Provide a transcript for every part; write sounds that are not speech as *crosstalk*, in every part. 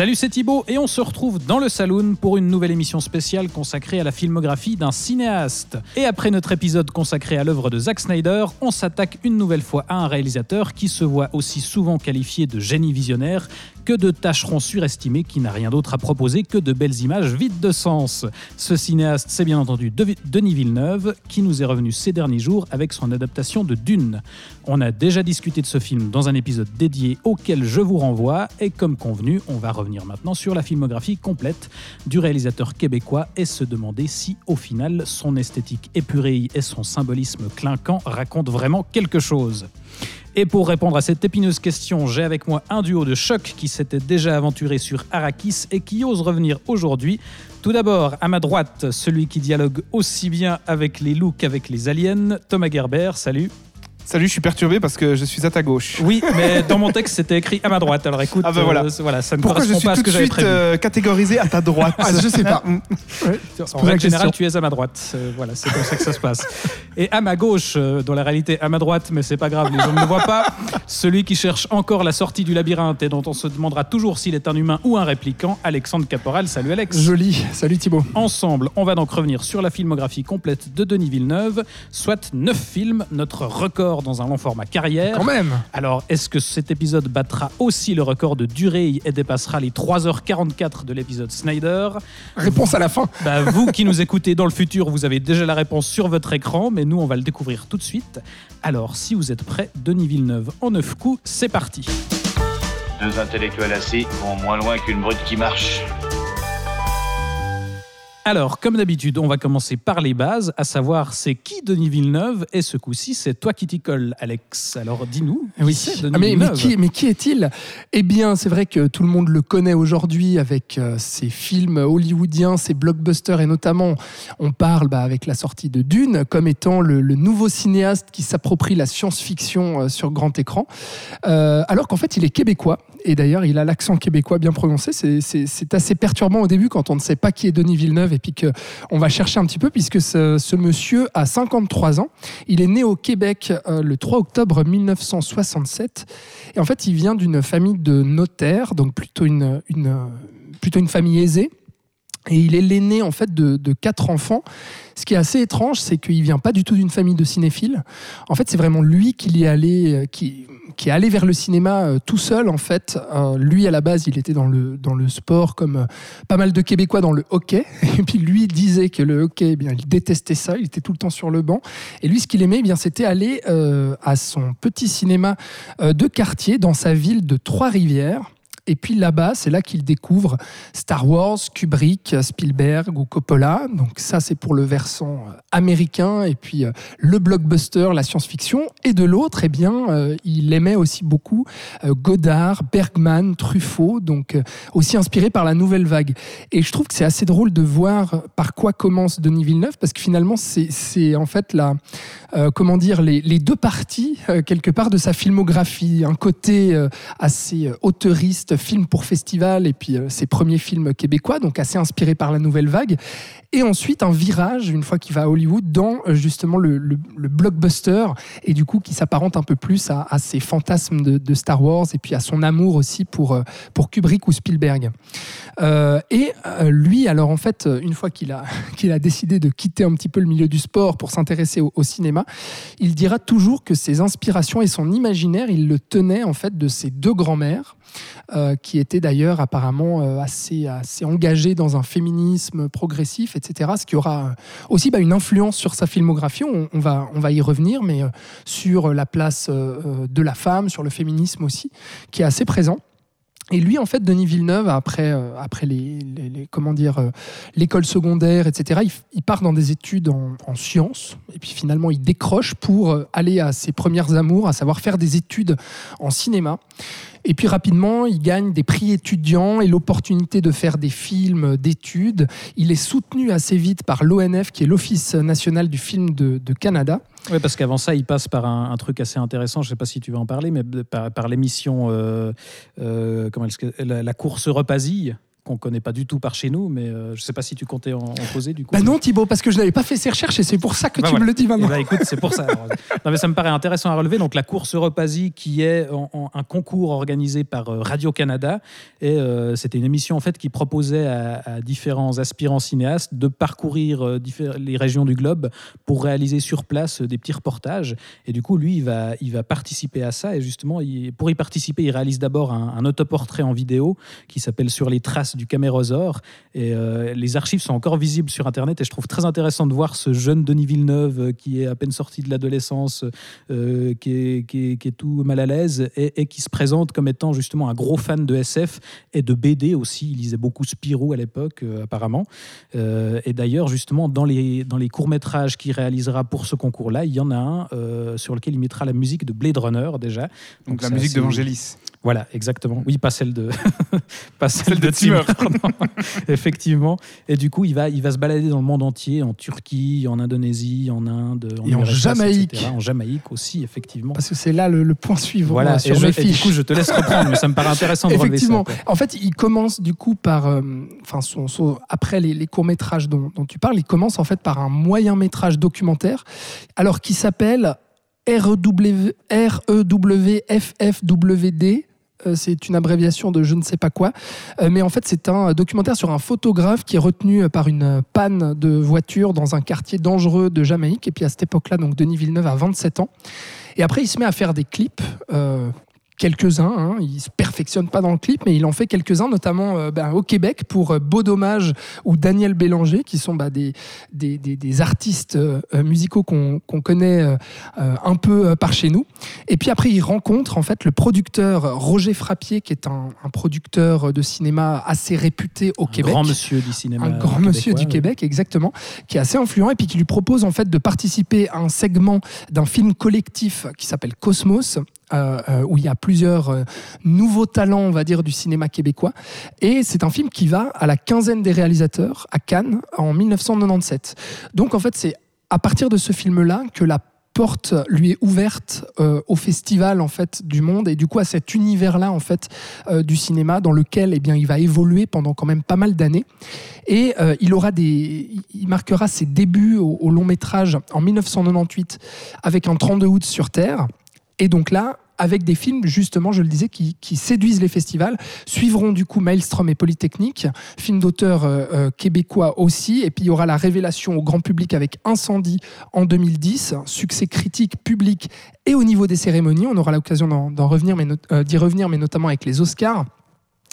Salut, c'est Thibaut et on se retrouve dans le Saloon pour une nouvelle émission spéciale consacrée à la filmographie d'un cinéaste. Et après notre épisode consacré à l'œuvre de Zack Snyder, on s'attaque une nouvelle fois à un réalisateur qui se voit aussi souvent qualifié de génie visionnaire que de tâcheron surestimé qui n'a rien d'autre à proposer que de belles images vides de sens. Ce cinéaste, c'est bien entendu Denis Villeneuve, qui nous est revenu ces derniers jours avec son adaptation de Dune. On a déjà discuté de ce film dans un épisode dédié auquel je vous renvoie, et comme convenu, on va revenir maintenant sur la filmographie complète du réalisateur québécois et se demander si, au final, son esthétique épurée et son symbolisme clinquant racontent vraiment quelque chose. Et pour répondre à cette épineuse question, j'ai avec moi un duo de choc qui s'était déjà aventuré sur Arrakis et qui ose revenir aujourd'hui. Tout d'abord, à ma droite, celui qui dialogue aussi bien avec les loups qu'avec les aliens, Thomas Gerber, salut. Salut, je suis perturbé parce que je suis à ta gauche. Oui, mais dans mon texte, c'était écrit à ma droite. Alors écoute, Ah ben voilà. euh, voilà, ça ne Pourquoi je correspond suis pas à ce tout que de j'avais suite prévu. euh, catégorisé à ta droite Ah, je sais pas. *laughs* Mm. En règle générale, tu es à ma droite. Euh, voilà, c'est comme ça que ça se passe. Et à ma gauche, euh, dans la réalité à ma droite, mais c'est pas grave, les gens ne me voient pas, celui qui cherche encore la sortie du labyrinthe et dont on se demandera toujours s'il est un humain ou un répliquant, Alexandre Caporal. Salut Alex. Joli. Salut Thibaut. Ensemble, on va donc revenir sur la filmographie complète de Denis Villeneuve, soit 9 films, notre record dans un long format carrière. Quand même. Alors, est-ce que cet épisode battra aussi le record de durée et dépassera les 3h44 de l'épisode Snyder? Réponse à la fin. bah, vous qui nous écoutez dans le futur, vous avez déjà la réponse sur votre écran, mais nous, on va le découvrir tout de suite. Alors, si vous êtes prêts, Denis Villeneuve en 9 coups, c'est parti. Deux intellectuels assis vont moins loin qu'une brute qui marche. Alors, comme d'habitude, on va commencer par les bases, à savoir c'est qui Denis Villeneuve, et ce coup-ci, c'est toi qui t'y colle, Alex. Alors, dis-nous, Oui. c'est Denis Ah, mais, qui, mais qui est-il? Eh bien, c'est vrai que tout le monde le connaît aujourd'hui avec euh, ses films hollywoodiens, ses blockbusters, et notamment, on parle bah, avec la sortie de Dune comme étant le, le nouveau cinéaste qui s'approprie la science-fiction euh, sur grand écran. Euh, alors qu'en fait, il est québécois. Et d'ailleurs, il a l'accent québécois bien prononcé. C'est- assez perturbant au début quand on ne sait pas qui est Denis Villeneuve et puis qu'on va chercher un petit peu, puisque ce, monsieur a 53 ans. Il est né au Québec euh, le 3 octobre 1967. Et en fait, il vient d'une famille de notaires, donc plutôt une, plutôt une famille aisée. Et il est l'aîné en fait de, quatre enfants. Ce qui est assez étrange, c'est qu'il vient pas du tout d'une famille de cinéphiles. En fait, c'est vraiment lui qui est allé, euh, qui, est allé vers le cinéma euh, tout seul. En fait, Euh, lui à la base, il était dans le dans le sport comme pas mal de Québécois dans le hockey. *laughs* Et puis lui disait que le hockey, eh bien, il détestait ça. Il était tout le temps sur le banc. Et lui, ce qu'il aimait, eh bien, c'était aller à son petit cinéma de quartier dans sa ville de Trois-Rivières. Et puis là-bas, c'est là qu'il découvre Star Wars, Kubrick, Spielberg ou Coppola. Donc ça, c'est pour le versant euh, américain. Et puis euh, le blockbuster, la science-fiction. Et de l'autre, eh bien, euh, il aimait aussi beaucoup Godard, Bergman, Truffaut. Donc aussi inspiré par la nouvelle vague. Et je trouve que c'est assez drôle de voir par quoi commence Denis Villeneuve, parce que finalement, c'est en fait la, comment dire, les, deux parties, quelque part, de sa filmographie. Un côté assez auteuriste, film pour festival, et puis euh, ses premiers films québécois, donc assez inspiré par la nouvelle vague. Et ensuite, un virage, une fois qu'il va à Hollywood, dans euh, justement le, le- blockbuster, et du coup, qui s'apparente un peu plus à, ses fantasmes de, Star Wars, et puis à son amour aussi pour, euh, pour Kubrick ou Spielberg. Et lui, alors en fait, une fois qu'il a, *laughs* a décidé de quitter un petit peu le milieu du sport pour s'intéresser au, au cinéma, il dira toujours que ses inspirations et son imaginaire, il le tenait en fait de ses deux grands-mères, euh, qui étaient d'ailleurs apparemment euh, assez, assez engagées dans un féminisme progressif, etc. Ce qui aura aussi bah, une influence sur sa filmographie. On, va, on va y revenir, mais euh, sur la place de la femme, sur le féminisme aussi, qui est assez présent. Et lui, en fait, Denis Villeneuve, après, après les, les- comment dire, l'école secondaire, etc., il, part dans des études en, en sciences. Et puis finalement, il décroche pour aller à ses premières amours, à savoir faire des études en cinéma. Et puis rapidement, il gagne des prix étudiants et l'opportunité de faire des films d'études. Il est soutenu assez vite par l'ONF, qui est l'Office national du film de, Canada. Oui, parce qu'avant ça, il passe par un, truc assez intéressant. Je ne sais pas si tu vas en parler, mais par, l'émission euh, euh, comment que- la, la course repasille qu'on connaît pas du tout par chez nous, mais euh, je sais pas si tu comptais en, en poser du coup. Bah non, Thibaut, parce que je n'avais pas fait ces recherches et c'est pour ça que Bah tu voilà. me le dis maintenant. ben, écoute, c'est pour ça. *laughs* Non, mais ça me paraît intéressant à relever. Donc, la course Repasie, qui est en- en- un concours organisé par euh, Radio-Canada. Et euh, c'était une émission, en fait, qui proposait à, à différents aspirants cinéastes de parcourir euh, les régions du globe pour réaliser sur place des petits reportages. Et du coup, lui, il va, il va participer à ça. Et justement, il- pour y participer, il réalise d'abord un, un autoportrait en vidéo qui s'appelle Sur les traces du camérosaure. Et euh, les archives sont encore visibles sur Internet. Et je trouve très intéressant de voir ce jeune Denis Villeneuve euh, qui est à peine sorti de l'adolescence, euh, qui, est, qui, qui est tout mal à l'aise et, et qui se présente comme étant justement un gros fan de SF et de BD aussi. Il lisait beaucoup Spirou à l'époque, euh, apparemment. Et d'ailleurs, justement, dans les, dans les courts-métrages qu'il réalisera pour ce concours-là, il y en a un sur lequel il mettra la musique de Blade Runner déjà. Donc, la musique assez- de Vangelis. Voilà, exactement. Oui, pas celle de, *laughs* pas celle, Celle de, de Timur. *laughs* Effectivement. Et du coup, il va, il va se balader dans le monde entier, en Turquie, en Indonésie, en Inde, Et en Jamaïque. etc. En Jamaïque aussi, effectivement. Parce que c'est là le, le point suivant Voilà. euh, sur et, je- mes et du coup, je te laisse reprendre, mais ça me paraît intéressant de ça. Effectivement. quoi. En fait, il commence du coup par, euh, enfin, son, son- après les, les courts métrages dont, dont tu parles, il commence en fait par un moyen métrage documentaire, alors qui s'appelle REW, REWFFWD. Euh, C'est une abréviation de je ne sais pas quoi. Euh, mais en fait, c'est un documentaire sur un photographe qui est retenu euh, par une panne de voiture dans un quartier dangereux de Jamaïque. Et puis à cette époque-là, donc Denis Villeneuve a 27 ans. Et après, il se met à faire des clips. Quelques-uns. hein. Il se perfectionne pas dans le clip, mais il en fait quelques-uns, notamment euh, ben, au Québec pour euh, Beau Dommage ou Daniel Bélanger, qui sont bah, des, des, des- des artistes euh, musicaux qu'on connaît un peu par chez nous. Et puis après, il rencontre en fait le producteur Roger Frappier, qui est un, un producteur de cinéma assez réputé au Un Québec grand monsieur du cinéma. un grand monsieur du Québec, exactement, qui est assez influent et puis qui lui propose en fait de participer à un segment d'un film collectif qui s'appelle Cosmos. Euh, euh, où il y a plusieurs euh, nouveaux talents, on va dire, du cinéma québécois. Et c'est un film qui va à la quinzaine des réalisateurs à Cannes en 1997. Donc en fait, c'est à partir de ce film-là que la porte lui est ouverte au festival en fait du monde et du coup à cet univers-là en fait du cinéma dans lequel eh bien il va évoluer pendant quand même pas mal d'années et il aura des il marquera ses débuts au long métrage en 1998 avec un 32 août sur Terre et donc là avec des films, justement, je le disais, qui, séduisent les festivals, suivront du coup Maelstrom et Polytechnique, film d'auteur euh, euh, québécois aussi, et puis il y aura la révélation au grand public avec Incendie en 2010, succès critique, public et au niveau des cérémonies, on aura l'occasion d'en revenir, euh, d'y revenir, mais notamment avec les Oscars.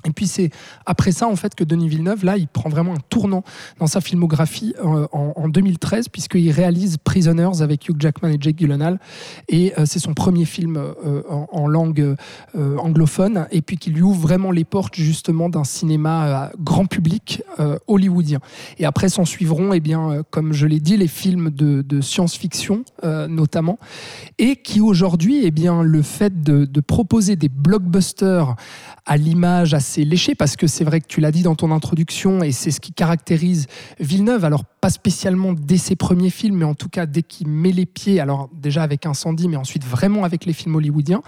Et puis c'est après ça en fait que Denis Villeneuve là il prend vraiment un tournant dans sa filmographie euh, en, en 2013 puisqu'il réalise Prisoners avec Hugh Jackman et Jake Gyllenhaal et euh, c'est son premier film euh, en, langue anglophone et puis qui lui ouvre vraiment les portes justement d'un cinéma grand public hollywoodien. Et après s'en suivront eh bien comme je l'ai dit les films de, science-fiction notamment et qui aujourd'hui eh bien le fait de, de proposer des blockbusters à l'image assez léchée, parce que c'est vrai que tu l'as dit dans ton introduction, et c'est ce qui caractérise Villeneuve, alors pas spécialement dès ses premiers films, mais en tout cas dès qu'il met les pieds, alors déjà avec Incendie, mais ensuite vraiment avec les films hollywoodiens,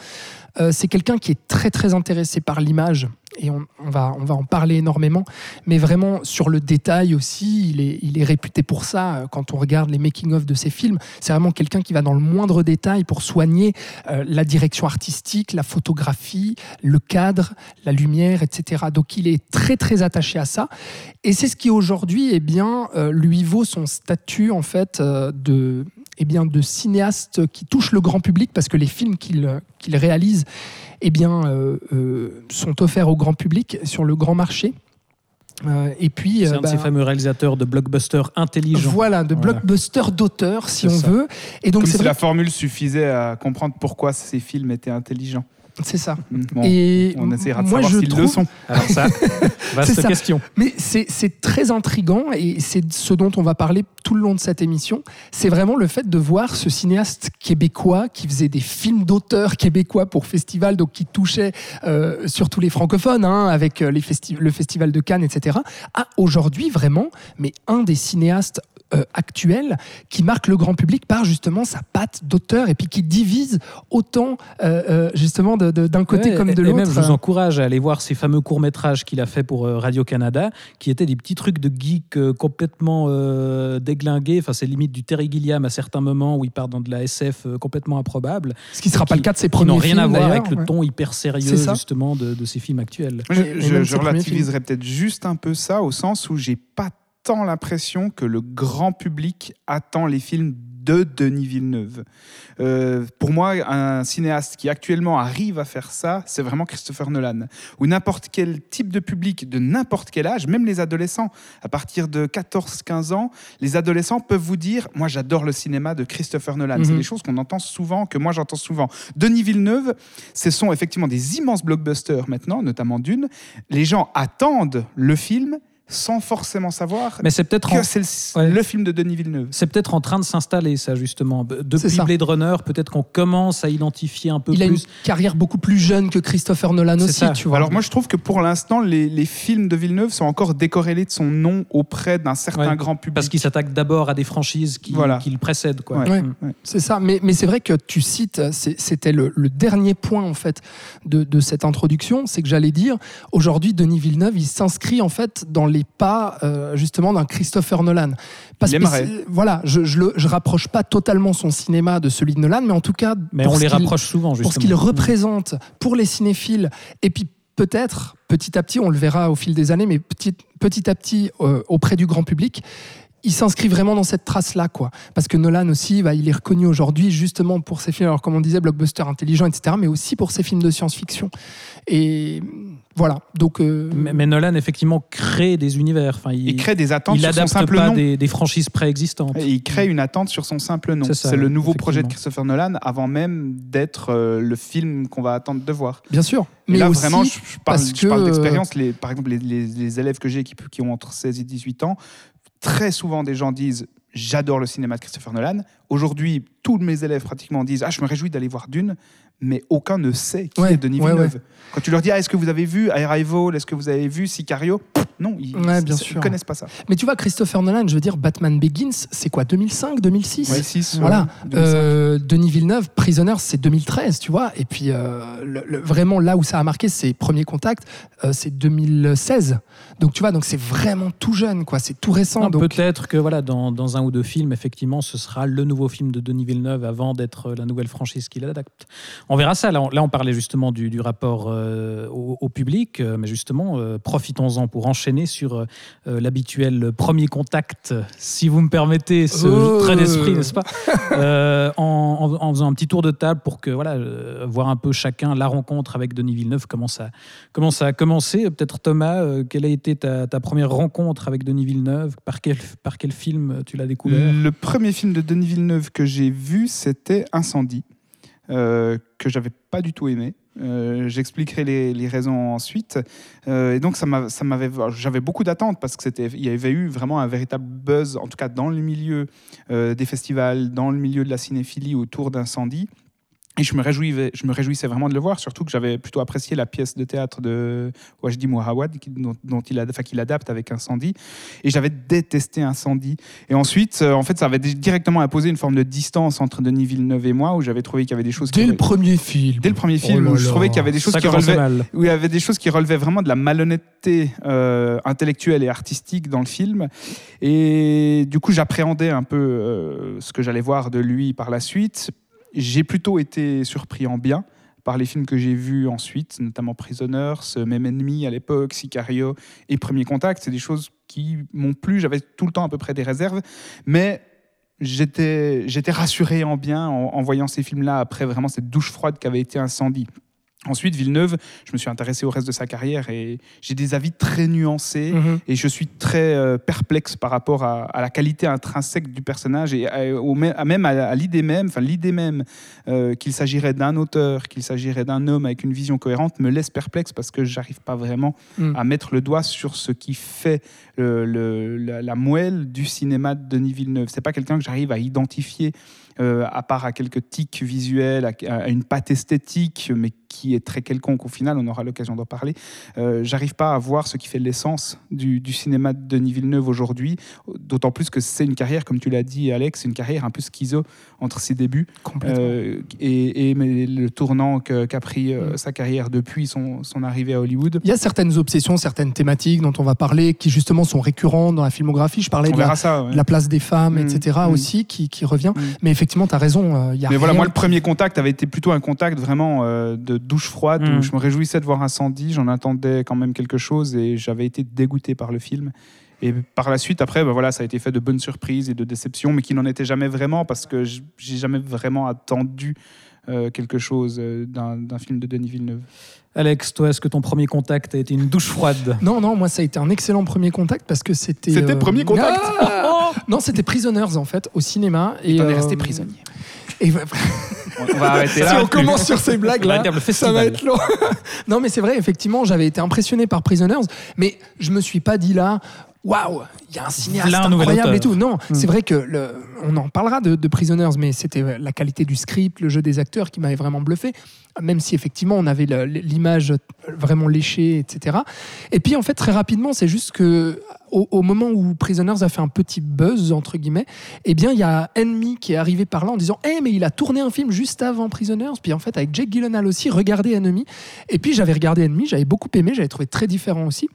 euh, c'est quelqu'un qui est très très intéressé par l'image, et on, va, on va en parler énormément, mais vraiment sur le détail aussi, il est, il est réputé pour ça, euh, quand on regarde les making-of de ses films, c'est vraiment quelqu'un qui va dans le moindre détail pour soigner euh, la direction artistique, la photographie, le cadre, la lumière, etc. Donc il est très très attaché à ça. Et c'est ce qui aujourd'hui eh bien, euh, lui vaut son statut en fait de, eh bien, de cinéaste qui touche le grand public parce que les films qu'il qu'il réalise eh bien, euh, euh, sont offerts au grand public sur le grand marché. Euh, et puis, C'est euh, un de ces bah, fameux réalisateurs de blockbusters intelligents. voilà, de Voilà. blockbuster d'auteur, si on ça. veut. Et donc Comme c'est si vrai- la formule suffisait à comprendre pourquoi ces films étaient intelligents. C'est ça. Bon, et on essaiera de moi, savoir s'ils le trouve, sont. Alors ça, *laughs* C'est vaste ça. question. Mais c'est très intrigant et c'est ce dont on va parler tout le long de cette émission. C'est vraiment le fait de voir ce cinéaste québécois qui faisait des films d'auteur québécois pour festival, donc qui touchait euh, surtout les francophones, hein, avec euh, les festi- le festival de Cannes, etc. À aujourd'hui vraiment, mais un des cinéastes euh, actuel qui marque le grand public par justement sa patte d'auteur et puis qui divise autant euh, euh, justement de- de- d'un côté Ouais, comme et- de et même, je l'autre. vous encourage à aller voir ces fameux courts-métrages qu'il a fait pour euh, Radio-Canada, qui étaient des petits trucs de geek euh, complètement euh, déglingués. Enfin, c'est limite du Terry Gilliam à certains moments où il part dans de la SF euh, complètement improbable. Ce qui sera pas qui- le cas de ses Qui n'ont premiers rien films à voir avec le ouais. ton hyper sérieux, justement, de, de ces films actuels. Je, je- premiers relativiserais peut-être juste un peu ça au sens où j'ai pas tant l'impression que le grand public attend les films de Denis Villeneuve. Euh, pour moi, un cinéaste qui actuellement arrive à faire ça, c'est vraiment Christopher Nolan. Ou n'importe quel type de public, de n'importe quel âge, même les adolescents, à partir de 14-15 ans, les adolescents peuvent vous dire Moi, j'adore le cinéma de Christopher Nolan. C'est Mhm. des choses qu'on entend souvent, que moi j'entends souvent. Denis Villeneuve, ce sont effectivement des immenses blockbusters maintenant, notamment Dune. Les gens attendent le film sans forcément savoir Mais c'est peut-être en, que c'est le, ouais. le film de Denis Villeneuve. c'est peut-être en train de s'installer, ça, justement. Depuis ça. Blade Runner, peut-être qu'on commence à identifier un peu Il a une plus. carrière beaucoup plus jeune que Christopher Nolan aussi, ça. tu vois. Alors moi je trouve que pour l'instant les, les films de Villeneuve sont encore décorrélés de son nom auprès d'un certain Ouais, grand public. Parce qu'il s'attaque d'abord à des franchises qui, Voilà. qui le précèdent. Quoi. Ouais. C'est ça, mais, mais c'est vrai que tu cites, c'était le, le dernier point en fait de, de cette introduction, c'est que j'allais dire, aujourd'hui Denis Villeneuve, il s'inscrit en fait dans les pas euh, justement d'un Christopher Nolan. Parce que voilà, je, je, le, je rapproche pas totalement son cinéma de celui de Nolan, mais en tout cas, Mais pour on ce les qu'il- rapproche souvent, justement. pour ce qu'il représente pour les cinéphiles, et puis peut-être petit à petit, on le verra au fil des années, mais petit, petit à petit euh, auprès du grand public. Il s'inscrit vraiment dans cette trace-là, quoi. Parce que Nolan aussi, bah, il est reconnu aujourd'hui justement pour ses films, alors comme on disait, blockbuster intelligent, etc., mais aussi pour ses films de science-fiction. Et voilà. Donc, euh, Mais, mais Nolan, effectivement, crée des univers. Enfin, il, il crée des attentes il sur son adapte simple pas nom. des, des franchises préexistantes. Et il crée une attente sur son simple nom. C'est le nouveau projet de. Christopher Nolan avant même d'être euh, le film qu'on va attendre de voir. bien sûr. Mais Mais là, aussi, vraiment, je, je parle, que, d'expérience. Par exemple, les, les- les élèves que j'ai qui, qui ont entre 16 et 18 ans, très souvent des gens disent J'adore le cinéma de Christopher Nolan. Aujourd'hui, tous mes élèves pratiquement disent Ah, je me réjouis d'aller voir Dune, mais aucun ne sait qui Ouais, est Denis ouais, Villeneuve. Quand tu leur dis ah, Est-ce que vous avez vu Arrival Est-ce que vous avez vu Sicario Non, ils ils connaissent pas ça. mais tu vois, Christopher Nolan, je veux dire, Batman Begins, c'est quoi, 2005, 2006 Ouais, six, Voilà. ouais, 2005. Euh, Denis Villeneuve, Prisoners, c'est 2013, tu vois. Et puis, euh, le- le- vraiment, là où ça a marqué, c'est Premier Contact, euh, c'est 2016. Donc, tu vois, donc c'est vraiment tout jeune, quoi. C'est tout récent. Non, donc, Peut-être que voilà, dans, dans un ou deux films, effectivement, ce sera le nouveau film de Denis Villeneuve avant d'être la nouvelle franchise qu'il adapte. On verra ça. Là, on, là, on parlait justement du, du rapport euh, au, au public, euh, mais justement, euh, profitons-en pour enchaîner sur euh, l'habituel premier contact, si vous me permettez ce Oh. trait d'esprit, n'est-ce pas en, faisant un petit tour de table pour que voilà, voir un peu chacun la rencontre avec Denis Villeneuve, comment ça, comment ça a commencé? Peut-être Thomas, quelle a été ta, ta première rencontre avec Denis Villeneuve? Par quel, par quel film tu l'as découvert? Le premier film de Denis Villeneuve que j'ai vu, c'était Incendie, euh, que j'avais pas du tout aimé. Euh, J'expliquerai les, raisons ensuite. Euh, et donc, ça m'a- ça m'avait, j'avais beaucoup d'attentes parce que c'était, il y avait eu vraiment un véritable buzz, en tout cas dans le milieu des festivals, dans le milieu de la cinéphilie autour d'Incendie. Et je me, réjouissais, je me réjouissais vraiment de le voir, surtout que j'avais plutôt apprécié la pièce de théâtre de Wajdi Mouawad, qui- dont, dont il, enfin, qu'il adapte avec Incendie. Et j'avais détesté Incendie. Et ensuite, euh, en fait, ça avait di- directement imposé une forme de distance entre Denis Villeneuve et moi, où j'avais trouvé qu'il y avait des choses dès qui le premier film. Dès le premier Oh film, où je trouvais qu'il y avait des choses qui relevaient, où il y avait des choses qui relevaient vraiment de la malhonnêteté euh, intellectuelle et artistique dans le film. Et du coup, j'appréhendais un peu euh, ce que j'allais voir de lui par la suite. J'ai plutôt été surpris en bien par les films que j'ai vus ensuite, notamment Prisoners, Même Ennemi à l'époque, Sicario et Premier Contact. C'est des choses qui m'ont plu. J'avais tout le temps à peu près des réserves, mais j'étais j'étais rassuré en bien en, en voyant ces films-là après vraiment cette douche froide qu'avait été Incendie. Ensuite, Villeneuve, je me suis intéressé au reste de sa carrière et j'ai des avis très nuancés. Mhm. Et je suis très euh, perplexe par rapport à, à la qualité intrinsèque du personnage et à, au mê- à même à, l'idée même, enfin l'idée même euh, qu'il s'agirait d'un auteur, qu'il s'agirait d'un homme avec une vision cohérente me laisse perplexe parce que j'arrive pas vraiment Mm. à mettre le doigt sur ce qui fait le- le- la, la moelle du cinéma de Denis Villeneuve. C'est pas quelqu'un que j'arrive à identifier euh, à part à quelques tics visuels, à, à une patte esthétique, mais qui est très quelconque au final, on aura l'occasion d'en parler, euh, j'arrive pas à voir ce qui fait l'essence du, du cinéma de Denis Villeneuve aujourd'hui, d'autant plus que c'est une carrière, comme tu l'as dit Alex, une carrière un peu schizo entre ses débuts euh, et, et mais le tournant qu'a pris euh, Mm. sa carrière depuis son, son arrivée à Hollywood. Il y a certaines obsessions, certaines thématiques dont on va parler qui justement sont récurrentes dans la filmographie. Je parlais de la, verra ça. ouais. de la place des femmes, Mm, etc. mm. aussi qui, qui revient. Mais effectivement, tu as raison. euh, il y a Mais voilà, moi, le premier contact avait été plutôt un contact vraiment euh, de douche froide Mm. où je me réjouissais de voir Incendie. J'en attendais quand même quelque chose et j'avais été dégoûté par le film. Et par la suite, après, ben voilà, ça a été fait de bonnes surprises et de déceptions, mais qui n'en étaient jamais vraiment parce que j'ai jamais vraiment attendu euh, quelque chose euh, d'un film de Denis Villeneuve. Alex, toi, est-ce que ton premier contact a été une douche froide? Non, non, moi ça a été un excellent premier contact parce que c'était. C'était premier contact. Ah non, c'était Prisoners en fait au cinéma. Et T'en es euh, resté prisonnier. Et On va arrêter *laughs* si là. on commence sur ces blagues là, ça va être long. *laughs* non, mais c'est vrai, effectivement, j'avais été impressionné par Prisoners, mais je me suis pas dit là. Waouh, il y a un cinéaste un incroyable et tout. Non, Hmm. c'est vrai que le, on en parlera de, de Prisoners, mais c'était la qualité du script, le jeu des acteurs qui m'avait vraiment bluffé. Même si effectivement on avait l'image vraiment léchée, etc. Et puis en fait très rapidement, c'est juste que au, au moment où Prisoners a fait un petit buzz entre guillemets, eh bien il y a Enemy qui est arrivé par là en disant Eh mais il a tourné un film juste avant Prisoners. Puis en fait avec Jake Gyllenhaal aussi, regardez Enemy. Et puis j'avais regardé Enemy, j'avais beaucoup aimé, j'avais trouvé très différent aussi.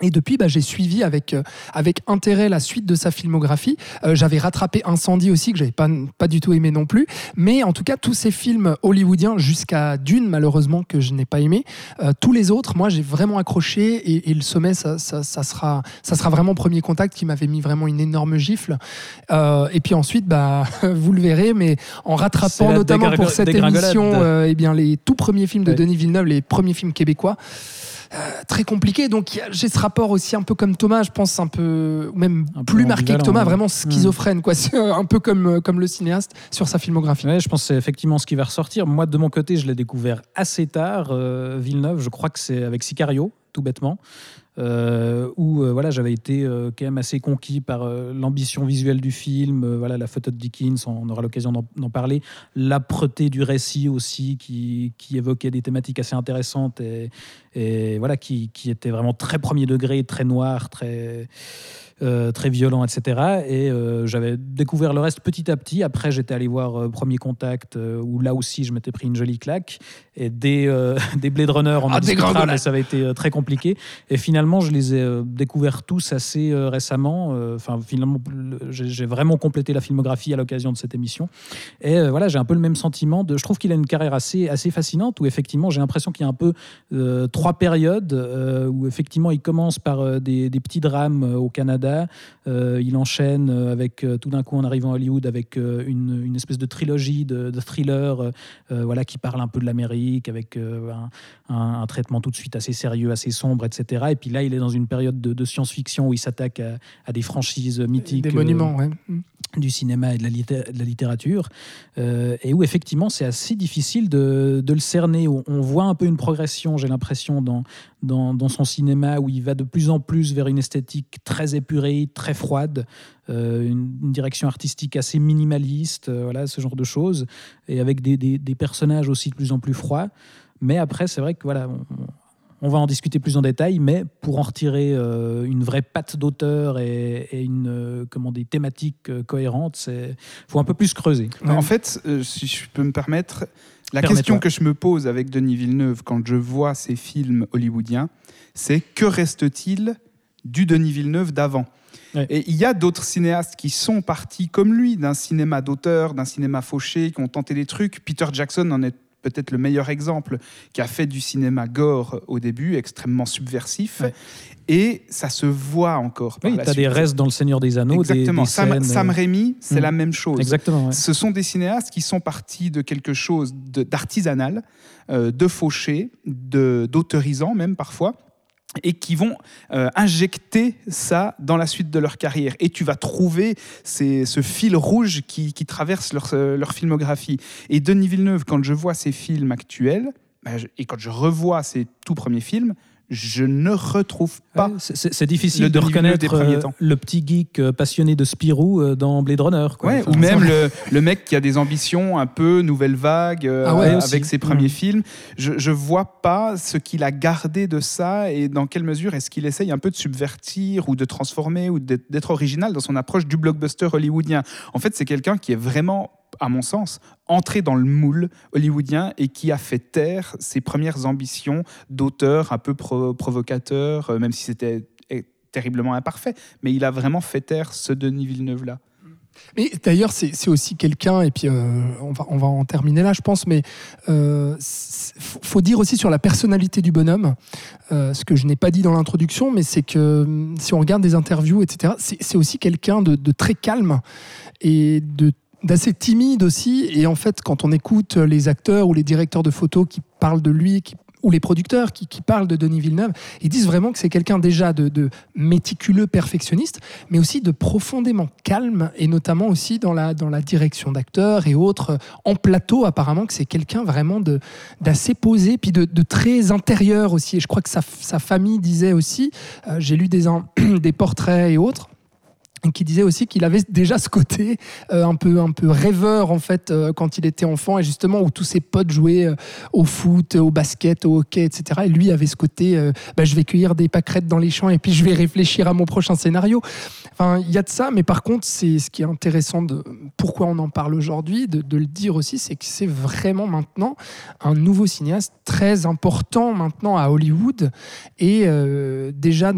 Et depuis, bah, j'ai suivi avec, euh, avec intérêt la suite de sa filmographie. Euh, j'avais rattrapé Incendie aussi, que j'avais pas, pas du tout aimé non plus. Mais en tout cas, tous ces films hollywoodiens, jusqu'à Dune, malheureusement, que je n'ai pas aimé, euh, tous les autres, moi, j'ai vraiment accroché. Et, et le sommet, ça, ça, ça sera, ça sera vraiment Premier Contact qui m'avait mis vraiment une énorme gifle. Euh, et puis ensuite, bah, *laughs* vous le verrez, mais en rattrapant notamment pour cette émission euh, eh bien, les tout premiers films de Ouais. Denis Villeneuve, les premiers films québécois, très compliqué. Donc j'ai ce rapport aussi un peu comme Thomas, je pense un peu ou même Un peu plus marqué que Thomas, ouais. vraiment schizophrène quoi, *laughs* un peu comme euh, comme le cinéaste sur sa filmographie. Ouais, je pense que c'est effectivement ce qui va ressortir. Moi, de mon côté, je l'ai découvert assez tard. euh, Villeneuve, je crois que c'est avec Sicario, tout bêtement, euh, où euh, voilà, j'avais été euh, quand même assez conquis par euh, l'ambition visuelle du film, voilà, la photo de Dickens, on aura l'occasion d'en d'en parler, l'âpreté du récit aussi, qui, qui évoquait des thématiques assez intéressantes et, et voilà, qui, qui était vraiment très premier degré, très noir, très euh, très violent, etc. Et euh, j'avais découvert le reste petit à petit. Après, j'étais allé voir euh, Premier Contact, où là aussi, je m'étais pris une jolie claque. Et des, *laughs* des Blade Runner, on en Ah, discutera, mais ça avait été très compliqué. Et finalement, je les ai découverts tous assez récemment. Enfin, finalement, le- j'ai vraiment complété la filmographie à l'occasion de cette émission. Et voilà, j'ai un peu le même sentiment. De, je trouve qu'il a une carrière assez, assez fascinante, où effectivement, j'ai l'impression qu'il y a un peu trois périodes, où effectivement, il commence par des, des petits drames au Canada. Euh, il enchaîne euh, avec, euh, tout d'un coup, en arrivant à Hollywood, avec une, une espèce de trilogie de, de thrillers voilà, qui parle un peu de l'Amérique, avec un, un- un traitement tout de suite assez sérieux, assez sombre, etc. Et puis là, il est dans une période de, de science-fiction où il s'attaque à, à des franchises mythiques. Des monuments, ouais. Du cinéma et de la, littérature, euh, et où effectivement c'est assez difficile de, le cerner. On, voit un peu une progression, j'ai l'impression, dans, dans, son cinéma, où il va de plus en plus vers une esthétique très épurée, très froide, euh, une, direction artistique assez minimaliste, euh, voilà, ce genre de choses, et avec des, des- des personnages aussi de plus en plus froids. Mais après, c'est vrai que voilà, on, va en discuter plus en détail, mais pour en retirer euh, une vraie patte d'auteur et, et une, euh, comment, des thématiques euh, cohérentes, il faut un peu plus creuser. Ouais. En fait, euh, si je peux me permettre, la question que je me pose avec Denis Villeneuve quand je vois ces films hollywoodiens, c'est que reste-t-il du Denis Villeneuve d'avant? Ouais. Et il y a d'autres cinéastes qui sont partis comme lui, d'un cinéma d'auteur, d'un cinéma fauché, qui ont tenté des trucs. Peter Jackson en est peut-être le meilleur exemple, qui a fait du cinéma gore au début, extrêmement subversif. Ouais. Et ça se voit encore. Oui, tu as des restes dans Le Seigneur des Anneaux, Exactement. des, Sam, Sam euh, Raimi, c'est Mm. la même chose. Exactement. ouais. Ce sont des cinéastes qui sont partis de quelque chose de- d'artisanal, euh, de fauché, de- d'autorisant même parfois, et qui vont euh, injecter ça dans la suite de leur carrière. Et tu vas trouver ces- ce fil rouge qui, qui traverse leur, euh, leur filmographie. Et Denis Villeneuve, quand je vois ses films actuels, bah, et quand je revois ses tout premiers films, je ne retrouve pas. Ouais, c'est- difficile le de reconnaître euh, le petit geek euh, passionné de Spirou euh, dans Blade Runner. Quoi. Ouais, Enfin, ou même le, le mec qui a des ambitions un peu nouvelle vague euh, Ah ouais, avec ses premiers Mm. films. Je, je vois pas ce qu'il a gardé de ça et dans quelle mesure est-ce qu'il essaye un peu de subvertir ou de transformer ou d'être original dans son approche du blockbuster hollywoodien. En fait, c'est quelqu'un qui est vraiment, à mon sens, entré dans le moule hollywoodien et qui a fait taire ses premières ambitions d'auteur un peu pro- provocateur, euh, même si c'était eh, terriblement imparfait. Mais il a vraiment fait taire ce Denis Villeneuve-là. Mais d'ailleurs, c'est aussi quelqu'un, et puis euh, on, va, on va en terminer là, je pense, mais il faut dire aussi sur la personnalité du bonhomme, euh, ce que je n'ai pas dit dans l'introduction, mais c'est que hum, si on regarde des interviews, etc., c'est aussi quelqu'un de, de très calme et de d'assez timide aussi et en fait quand on écoute les acteurs ou les directeurs de photos qui parlent de lui ou les producteurs qui, parlent de Denis Villeneuve, ils disent vraiment que c'est quelqu'un déjà de, méticuleux, perfectionniste, mais aussi de profondément calme, et notamment aussi dans la, direction d'acteurs et autres. En plateau, apparemment, que c'est quelqu'un vraiment d'assez posé, puis de, très intérieur aussi. Et je crois que sa, famille disait aussi, euh, j'ai lu des, *clears throat* portraits et autres, qui disait aussi qu'il avait déjà ce côté euh, un peu un peu rêveur en fait euh, quand il était enfant et justement où tous ses potes jouaient euh, au foot, au basket, au hockey, etc. Et lui avait ce côté, bah, je vais cueillir des pâquerettes dans les champs et puis je vais réfléchir à mon prochain scénario. Enfin, il y a de ça, mais par contre, c'est ce qui est intéressant de pourquoi on en parle aujourd'hui, de, de le dire aussi, c'est que c'est vraiment maintenant un nouveau cinéaste très important maintenant à Hollywood et déjà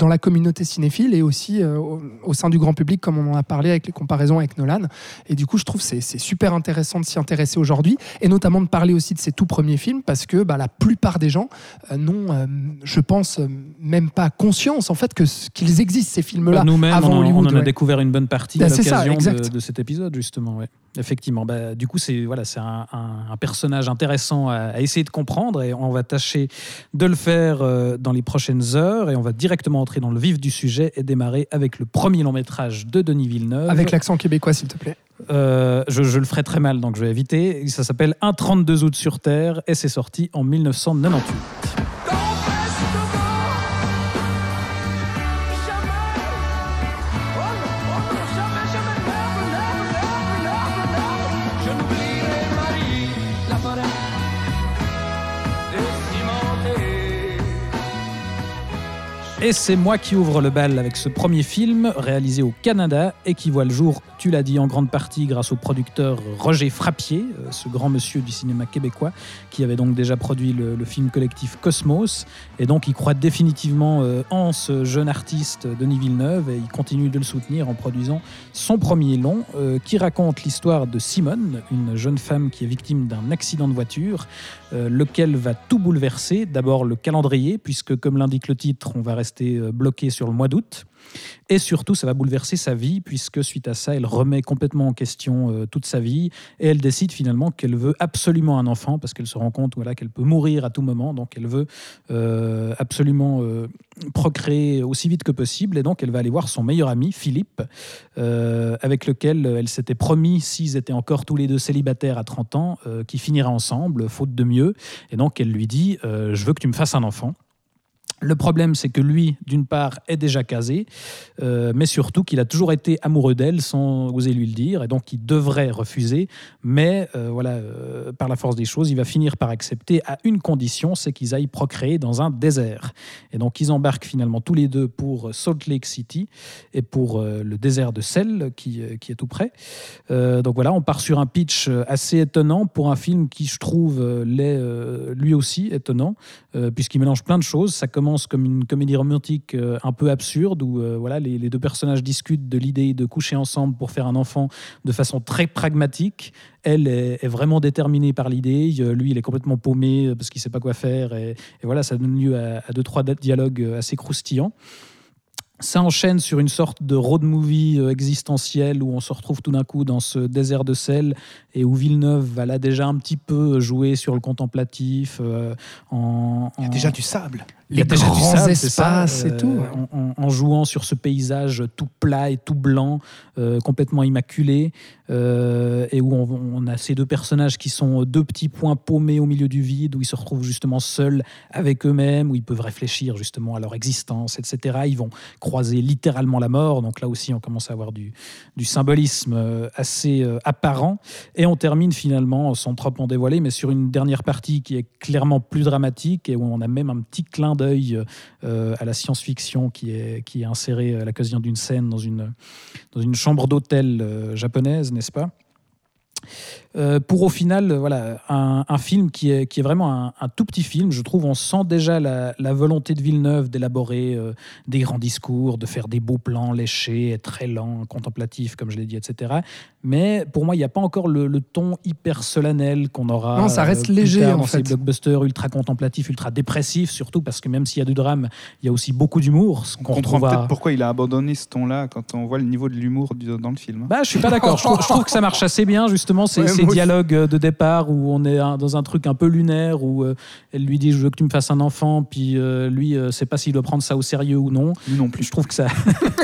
dans la communauté cinéphile et aussi euh, au, au sein du grand public, comme on en a parlé avec les comparaisons avec Nolan. Et du coup, je trouve c'est c'est super intéressant de s'y intéresser aujourd'hui, et notamment de parler aussi de ses tout premiers films, parce que bah, la plupart des gens euh, n'ont, euh, je pense, même pas conscience en fait que qu'ils existent ces films-là Bah, Nous-mêmes, avant on, en- on Hollywood. en a ouais. découvert une bonne partie Bah, à l'occasion de, de cet épisode, justement. Ouais. Effectivement. Bah, du coup, c'est voilà, c'est un, un- un personnage intéressant à, à essayer de comprendre et on va tâcher de le faire euh, dans les prochaines heures et on va directement entrer dans le vif du sujet et démarrer avec le premier long métrage de Denis Villeneuve. Avec l'accent québécois, s'il te plaît. Euh, je, je le ferai très mal, donc je vais éviter. Ça s'appelle Un 32 août sur Terre et c'est sorti en 1998. Et c'est moi qui ouvre le bal avec ce premier film réalisé au Canada et qui voit le jour, tu l'as dit, en grande partie grâce au producteur Roger Frappier, euh, ce grand monsieur du cinéma québécois, qui avait donc déjà produit le, film collectif Cosmos. Et donc il croit définitivement euh, en ce jeune artiste Denis Villeneuve et il continue de le soutenir en produisant son premier long euh, qui raconte l'histoire de Simone, une jeune femme qui est victime d'un accident de voiture, lequel va tout bouleverser. D'abord le calendrier, puisque comme l'indique le titre, on va rester euh, bloqué sur le mois d'août. Et surtout, ça va bouleverser sa vie, puisque suite à ça, elle remet complètement en question euh, toute sa vie. Et elle décide finalement qu'elle veut absolument un enfant, parce qu'elle se rend compte voilà, qu'elle peut mourir à tout moment. Donc elle veut euh, absolument procréer aussi vite que possible. Et donc elle va aller voir son meilleur ami, Philippe, avec lequel elle s'était promis, s'ils étaient encore tous les deux célibataires à 30 ans, qu'ils finiraient ensemble, faute de mieux. Et donc elle lui dit Je veux que tu me fasses un enfant. Le problème, c'est que lui, d'une part, est déjà casé, euh, mais surtout qu'il a toujours été amoureux d'elle sans oser lui le dire, et donc il devrait refuser. Mais euh, voilà, euh, par la force des choses, il va finir par accepter à une condition, c'est qu'ils aillent procréer dans un désert. Et donc ils embarquent finalement tous les deux pour Salt Lake City et pour le désert de sel qui, qui est tout près. Donc voilà, on part sur un pitch assez étonnant pour un film qui, je trouve, l'est lui aussi étonnant, puisqu'il mélange plein de choses. Ça commence comme une comédie romantique euh, un peu absurde, où euh, voilà, les, les deux personnages discutent de l'idée de coucher ensemble pour faire un enfant de façon très pragmatique. Elle est, vraiment déterminée par l'idée, Euh, lui il est complètement paumé parce qu'il sait pas quoi faire, et, et voilà, ça donne lieu à, à deux trois dialogues assez croustillants. Ça enchaîne sur une sorte de road movie existentiel où on se retrouve tout d'un coup dans ce désert de sel et où Villeneuve va là déjà un petit peu jouer sur le contemplatif. euh, en, Il y a déjà du sable. Les grands sable, c'est ça, espaces et euh, tout. En, jouant sur ce paysage tout plat et tout blanc, euh, complètement immaculé, euh, et où on, on a ces deux personnages qui sont deux petits points paumés au milieu du vide, où ils se retrouvent justement seuls avec eux-mêmes, où ils peuvent réfléchir justement à leur existence, etc. Ils vont croiser littéralement la mort, donc là aussi on commence à avoir du, du symbolisme assez apparent. Et on termine finalement, sans trop en dévoiler, mais sur une dernière partie qui est clairement plus dramatique et où on a même un petit clin d'œil euh, à la science-fiction qui est, qui est inséré à l'occasion d'une scène dans une, dans une chambre d'hôtel euh, japonaise, n'est-ce pas? Euh, pour au final, euh, voilà, un, un film qui est, qui est vraiment un, un tout petit film. Je trouve on sent déjà la, la volonté de Villeneuve d'élaborer euh, des grands discours, de faire des beaux plans léchés, très lents, contemplatifs, comme je l'ai dit, etc. Mais pour moi, il n'y a pas encore le, le ton hyper solennel qu'on aura. Non, ça reste plus léger, tard en dans ces fait. blockbusters ultra contemplatifs, ultra dépressifs, surtout parce que même s'il y a du drame, il y a aussi beaucoup d'humour. ce On comprend retrouve à- peut-être pourquoi il a abandonné ce ton-là quand on voit le niveau de l'humour dans le film. Bah, je suis pas d'accord. Je, trouve- je trouve que ça marche assez bien, justement, ces, Ouais, ces dialogues de départ où on est dans un truc un peu lunaire, où euh, elle lui dit Je veux que tu me fasses un enfant, puis euh, lui, euh, sait pas s'il doit prendre ça au sérieux ou non. Non plus. Je trouve que ça.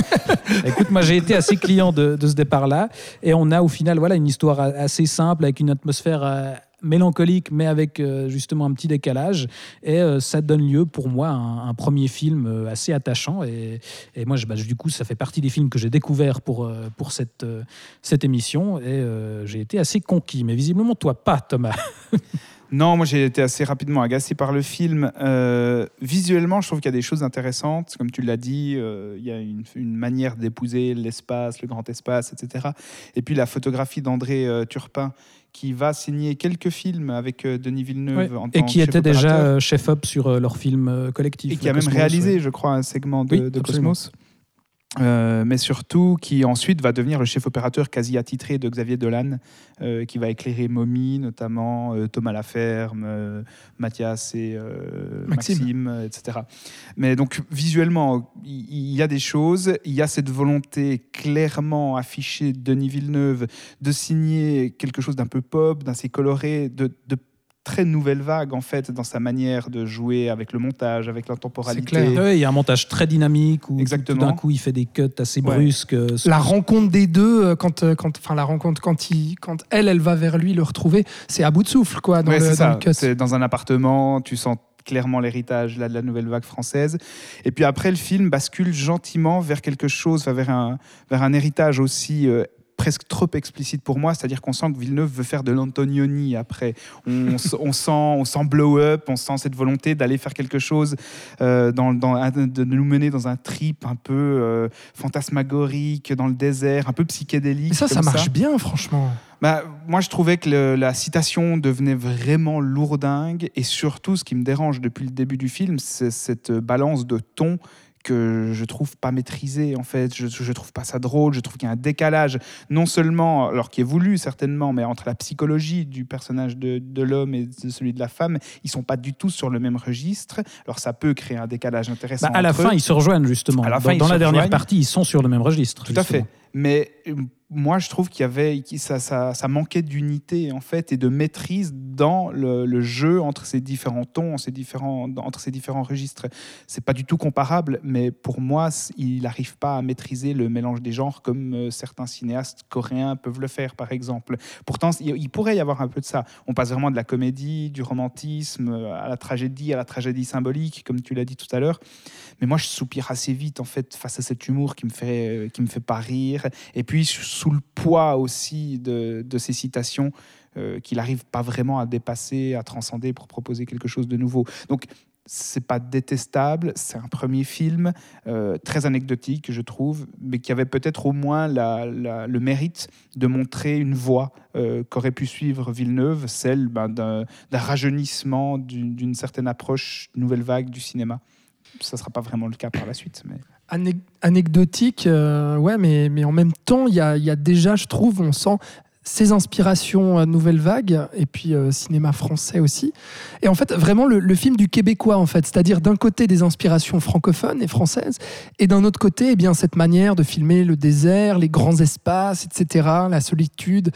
*laughs* Écoute, moi, j'ai été assez client de, de ce départ-là. Et on a au final voilà, une histoire assez simple, avec une atmosphère. Mélancolique mais avec euh, justement un petit décalage et euh, ça donne lieu pour moi à un, premier film euh, assez attachant et, moi je- bah, du coup ça fait partie des films que j'ai découvert pour, pour cette, cette émission et j'ai été assez conquis mais visiblement toi pas Thomas *laughs* Non, moi j'ai été assez rapidement agacé par le film. Visuellement, je trouve qu'il y a des choses intéressantes. Comme tu l'as dit, il y a une, manière d'épouser l'espace, le grand espace, etc. Et puis la photographie d'André Turpin, qui va signer quelques films avec euh, Denis Villeneuve. Ouais. en et tant qui que chef était déjà euh, chef-op sur euh, leur film collectif Et qui a même Cosmos, réalisé, ouais. je crois, un segment de, Oui, de absolument. Cosmos. Euh, mais surtout qui ensuite va devenir le chef opérateur quasi attitré de Xavier Dolan, euh, qui va éclairer Mommy, notamment euh, Thomas Laferme, Mathias et Maxime. Maxime, etc. Mais donc visuellement, il y, a des choses, il y a cette volonté clairement affichée de Denis Villeneuve de signer quelque chose d'un peu pop, d'assez coloré, de, de très nouvelle vague en fait dans sa manière de jouer avec le montage, avec l'intemporalité. clair. Ouais, il y a un montage très dynamique où tout- Exactement. tout d'un coup il fait des cuts assez Ouais. brusques. euh, La rencontre des deux, euh, quand, euh, quand, enfin la rencontre quand il, quand elle, elle va vers lui le retrouver, c'est à bout de souffle quoi dans Ouais, le, c'est dans ça. le cut. C'est dans un appartement, tu sens clairement l'héritage là, de la nouvelle vague française. Et puis après, le film bascule gentiment vers quelque chose, vers, un, vers un héritage aussi euh, presque trop explicite pour moi, c'est-à-dire qu'on sent que Villeneuve veut faire de l'Antonioni après. On, sent, on sent blow up, on sent cette volonté d'aller faire quelque chose, euh, dans, dans un- de nous mener dans un trip un peu euh, fantasmagorique, dans le désert, un peu psychédélique. Mais ça, ça marche bien franchement. bah, moi, je trouvais que le- la citation devenait vraiment lourdingue. Et surtout, ce qui me dérange depuis le début du film, c'est cette balance de ton que je trouve pas maîtrisée en fait. Je, je trouve pas ça drôle. Je trouve qu'il y a un décalage, non seulement, alors qui est voulu certainement, mais entre la psychologie du personnage de, de l'homme et de celui de la femme, ils sont pas du tout sur le même registre. Alors ça peut créer un décalage intéressant. Bah, à la entre fin, eux. ils se rejoignent justement. À la dans fin, dans la dernière partie, ils sont sur le même registre. Tout à fait. Mais euh, moi, je trouve qu'il y avait, ça, ça, manquait d'unité en fait et de maîtrise dans le, jeu entre ces différents tons, ces différents, entre ces différents registres. C'est pas du tout comparable, mais pour moi, il n'arrive pas à maîtriser le mélange des genres comme euh, certains cinéastes coréens peuvent le faire, par exemple. Pourtant, il, pourrait y avoir un peu de ça. On passe vraiment de la comédie, du romantisme, euh, à la tragédie, à la tragédie symbolique, comme tu l'as dit tout à l'heure. Mais moi, je soupire assez vite en fait face à cet humour qui me fait, euh, qui me fait pas rire. Et puis sous le poids aussi de, de ces citations euh, qu'il n'arrive pas vraiment à dépasser, à transcender pour proposer quelque chose de nouveau. Donc c'est pas détestable, c'est un premier film euh, très anecdotique, je trouve, mais qui avait peut-être au moins la- le mérite de montrer une voie euh, qu'aurait pu suivre Villeneuve, celle ben, d'un rajeunissement, d'une d'une certaine approche nouvelle vague du cinéma. Ça ne sera pas vraiment le cas par la suite. Mais... Anec- anecdotique, euh, ouais, mais, mais en même temps, il y a, il y a déjà, je trouve, on sent ses inspirations euh, nouvelle vague et puis euh, cinéma français aussi. Et en fait, vraiment le, le film du québécois en fait, c'est-à-dire d'un côté des inspirations francophones et françaises et d'un autre côté, eh bien cette manière de filmer le désert, les grands espaces, etc., la solitude,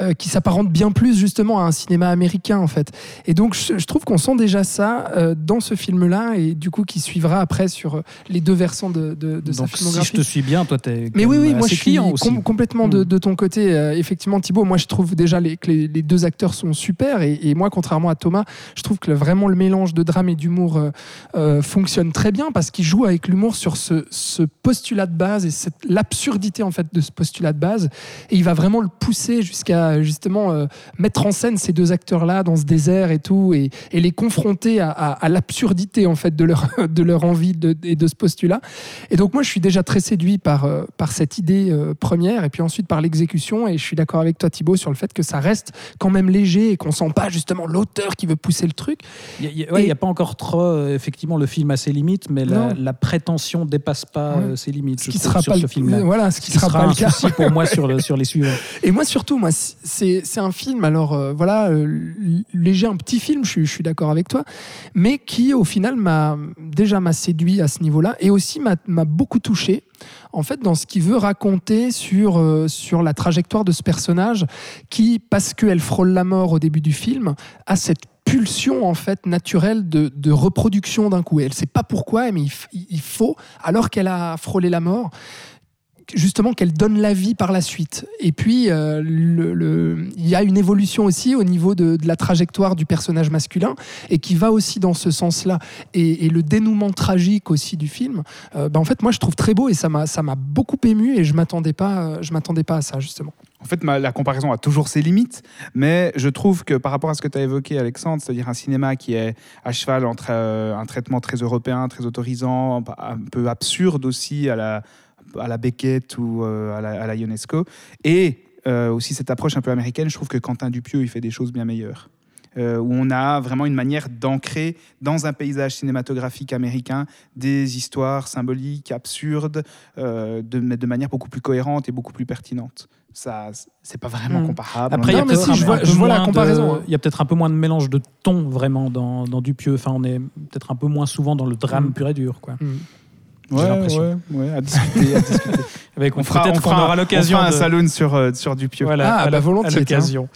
euh, qui s'apparente bien plus justement à un cinéma américain en fait. Et donc je, je trouve qu'on sent déjà ça euh, dans ce film-là et du coup qui suivra après sur les deux versants de, de, de sa Donc, si filmographie. je te suis bien, toi, t'es. Mais oui, oui, moi je suis com- complètement de, Mm. de ton côté. Effectivement, Moi je trouve déjà que les, deux acteurs sont super. Et, moi, contrairement à Thomas, je trouve que vraiment le mélange de drame et d'humour euh, euh, fonctionne très bien parce qu'il joue avec l'humour sur ce, ce postulat de base et cette- l'absurdité en fait de ce postulat de base. Et il va vraiment le pousser jusqu'à justement euh, mettre en scène ces deux acteurs-là dans ce désert et tout et, les confronter à, l'absurdité en fait de leur, *laughs* de leur envie de, et de ce postulat. Et donc moi, je suis déjà très séduit par, par cette idée première et puis ensuite par l'exécution. Et je suis d'accord avec toi, Thibaut, sur le fait que ça reste quand même léger et qu'on sent pas justement l'auteur qui veut pousser le truc. Il n'y a, ouais, Et- il y a pas encore trop, euh, effectivement, le film a ses limites, mais la, prétention dépasse pas Ouais. euh, ses limites. Ce qui sera pas le film-là. Voilà, ce qui, sera, pas le cas. pour moi sur, le- sur les suivants. Et moi surtout, moi, c'est un film, alors euh, voilà, euh, léger, un petit film, je, suis- je suis d'accord avec toi, mais qui au final m'a déjà m'a séduit à ce niveau-là et aussi m'a beaucoup touché. En fait, dans ce qu'il veut raconter sur, euh, sur la trajectoire de ce personnage qui, parce qu'elle frôle la mort au début du film, a cette pulsion en fait naturelle de, reproduction d'un coup. Elle ne sait pas pourquoi, mais il faut, alors qu'elle a frôlé la mort, justement qu'elle donne la vie par la suite. Et puis, euh, il y a une évolution aussi au niveau de, la trajectoire du personnage masculin et qui va aussi dans ce sens-là. Et, le dénouement tragique aussi du film, euh, bah, en fait, moi, je trouve très beau et ça m'a ça m'a beaucoup ému et je m'attendais pas, je m'attendais pas à ça justement. En fait, la comparaison a toujours ses limites, mais je trouve que par rapport à ce que tu as évoqué, Alexandre, c'est-à-dire un cinéma qui est à cheval entre euh, un traitement très européen, très autorisant, un peu absurde aussi à la, à la Beckett ou euh, à, la, à la Ionesco, et euh, aussi cette approche un peu américaine, je trouve que Quentin Dupieux, il fait des choses bien meilleures. Euh, où on a vraiment une manière d'ancrer dans un paysage cinématographique américain des histoires symboliques, absurdes, euh, de, mais de manière beaucoup plus cohérente et beaucoup plus pertinente. Ça, c'est pas vraiment Mm. comparable. Après, il y a Non, mais peut-être si, un- je vois- un peu je vois la moins de- comparaison, hein. Il y a peut-être un peu moins de mélange de ton vraiment dans, dans Dupieux. Enfin, on est peut-être un peu moins souvent dans le drame Mm. pur et dur. Quoi. Ouais, j'ai l'impression. ouais, ouais, à discuter, à discuter. *laughs* Avec, On fera, peut-être on qu'on fera- aura l'occasion on fera un de- saloon sur, euh, sur Dupieux. Voilà, Ah, à bah, la- volontiers, à l'occasion.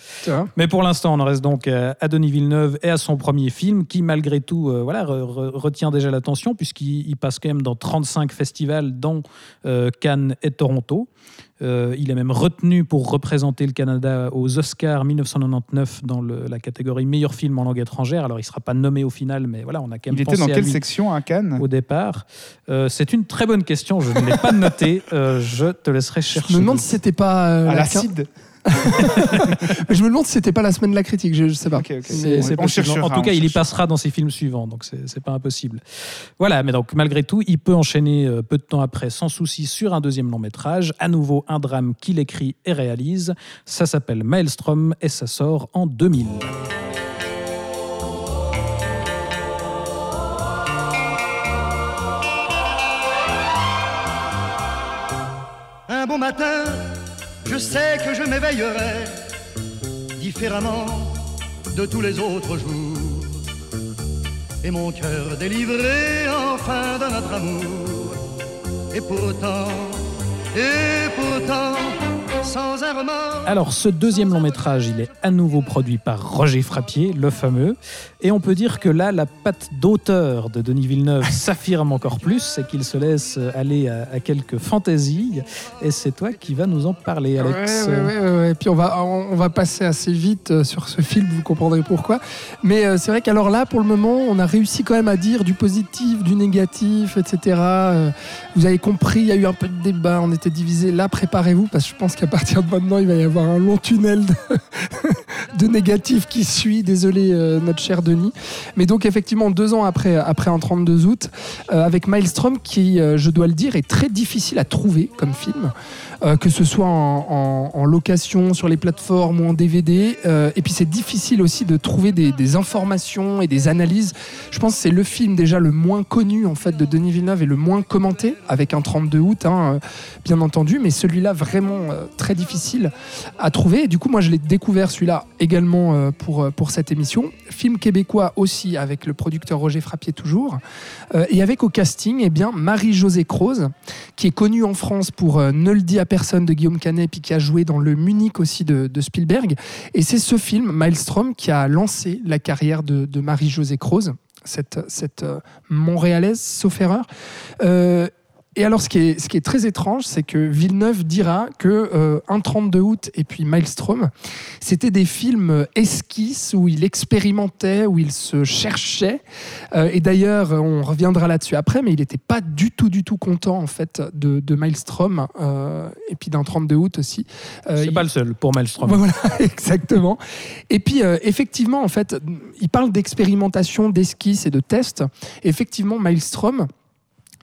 Mais pour l'instant, on en reste donc à à Denis Villeneuve et à son premier film, qui malgré tout euh, voilà, re- re- retient déjà l'attention, puisqu'il il passe quand même dans 35 festivals, dont euh, Cannes et Toronto. Euh, il est même retenu pour représenter le Canada aux Oscars 1999 dans le- la catégorie meilleur film en langue étrangère. Alors, il ne sera pas nommé au final, mais voilà, on a quand même Il était dans à quelle lui section à Cannes? au départ. Euh, C'est une très bonne question, je ne l'ai pas *laughs* noté. Euh, je te laisserai chercher. Je me demande si c'était pas euh, À la- l'acide *laughs* Mais je me demande si c'était pas la semaine de la critique. Je, je sais pas. C'est- c'est On cherchera, en tout on cas, il y passera dans ses films suivants, donc c'est c'est pas impossible. Voilà, mais donc malgré tout, il peut enchaîner euh, peu de temps après, sans souci, sur un deuxième long métrage, à nouveau un drame qu'il écrit et réalise. Ça s'appelle Maelstrom et ça sort en 2000. Un bon matin, je sais que je m'éveillerai différemment de tous les autres jours. Et mon cœur délivré enfin de notre amour. Et pourtant, et pourtant, sans un remords. Alors, ce deuxième long métrage, il est à nouveau produit par Roger Frappier, le fameux. Et on peut dire que là, la patte d'auteur de Denis Villeneuve *laughs* s'affirme encore plus, c'est qu'il se laisse aller à, à quelques fantaisies. Et c'est toi qui vas nous en parler, Alex. Ouais, ouais, ouais, ouais, ouais. Puis on va, on, va passer assez vite euh, sur ce film, vous comprendrez pourquoi. Mais euh, c'est vrai qu'alors là, pour le moment, on a réussi quand même à dire du positif, du négatif, etc. Euh, vous avez compris, il y a eu un peu de débat, on était divisés. Là, préparez-vous, parce que je pense qu'à partir de maintenant, il va y avoir un long tunnel de, *laughs* de négatif qui suit. Désolé, euh, notre cher Denis. Mais donc, effectivement, deux ans après, après un 32 août, euh, avec Maelstrom, qui, euh, je dois le dire, est très difficile à trouver comme film. Euh, que ce soit en, location, sur les plateformes ou en DVD. Euh, et puis c'est difficile aussi de trouver des, informations et des analyses. Je pense que c'est le film déjà le moins connu en fait de Denis Villeneuve et le moins commenté, avec un 32 août, hein, euh, bien entendu, mais celui-là vraiment très difficile à trouver. Et du coup, moi, je l'ai découvert celui-là également pour, pour cette émission. Film québécois aussi, avec le producteur Roger Frappier toujours. Et avec au casting, eh bien, Marie-Josée Croze, qui est connue en France pour Ne le dit à personne de Guillaume Canet, puis qui a joué dans Le Munich aussi de, Spielberg. Et c'est ce film, Maelstrom, qui a lancé la carrière de, de Marie-Josée Croze, cette, cette euh, Montréalaise, sauf erreur. Euh, et alors, ce qui est, ce qui est très étrange, c'est que Villeneuve dira que euh, Un 32 août et puis Maelstrom, c'était des films esquisses où il expérimentait, où il se cherchait. Euh, et d'ailleurs, on reviendra là-dessus après, mais il n'était pas du tout, du tout content en fait de, de Maelstrom euh, et puis d'un 32 août aussi. Euh, C'est il- pas le seul pour Maelstrom. Voilà, *laughs* exactement. Et puis, effectivement, en fait, il parle d'expérimentation, d'esquisse et de tests. Effectivement, Maelstrom,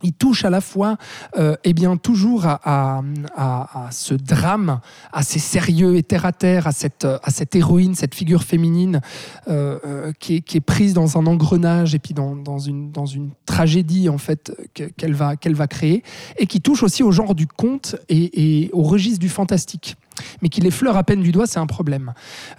il touche à la fois, euh, eh bien, toujours à, à- à- à ce drame assez sérieux et terre à terre, à cette, à cette héroïne, cette figure féminine euh, euh, qui, est, prise dans un engrenage et puis dans, dans une, dans une tragédie en fait que- qu'elle va, qu'elle va créer, et qui touche aussi au genre du conte et au registre du fantastique mais qui l'effleure à peine du doigt, c'est un problème.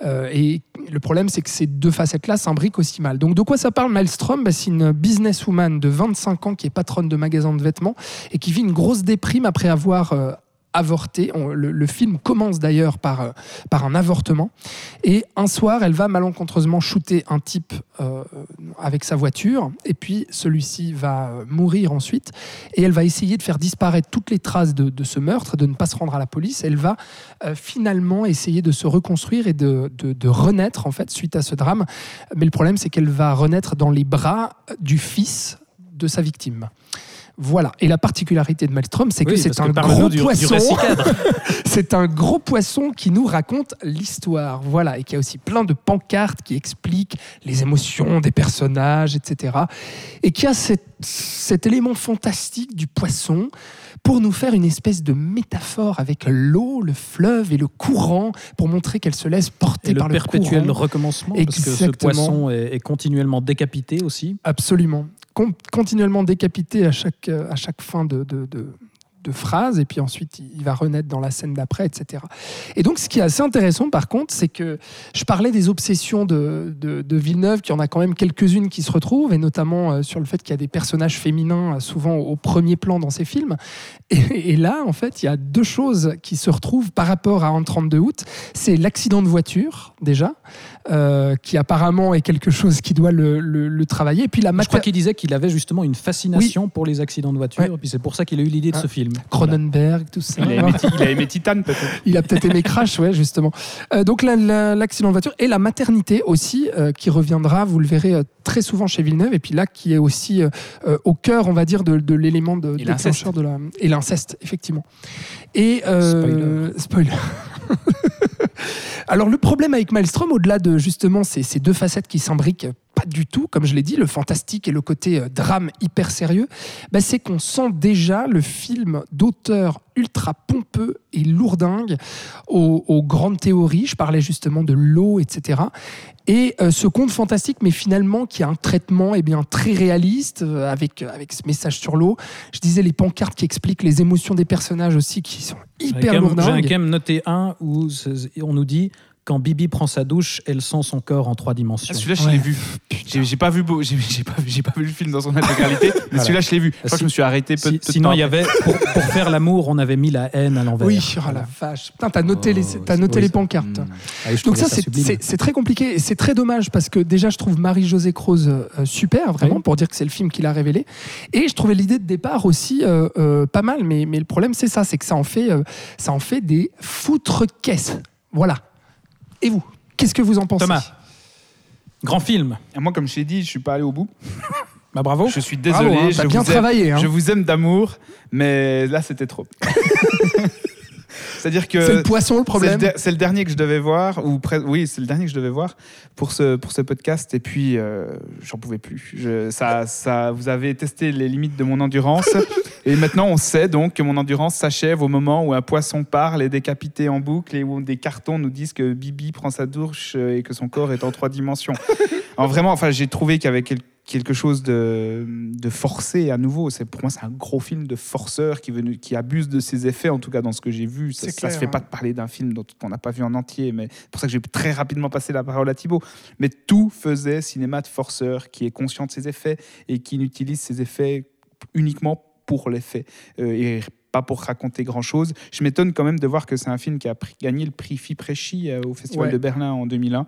Euh, et le problème, c'est que ces deux facettes-là s'imbriquent aussi mal. Donc, de quoi ça parle Maelstrom? Bah, C'est une businesswoman de 25 ans qui est patronne de magasin de vêtements et qui vit une grosse déprime après avoir euh, avorté. On- le, film commence d'ailleurs par, euh, par un avortement. Et un soir, elle va malencontreusement shooter un type euh, avec sa voiture, et puis celui-ci va euh, mourir ensuite, et elle va essayer de faire disparaître toutes les traces de, ce meurtre, de ne pas se rendre à la police. Elle va finalement essayer de se reconstruire et de, de- de renaître en fait suite à ce drame. Mais le problème, c'est qu'elle va renaître dans les bras du fils de sa victime. Voilà. Et la particularité de Maelstrom, c'est que c'est un gros du- poisson. *laughs* c'est un gros poisson qui nous raconte l'histoire. Voilà. Et qui a aussi plein de pancartes qui expliquent les émotions des personnages, etc. Et qui a cette- cet élément fantastique du poisson pour nous faire une espèce de métaphore avec l'eau, le fleuve et le courant pour montrer qu'elle se laisse porter Et le par le perpétuel courant. recommencement, parce que ce Exactement. poisson est, est continuellement décapité aussi. Absolument. Con- continuellement décapité à chaque, euh, à chaque fin de, de, de- phrase, et puis ensuite il va renaître dans la scène d'après, etc. Et donc ce qui est assez intéressant par contre, c'est que je parlais des obsessions de, de, Villeneuve, qui en a quand même quelques-unes qui se retrouvent, et notamment euh, sur le fait qu'il y a des personnages féminins euh, souvent au premier plan dans ses films. Et, et là, en fait, il y a deux choses qui se retrouvent par rapport à Un 32 août. C'est l'accident de voiture, déjà, euh, qui apparemment est quelque chose qui doit le, le- le travailler. Et puis la Je crois mater- qu'il disait qu'il avait justement une fascination pour les accidents de voiture, Ouais. et puis c'est pour ça qu'il a eu l'idée de Ah. ce film. Cronenberg, tout ça. Il a aimé, il a aimé Titan, peut-être. *laughs* Il a peut-être aimé Crash, ouais, justement. Euh, donc la- la- l'accident de voiture et la maternité aussi, euh, qui reviendra, vous le verrez euh, très souvent chez Villeneuve, et puis là qui est aussi euh, au cœur, on va dire, de, de l'élément de déclencheur de la et l'inceste, effectivement. Et euh, spoiler. *laughs* Alors le problème avec Maelstrom, au-delà de justement ces, ces deux facettes qui s'imbriquent pas du tout, comme je l'ai dit, le fantastique et le côté euh, drame hyper sérieux, bah, c'est qu'on sent déjà le film d'auteur ultra pompeux et lourdingue aux, aux grandes théories. Je parlais justement de l'eau, etc. Et euh, ce conte fantastique, mais finalement qui a un traitement eh bien, très réaliste, euh, avec, avec ce message sur l'eau. Je disais les pancartes qui expliquent les émotions des personnages aussi, qui sont hyper lourdingues. quand même noté un où on nous dit quand Bibi prend sa douche, elle sent son corps en trois dimensions. Ah, celui-là, je Ouais. l'ai vu. J'ai j'ai pas vu, beau- j'ai j'ai pas, vu- j'ai pas vu le film dans son intégralité, *laughs* mais Voilà. celui-là, je l'ai vu. Je crois que je me suis arrêté peu, Si- peu sinon, il y avait pour, pour faire l'amour, on avait mis la haine à l'envers. Oui, oh la vache. Putain, t'as noté les, t'as noté oui, les ça- pancartes. Hmm. Ah Donc ça, c'est- sublime. c'est c'est très compliqué et c'est très dommage parce que déjà, je trouve Marie-Josée Croze euh, super, vraiment, Oui. pour dire que c'est le film qui l'a révélé. Et je trouvais l'idée de départ aussi euh, euh, pas mal, mais, mais le problème, c'est ça, c'est que ça en fait, euh, ça en fait des foutre caisses. Voilà. Et vous Qu'est-ce que vous en pensez Thomas. Grand film. Et Moi, comme je t'ai dit, je suis pas allé au bout. *laughs* Bah bravo. Je suis Bravo, désolé. hein, je t'as bien vous aime- travaillé. hein. Je vous aime d'amour, mais là, c'était trop. *laughs* C'est-à-dire que C'est le poisson le problème. c'est le dernier que je devais voir, ou oui, c'est le dernier que je devais voir pour ce, pour ce podcast, et puis euh, j'en pouvais plus. Je, ça, ça, vous avez testé les limites de mon endurance, *laughs* Et maintenant, on sait donc que mon endurance s'achève au moment où un poisson parle et décapité en boucle et où des cartons nous disent que Bibi prend sa douche euh, et que son corps est en trois dimensions. *laughs* Alors vraiment, enfin, j'ai trouvé qu'il y avait quel- quelque chose de, de forcé à nouveau. C'est pour moi, c'est un gros film de forceur qui, veut- qui abuse de ses effets, en tout cas dans ce que j'ai vu. Ça, clair, se fait hein. pas de parler d'un film dont on n'a pas vu en entier, mais c'est pour ça que j'ai très rapidement passé la parole à Thibaut. Mais tout faisait cinéma de forceur qui est conscient de ses effets et qui n'utilise ses effets uniquement pour l'effet euh, et pas pour raconter grand chose. Je m'étonne quand même de voir que c'est un film qui a pris- gagné le prix Fipresci euh, au Festival Ouais. de Berlin en 2001.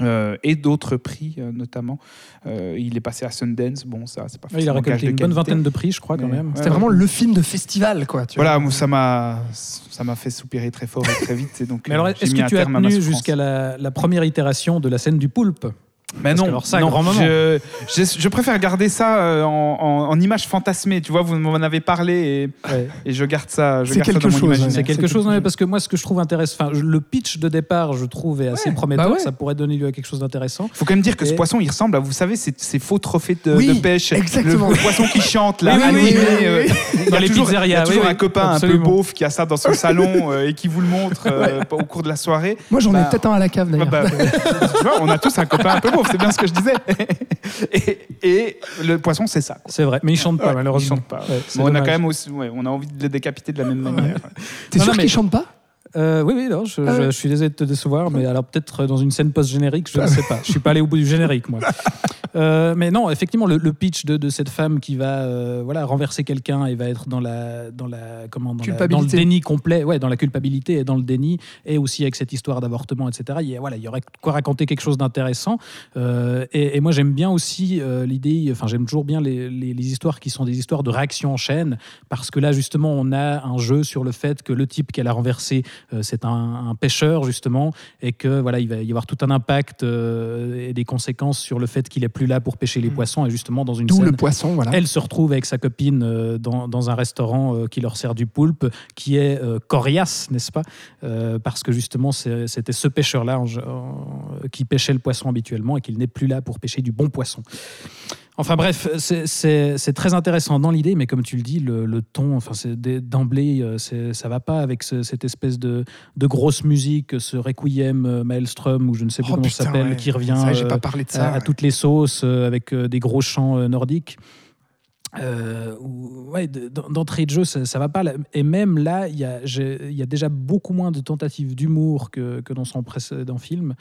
euh, et d'autres prix euh, notamment. Euh, il est passé à Sundance. Bon, ça, c'est pas Ouais, il a récolté une bonne vingtaine de prix, je crois, quand Mais- même. C'était Ouais, vraiment ouais. le film de festival, quoi. tu Voilà, vois. ça m'a ça m'a fait soupirer très fort et très vite. Et donc, Mais alors, est-ce que tu as tenu jusqu'à la, la première itération de la scène du poulpe? Mais Parce non, que alors ça, non, grand moment. Je, je, je préfère garder ça euh, en, en, en image fantasmée. Tu vois, vous m'en avez parlé et, et je garde ça. je C'est quelque dans mon chose. C'est quelque c'est chose, quelque non, parce que moi, ce que je trouve intéressant, enfin, le pitch de départ, je trouve, est assez prometteur. bah ouais. Ça pourrait donner lieu à quelque chose d'intéressant. faut quand même dire que ce poisson, il ressemble à, vous savez, ces, ces faux trophées de, Oui, de pêche. exactement. Le, le poisson qui chante, là, Oui, oui, oui, euh, Il y Dans a les toujours, pizzerias, il y a toujours oui, un copain absolument. un peu beauf qui a ça dans son salon euh, et qui vous le montre euh, au cours de la soirée. Moi, j'en Bah, ai peut-être un à la cave, d'ailleurs. Bah, bah, tu vois, on a tous un copain un peu beauf, c'est bien ce que je disais. *laughs* Et, et le poisson, c'est ça. C'est vrai, mais il chante pas, Ouais, malheureusement. il chante pas. Ouais, c'est Bon, on a quand même aussi, ouais, on a envie de le décapiter de la même manière. *laughs* T'es sûr qu'il chante pas Euh, oui, oui, non, je, Ah je- suis désolé de te décevoir, mais alors peut-être dans une scène post-générique, je ne sais pas. Je suis pas allé au bout du générique, moi. *laughs* Euh, mais non, effectivement, le, le pitch de, de cette femme qui va euh, voilà, renverser quelqu'un et va être dans la, dans la, comment, dans la- dans le déni complet, ouais, dans la culpabilité et dans le déni, et aussi avec cette histoire d'avortement, etc. Il y, a- voilà, il y aurait quoi raconter quelque chose d'intéressant. Euh, et, et moi, j'aime bien aussi euh, l'idée, enfin, j'aime toujours bien les, les- les histoires qui sont des histoires de réaction en chaîne, parce que là, justement, on a un jeu sur le fait que le type qu'elle a renversé, euh, c'est un, un pêcheur, justement, et que voilà, il va y avoir tout un impact euh, et des conséquences sur le fait qu'il est plus là pour pêcher les poissons, et justement, dans une D'où scène. le poisson, voilà. Elle se retrouve avec sa copine euh, dans, dans un restaurant euh, qui leur sert du poulpe, qui est euh, coriace, n'est-ce pas? Euh, Parce que justement, c'est- c'était ce pêcheur-là en- en- qui pêchait le poisson habituellement et qu'il n'est plus là pour pêcher du bon poisson. Enfin bref, c'est- très intéressant dans l'idée, mais comme tu le dis, le, le ton, enfin, d'emblée, euh, ça va pas avec ce- cette espèce de, de grosse musique, ce requiem euh, Maelstrom ou je ne sais plus Oh, comment ça s'appelle, ouais. qui revient. Vrai, J'ai euh, pas parlé de à, ça. à ouais. toutes les sauces, avec des gros chants nordiques. Euh, ouais, de- d'en- d'entrée de jeu, ça, ça va pas. Et même là, il y a, y déjà beaucoup moins de tentatives d'humour que, que dans son précédent film,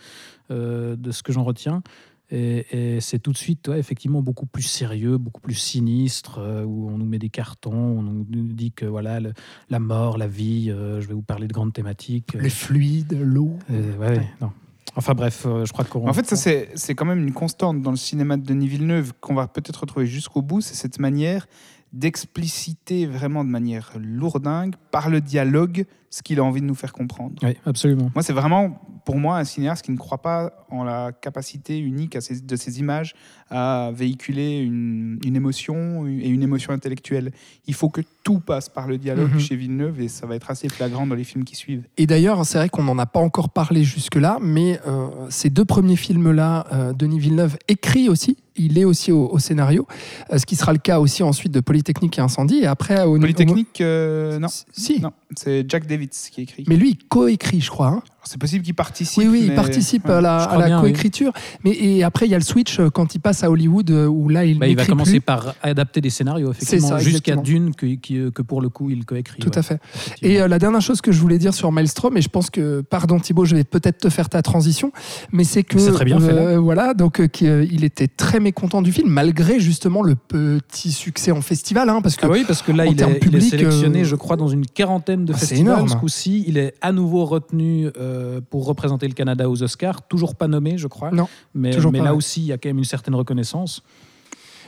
euh, de ce que j'en retiens. Et, et c'est tout de suite, ouais, effectivement, beaucoup plus sérieux, beaucoup plus sinistre, euh, où on nous met des cartons, on nous dit que voilà, le- la mort, la vie, euh, je vais vous parler de grandes thématiques. Les fluides, l'eau. Euh, ouais, ouais, non. Enfin bref, euh, je crois qu'on. En fait, ça, c'est c'est quand même une constante dans le cinéma de Denis Villeneuve qu'on va peut-être retrouver jusqu'au bout. C'est cette manière d'expliciter vraiment de manière lourdingue, par le dialogue, ce qu'il a envie de nous faire comprendre. Oui, absolument. Moi, c'est vraiment, pour moi, un cinéaste qui ne croit pas en la capacité unique à de ces images à véhiculer une, une émotion et une émotion intellectuelle. Il faut que tout passe par le dialogue Mhm. chez Villeneuve et ça va être assez flagrant dans les films qui suivent. Et d'ailleurs, c'est vrai qu'on n'en a pas encore parlé jusque-là, mais euh, ces deux premiers films-là, euh, Denis Villeneuve écrit aussi, il est aussi au, au scénario, euh, ce qui sera le cas aussi ensuite de Polytechnique et Incendie. Et après, au Polytechnique, euh, non. Si, Non, c'est Jack Davids qui écrit. mais lui, il coécrit, je crois. hein. C'est possible qu'il participe. Oui, oui, il participe ouais. à la, crois à la bien, oui. coécriture. Mais et après, il y a le switch euh, quand il passe à Hollywood, euh, où là, il Bah, il va commencer plus. par adapter des scénarios, effectivement, ça, jusqu'à. Dune, que, qui- que pour le coup, il coécrit. Tout ouais, à fait. Et euh, la dernière chose que je voulais dire sur Maelstrom, et je pense que, pardon Thibaut, je vais peut-être te faire ta transition, mais c'est que. C'est très bien fait, là. euh, voilà, donc euh, qu'il était très mécontent du film, malgré justement le petit succès en festival, hein, parce que. Ah oui, parce que là, il est, il est sélectionné, euh, je crois, dans une quarantaine de Ah, c'est festivals. énorme. Ce coup-ci, il est à nouveau retenu euh, pour représenter le Canada aux Oscars. Toujours pas nommé, je crois. Non, mais, toujours mais pas, là aussi, il y a quand même une certaine reconnaissance.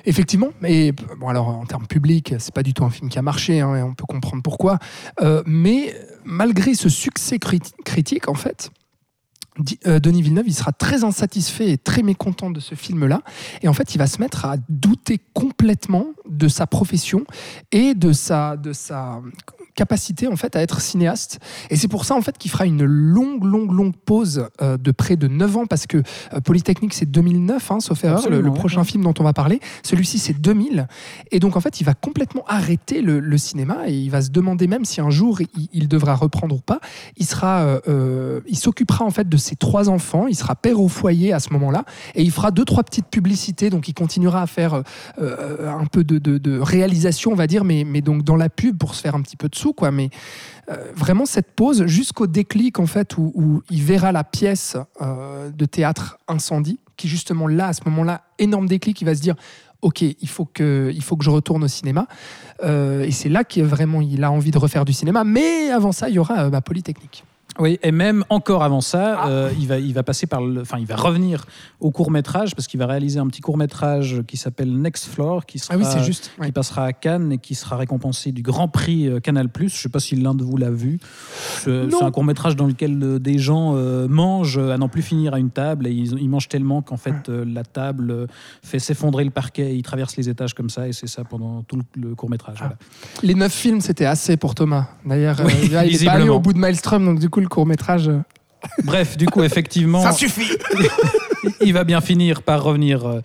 Effectivement, mais bon alors en termes publics, c'est pas du tout un film qui a marché, hein, et on peut comprendre pourquoi. Euh, mais malgré ce succès crit- critique, en fait, euh, Denis Villeneuve, il sera très insatisfait et très mécontent de ce film-là, et en fait, il va se mettre à douter complètement de sa profession et de sa, de sa capacité en fait à être cinéaste. Et c'est pour ça en fait qu'il fera une longue, longue, longue pause euh, de près de 9 ans parce que euh, Polytechnique c'est 2009, hein, sauf erreur, le, prochain ouais. film dont on va parler. Celui-ci c'est 2000. Et donc en fait il va complètement arrêter le, le cinéma et il va se demander même si un jour il, il devra reprendre ou pas. Il sera, euh, il s'occupera en fait de ses trois enfants. Il sera père au foyer à ce moment-là et il fera deux trois petites publicités. Donc il continuera à faire un peu de, de- de réalisation, on va dire, mais, mais donc dans la pub pour se faire un petit peu de quoi. Mais euh, vraiment cette pause jusqu'au déclic en fait où, il verra la pièce euh, de théâtre Incendie, qui justement là à ce moment-là énorme déclic, il va se dire ok il faut que il faut que je retourne au cinéma Euh, et c'est là qu'il vraiment a envie de refaire du cinéma. Mais avant ça il y aura euh, bah, Polytechnique. Oui, et même encore avant ça, Ah. euh, il, va, il va passer par le, enfin, il va revenir au court métrage parce qu'il va réaliser un petit court métrage qui s'appelle Next Floor, qui sera, Ah oui c'est juste. ouais. qui passera à Cannes et qui sera récompensé du Grand Prix euh, Canal+. Je ne sais pas si l'un de vous l'a vu. C'est un court métrage dans lequel euh, des gens euh, mangent à n'en plus finir à une table et ils, ils mangent tellement qu'en fait euh, la table euh, fait s'effondrer le parquet. Et ils traversent les étages comme ça et c'est ça pendant tout le, le court métrage. Ah. Les neuf films c'était assez pour Thomas. D'ailleurs euh, Oui, là, il est *laughs* pas allé au bout de Maelstrom donc du coup le court métrage. Bref, du coup, effectivement. suffit il va bien finir par revenir euh,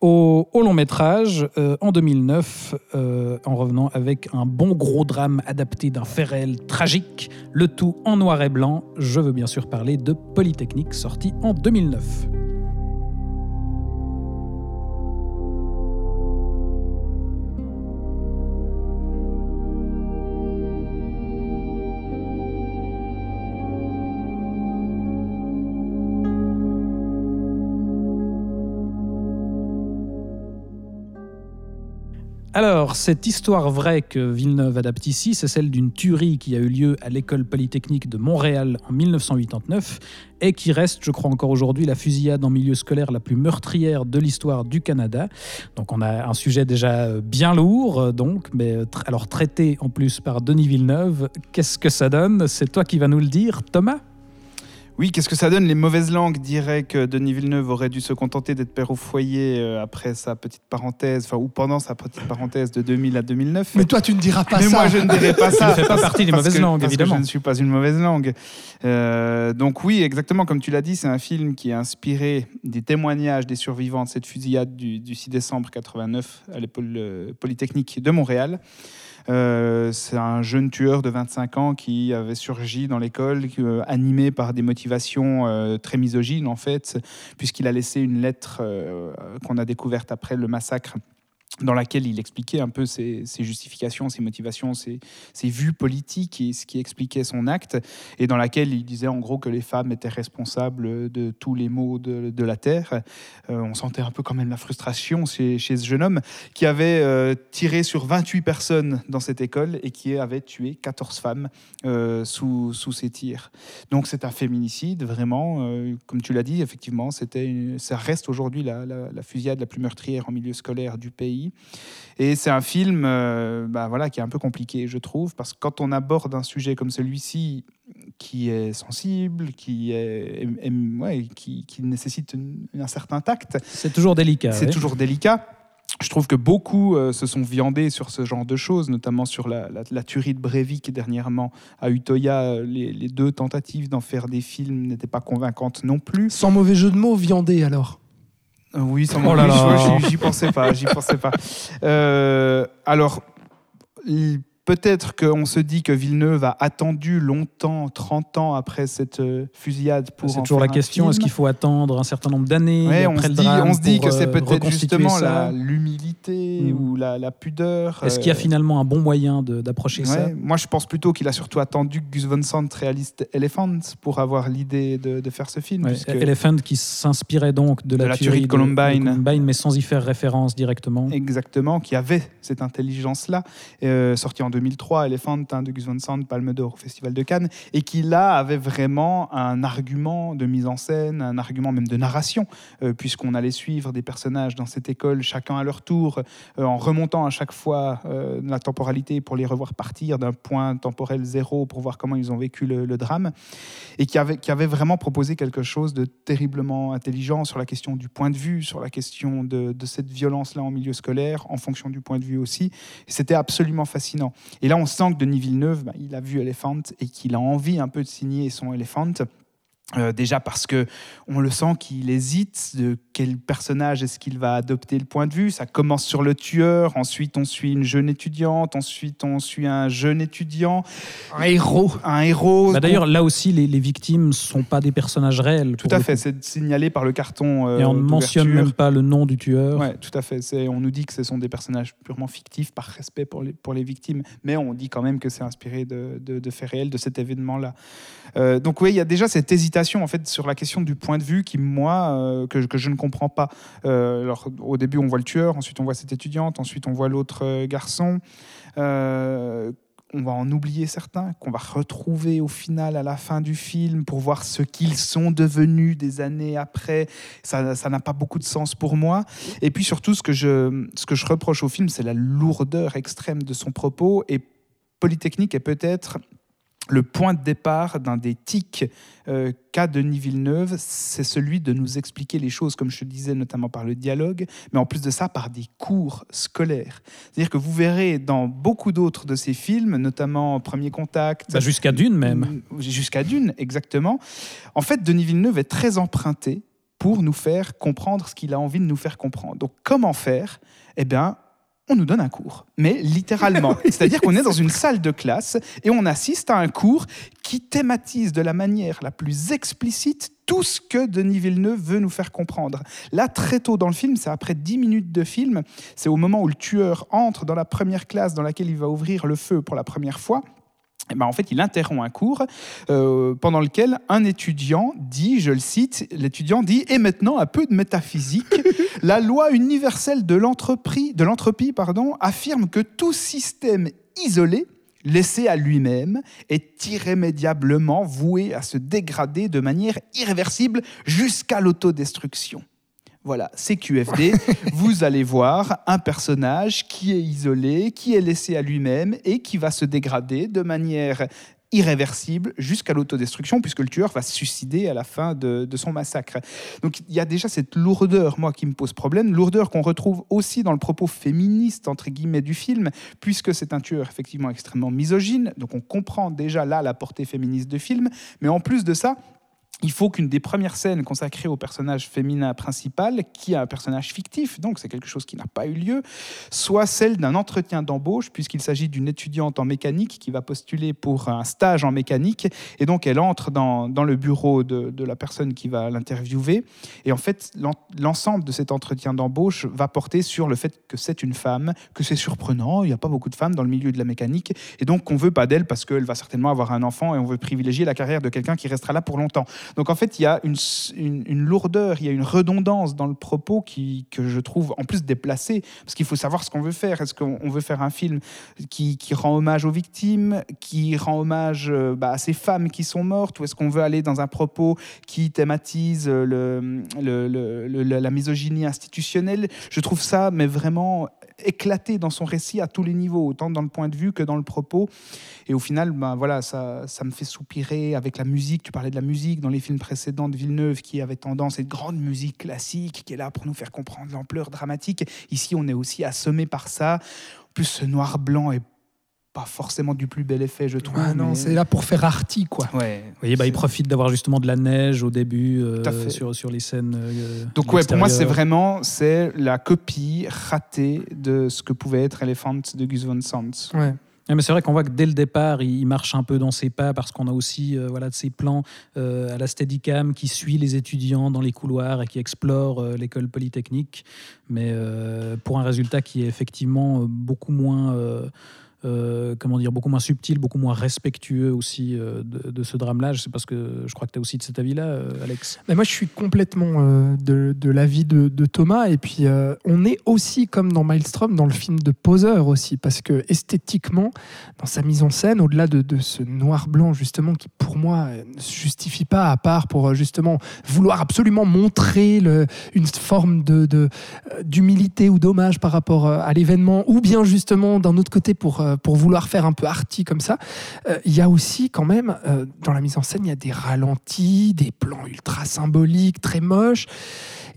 au, au long métrage euh, en 2009, euh, en revenant avec un bon gros drame adapté d'un fait réel tragique, le tout en noir et blanc. Je veux bien sûr parler de Polytechnique, sorti en 2009. Alors, cette histoire vraie que Villeneuve adapte ici, c'est celle d'une tuerie qui a eu lieu à l'école polytechnique de Montréal en 1989 et qui reste, je crois encore aujourd'hui, la fusillade en milieu scolaire la plus meurtrière de l'histoire du Canada. Donc on a un sujet déjà euh, bien lourd, euh, donc, mais euh, alors traité en plus par Denis Villeneuve. Qu'est-ce que ça donne? C'est toi qui vas nous le dire, Thomas? Oui, qu'est-ce que ça donne Les mauvaises langues? Diraient que Denis Villeneuve aurait dû se contenter d'être père au foyer euh, après sa petite parenthèse, enfin, ou pendant sa petite parenthèse de 2000 à 2009. Mais toi tu ne diras pas Mais ça. moi, je ne dirais pas *laughs* ça. ne fais pas partie des mauvaises que- langues, parce que évidemment. je ne suis pas une mauvaise langue. Euh, donc oui, exactement comme tu l'as dit, c'est un film qui est inspiré des témoignages des survivants de cette fusillade du, du 6 décembre 89 à l'école euh, polytechnique de Montréal. Euh, c'est un jeune tueur de 25 ans qui avait surgi dans l'école, euh, animé par des motivations euh, très misogynes en fait, puisqu'il a laissé une lettre qu'on a découverte après le massacre dans laquelle il expliquait un peu ses, justifications, ses motivations, ses, vues politiques et ce qui expliquait son acte, et dans laquelle il disait en gros que les femmes étaient responsables de tous les maux de, la Terre. Euh, on sentait un peu quand même la frustration chez, ce jeune homme qui avait euh, tiré sur 28 personnes dans cette école et qui avait tué 14 femmes euh, sous, ses tirs. Donc c'est un féminicide, vraiment, comme tu l'as dit, effectivement, ça reste aujourd'hui la fusillade la plus meurtrière en milieu scolaire du pays. Et c'est un film euh, bah, voilà, qui est un peu compliqué, je trouve, parce que quand on aborde un sujet comme celui-ci, qui est sensible, qui, est, ouais, qui, qui nécessite une- un certain tact, C'est toujours délicat. c'est ouais. toujours délicat. Je trouve que beaucoup euh, se sont viandés sur ce genre de choses, notamment sur la, la- la tuerie de Breivik dernièrement à Utoya. Les, les deux tentatives d'en faire des films n'étaient pas convaincantes non plus. Sans mauvais jeu de mots, viandé alors. Oui, sans Oh là *laughs* j'y pensais pas, j'y pensais pas. Euh, alors, il- peut-être qu'on se dit que Villeneuve a attendu longtemps, 30 ans après cette euh, fusillade pour C'est toujours la question est-ce qu'il faut attendre un certain nombre d'années Ouais, on après se le dit, drame on se dit pour, que c'est euh, peut-être justement l'humilité Mm. ou la, la pudeur. Est-ce qu'il y a euh, finalement un bon moyen d'approcher ça? Moi, je pense plutôt qu'il a surtout attendu que Gus Van Sant réalise Elephant pour avoir l'idée de, de faire ce film. Ouais, puisque- Elephant qui s'inspirait donc de la, De la tuerie de Columbine. mais sans y faire référence directement. Exactement, qui avait cette intelligence-là, euh, sorti en 2003, Elephant hein, Gus Van Sant, Palme d'Or au Festival de Cannes, et qui là avait vraiment un argument de mise en scène, un argument même de narration, euh, puisqu'on allait suivre des personnages dans cette école, chacun à leur tour, euh, en remontant à chaque fois euh, la temporalité pour les revoir partir d'un point temporel zéro pour voir comment ils ont vécu le, drame, et qui avait, vraiment proposé quelque chose de terriblement intelligent sur la question du point de vue, sur la question de, cette violence-là en milieu scolaire, en fonction du point de vue aussi. C'était absolument fascinant. Et là, on sent que Denis Villeneuve, bah, il a vu Elephant et qu'il a envie un peu de signer son Elephant. Euh, déjà parce que on le sent qu'il hésite de quel personnage est-ce qu'il va adopter le point de vue. Ça commence sur le tueur, ensuite on suit une jeune étudiante, ensuite on suit un jeune étudiant, Un héros. un héros. Bah, D'ailleurs, là aussi, les, les victimes sont pas des personnages réels. tout à fait, c'est signalé par le carton. euh, Et on ne mentionne même pas le nom du tueur. Ouais, tout à fait. C'est- On nous dit que ce sont des personnages purement fictifs par respect pour les, pour les victimes, mais on dit quand même que c'est inspiré de, de, de faits réels, de cet événement-là. Euh, donc oui, il y a déjà cette hésitation sur la question du point de vue qui, moi, euh, que, je ne comprends pas. Euh, au début, on voit le tueur, ensuite on voit cette étudiante, ensuite on voit l'autre euh, garçon. On va en oublier certains, qu'on va retrouver au final à la fin du film pour voir ce qu'ils sont devenus des années après. Ça ça n'a pas beaucoup de sens pour moi. Et puis surtout, ce que je, ce que je reproche au film, c'est la lourdeur extrême de son propos. Et Polytechnique est peut-être le point de départ d'un des tics euh, qu'a Denis Villeneuve, c'est celui de nous expliquer les choses, comme je te disais, notamment par le dialogue, mais en plus de ça, par des cours scolaires. C'est-à-dire que vous verrez dans beaucoup d'autres de ses films, notamment Premier Contact, Bah, Jusqu'à Dune même. Mm, Jusqu'à Dune, exactement. En fait, Denis Villeneuve est très emprunté pour nous faire comprendre ce qu'il a envie de nous faire comprendre. Donc, comment faire? Eh bien, on nous donne un cours, mais littéralement. *laughs* C'est-à-dire qu'on est dans une salle de classe et on assiste à un cours qui thématise de la manière la plus explicite tout ce que Denis Villeneuve veut nous faire comprendre. Là, très tôt dans le film, c'est après 10 minutes de film, c'est au moment où le tueur entre dans la première classe dans laquelle il va ouvrir le feu pour la première fois. Eh ben, en fait, il interrompt un cours euh, pendant lequel un étudiant dit, je le cite, l'étudiant dit Et maintenant, un peu de métaphysique. *laughs* La loi universelle de l'entropie, de l'entropie pardon, affirme que tout système isolé, laissé à lui-même, est irrémédiablement voué à se dégrader de manière irréversible jusqu'à l'autodestruction. Voilà, c'est QFD. *laughs* Vous allez voir un personnage qui est isolé, qui est laissé à lui-même et qui va se dégrader de manière irréversible jusqu'à l'autodestruction, puisque le tueur va se suicider à la fin de, de son massacre. Donc il y a déjà cette lourdeur, moi, qui me pose problème, lourdeur qu'on retrouve aussi dans le propos féministe, entre guillemets, du film, puisque c'est un tueur effectivement extrêmement misogyne, donc on comprend déjà là la portée féministe du film, mais en plus de ça, il faut qu'une des premières scènes consacrées au personnage féminin principal, qui est un personnage fictif, donc c'est quelque chose qui n'a pas eu lieu, soit celle d'un entretien d'embauche, puisqu'il s'agit d'une étudiante en mécanique qui va postuler pour un stage en mécanique, et donc elle entre dans, le bureau de, la personne qui va l'interviewer, et en fait l'en- l'ensemble de cet entretien d'embauche va porter sur le fait que c'est une femme, que c'est surprenant, il n'y a pas beaucoup de femmes dans le milieu de la mécanique, et donc qu'on veut pas d'elle parce qu'elle va certainement avoir un enfant, et on veut privilégier la carrière de quelqu'un qui restera là pour longtemps. Donc en fait, il y a une, lourdeur, il y a une redondance dans le propos qui, que je trouve en plus déplacée, parce qu'il faut savoir ce qu'on veut faire. Est-ce qu'on on veut faire un film qui, rend hommage aux victimes, qui rend hommage euh, bah, à ces femmes qui sont mortes, ou est-ce qu'on veut aller dans un propos qui thématise euh, la misogynie institutionnelle? Je trouve ça, mais vraiment éclaté dans son récit à tous les niveaux, autant dans le point de vue que dans le propos. Et au final, ben voilà, ça, ça me fait soupirer avec la musique. Tu parlais de la musique dans les films précédents de Villeneuve qui avait tendance, cette grande musique classique qui est là pour nous faire comprendre l'ampleur dramatique. Ici, on est aussi assommé par ça. En plus, ce noir-blanc est pas forcément du plus bel effet, je trouve. Ah non, mais- c'est là pour faire arty, quoi. Ouais. Vous voyez, bah, il C'est- profite d'avoir justement de la neige au début euh, Tout à fait. sur, sur les scènes. euh, Donc ouais, pour moi, c'est vraiment c'est la copie ratée de ce que pouvait être Elephant de Gus Van Sant. Ouais. Ouais, mais c'est vrai qu'on voit que dès le départ, il marche un peu dans ses pas parce qu'on a aussi euh, voilà, de ces plans euh, à la Steadicam qui suit les étudiants dans les couloirs et qui explore euh, l'école polytechnique, mais euh, pour un résultat qui est effectivement beaucoup moins euh, comment dire, beaucoup moins subtil, beaucoup moins respectueux aussi euh, de, ce drame-là. Je que je crois que tu es aussi de cet avis-là, euh, Alex. Moi, je suis complètement de, l'avis de, Thomas. Et puis, on est aussi, comme dans Maelstrom, dans le film de Poseur aussi, parce que esthétiquement, dans sa mise en scène, au-delà de, ce noir-blanc, justement, qui pour moi ne se justifie pas, à part pour justement vouloir absolument montrer une forme de, d'humilité ou d'hommage par rapport à l'événement, ou bien justement, d'un autre côté, pour, euh, pour vouloir faire un peu arty comme ça, euh, il y a aussi quand même, euh, dans la mise en scène, il y a des ralentis, des plans ultra symboliques, très moches.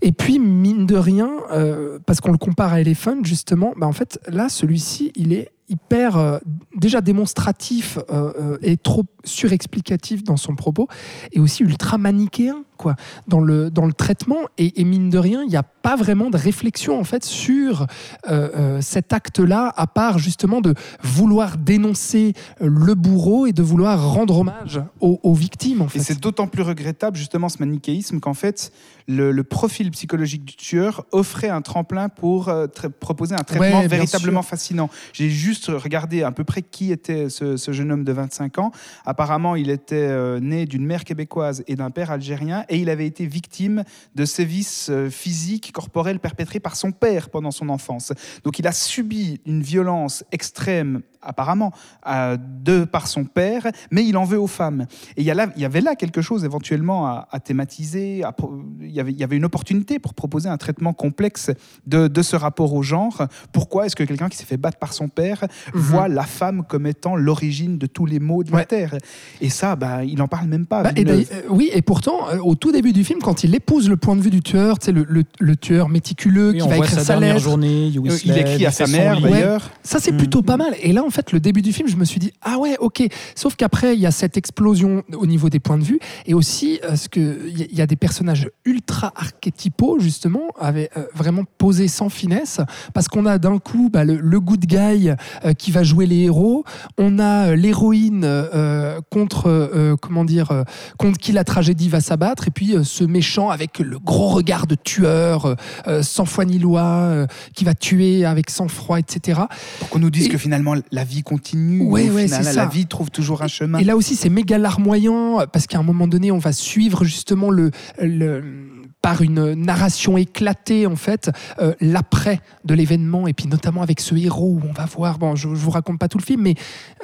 Et puis, mine de rien, euh, parce qu'on le compare à Elephant, justement, bah en fait, là, celui-ci, il est hyper euh, déjà démonstratif euh, et trop surexplicatif dans son propos et aussi ultra manichéen quoi dans le dans le traitement. Et, et mine de rien il n'y a pas vraiment de réflexion en fait sur euh, cet acte là à part justement de vouloir dénoncer le bourreau et de vouloir rendre hommage aux, aux victimes en fait. Et c'est d'autant plus regrettable justement ce manichéisme qu'en fait le, le profil psychologique du tueur offrait un tremplin pour euh, proposer un traitement Ouais, véritablement fascinant. J'ai juste regardé à peu près qui était ce, ce jeune homme de 25 ans. Apparemment, il était euh, né d'une mère québécoise et d'un père algérien et il avait été victime de sévices euh, physiques, corporels perpétrés par son père pendant son enfance. Donc il a subi une violence extrême apparemment euh, de par son père, mais il en veut aux femmes. Et il y, a là- il y avait là quelque chose éventuellement à, à thématiser. à il, y avait, il y avait une opportunité pour proposer un traitement complexe de, de ce rapport au genre. Pourquoi est-ce que quelqu'un qui s'est fait battre par son père voit la femme comme étant l'origine de tous les maux de la Ouais. terre? Et ça, bah, il n'en parle même pas. Bah, et euh, oui, et pourtant, euh, au tout début du film, quand il épouse le point de vue du tueur, tu sais, le, le- le tueur méticuleux Oui, qui va écrire sa lettre, journée. Euh, il sled, écrit à sa mère d'ailleurs. Ça, c'est Mm. plutôt pas mal. Et là, en fait, le début du film, je me suis dit, ah ouais, ok. Sauf qu'après, il y a cette explosion au niveau des points de vue. Et aussi, euh, ce que il y, a- des personnages ultra archétypaux, justement, avec, euh, vraiment posés sans finesse. Parce qu'on a d'un coup bah, le, le good guy euh, qui va jouer les héros. On a euh, l'héroïne euh, contre, euh, comment dire, euh, contre qui la tragédie va s'abattre. Et puis, euh, ce méchant avec le gros regard de tueur, euh, euh, sans foi ni loi, euh, qui va tuer avec sang-froid, etc. Pour qu'on nous dise Et- que finalement la vie continue. Ouais, au ouais, final, la ça. vie trouve toujours un chemin. Et là aussi, c'est méga larmoyant parce qu'à un moment donné, on va suivre justement le, le- par une narration éclatée en fait euh, l'après de l'événement et puis notamment avec ce héros où on va voir. Bon, je, je vous raconte pas tout le film, mais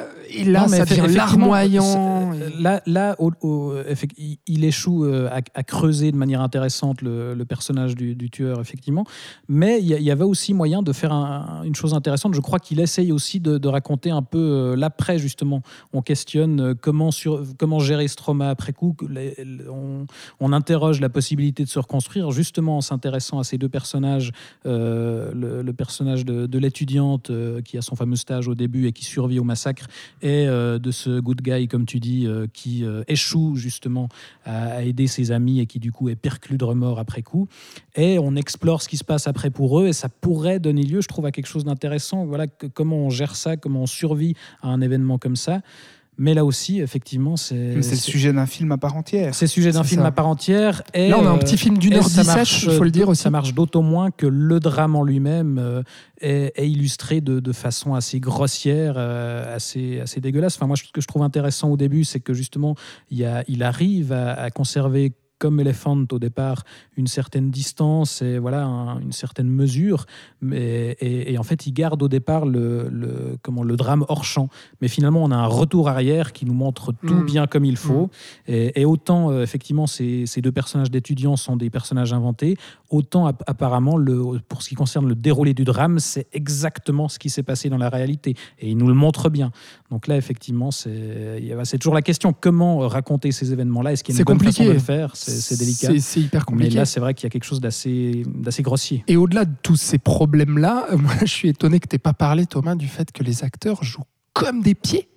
euh, et là, Non, ça devient larmoyant. c'est- Là, là au- au- effect- il- échoue euh, à, à creuser de manière intéressante le, le personnage du, du tueur, effectivement. Mais il y, avait aussi moyen de faire un- une chose intéressante. Je crois qu'il essaye aussi de, de raconter un peu euh, l'après, justement. On questionne euh, comment, sur, comment gérer ce trauma après coup. les- on, on interroge la possibilité de se reconstruire, justement en s'intéressant à ces deux personnages. euh, le, le personnage de, de l'étudiante euh, qui a son fameux stage au début et qui survit au massacre et euh, de ce good guy, comme tu dis, euh, qui euh, échoue justement à, aider ses amis et qui du coup est perclus de remords après coup. Et on explore ce qui se passe après pour eux et ça pourrait donner lieu, je trouve, à quelque chose d'intéressant. Voilà, comment on gère ça, comment on survit à un événement comme ça. Mais là aussi, effectivement, c'est Mais C'est le sujet d'un film à part entière. c'est sujet d'un film ça. à part entière. Et, Là, on a un petit film d'une heure ça 17, marche, il faut le dire aussi. Ça marche d'autant moins que le drame en lui-même euh, est, est illustré de, de façon assez grossière, euh, assez, assez dégueulasse. Enfin, moi, ce que je trouve intéressant au début, c'est que justement, il, y a, il arrive à, à conserver comme Elephant au départ, une certaine distance et voilà un- une certaine mesure, mais, et, et en fait il garde au départ le, le- comment, le drame hors champ. Mais finalement on a un retour arrière qui nous montre tout Mm. bien comme il faut. Et, et autant euh, effectivement ces, ces deux personnages d'étudiants sont des personnages inventés, autant app- apparemment le, pour ce qui concerne le déroulé du drame, c'est exactement ce qui s'est passé dans la réalité et il nous le montre bien. Donc là effectivement c'est toujours la question comment raconter ces événements-là? Est-ce qu'il y a une bonne façon de le faire? C'est délicat. C'est- hyper Mais compliqué. là, c'est vrai qu'il y a quelque chose d'assez grossier. Et au-delà de tous ces problèmes-là, euh, moi, je suis étonné que tu pas parlé, Thomas, du fait que les acteurs jouent comme des pieds,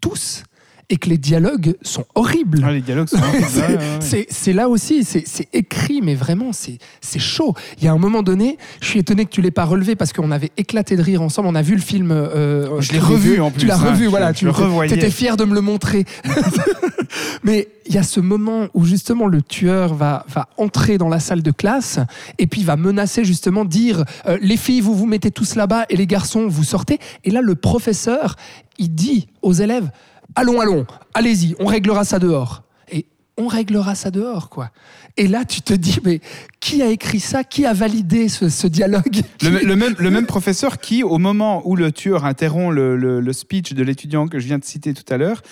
tous. Et que les dialogues sont horribles. Ah, les dialogues sont horribles, *laughs* C'est- là aussi, c'est écrit, mais vraiment, c'est chaud. Il y a un moment donné, je suis étonné que tu l'aies pas relevé parce qu'on avait éclaté de rire ensemble. On a vu le film. euh, Je l'ai l'ai revu, en plus, Tu l'as hein, revu, je- voilà. je tu le revoyais. étais fier de me le montrer. *laughs* mais il y a ce moment où justement le tueur va, va entrer dans la salle de classe et puis va menacer justement dire euh, les filles vous vous mettez tous là-bas et les garçons vous sortez. Et là le professeur il dit aux élèves allons allons allez-y on réglera ça dehors. Et on réglera ça dehors quoi. Et là tu te dis mais qui a écrit ça? Qui a validé ce, ce dialogue? Le, *laughs* le même, le même professeur qui, au moment où le tueur interrompt le, le- le speech de l'étudiant que je viens de citer tout à l'heure,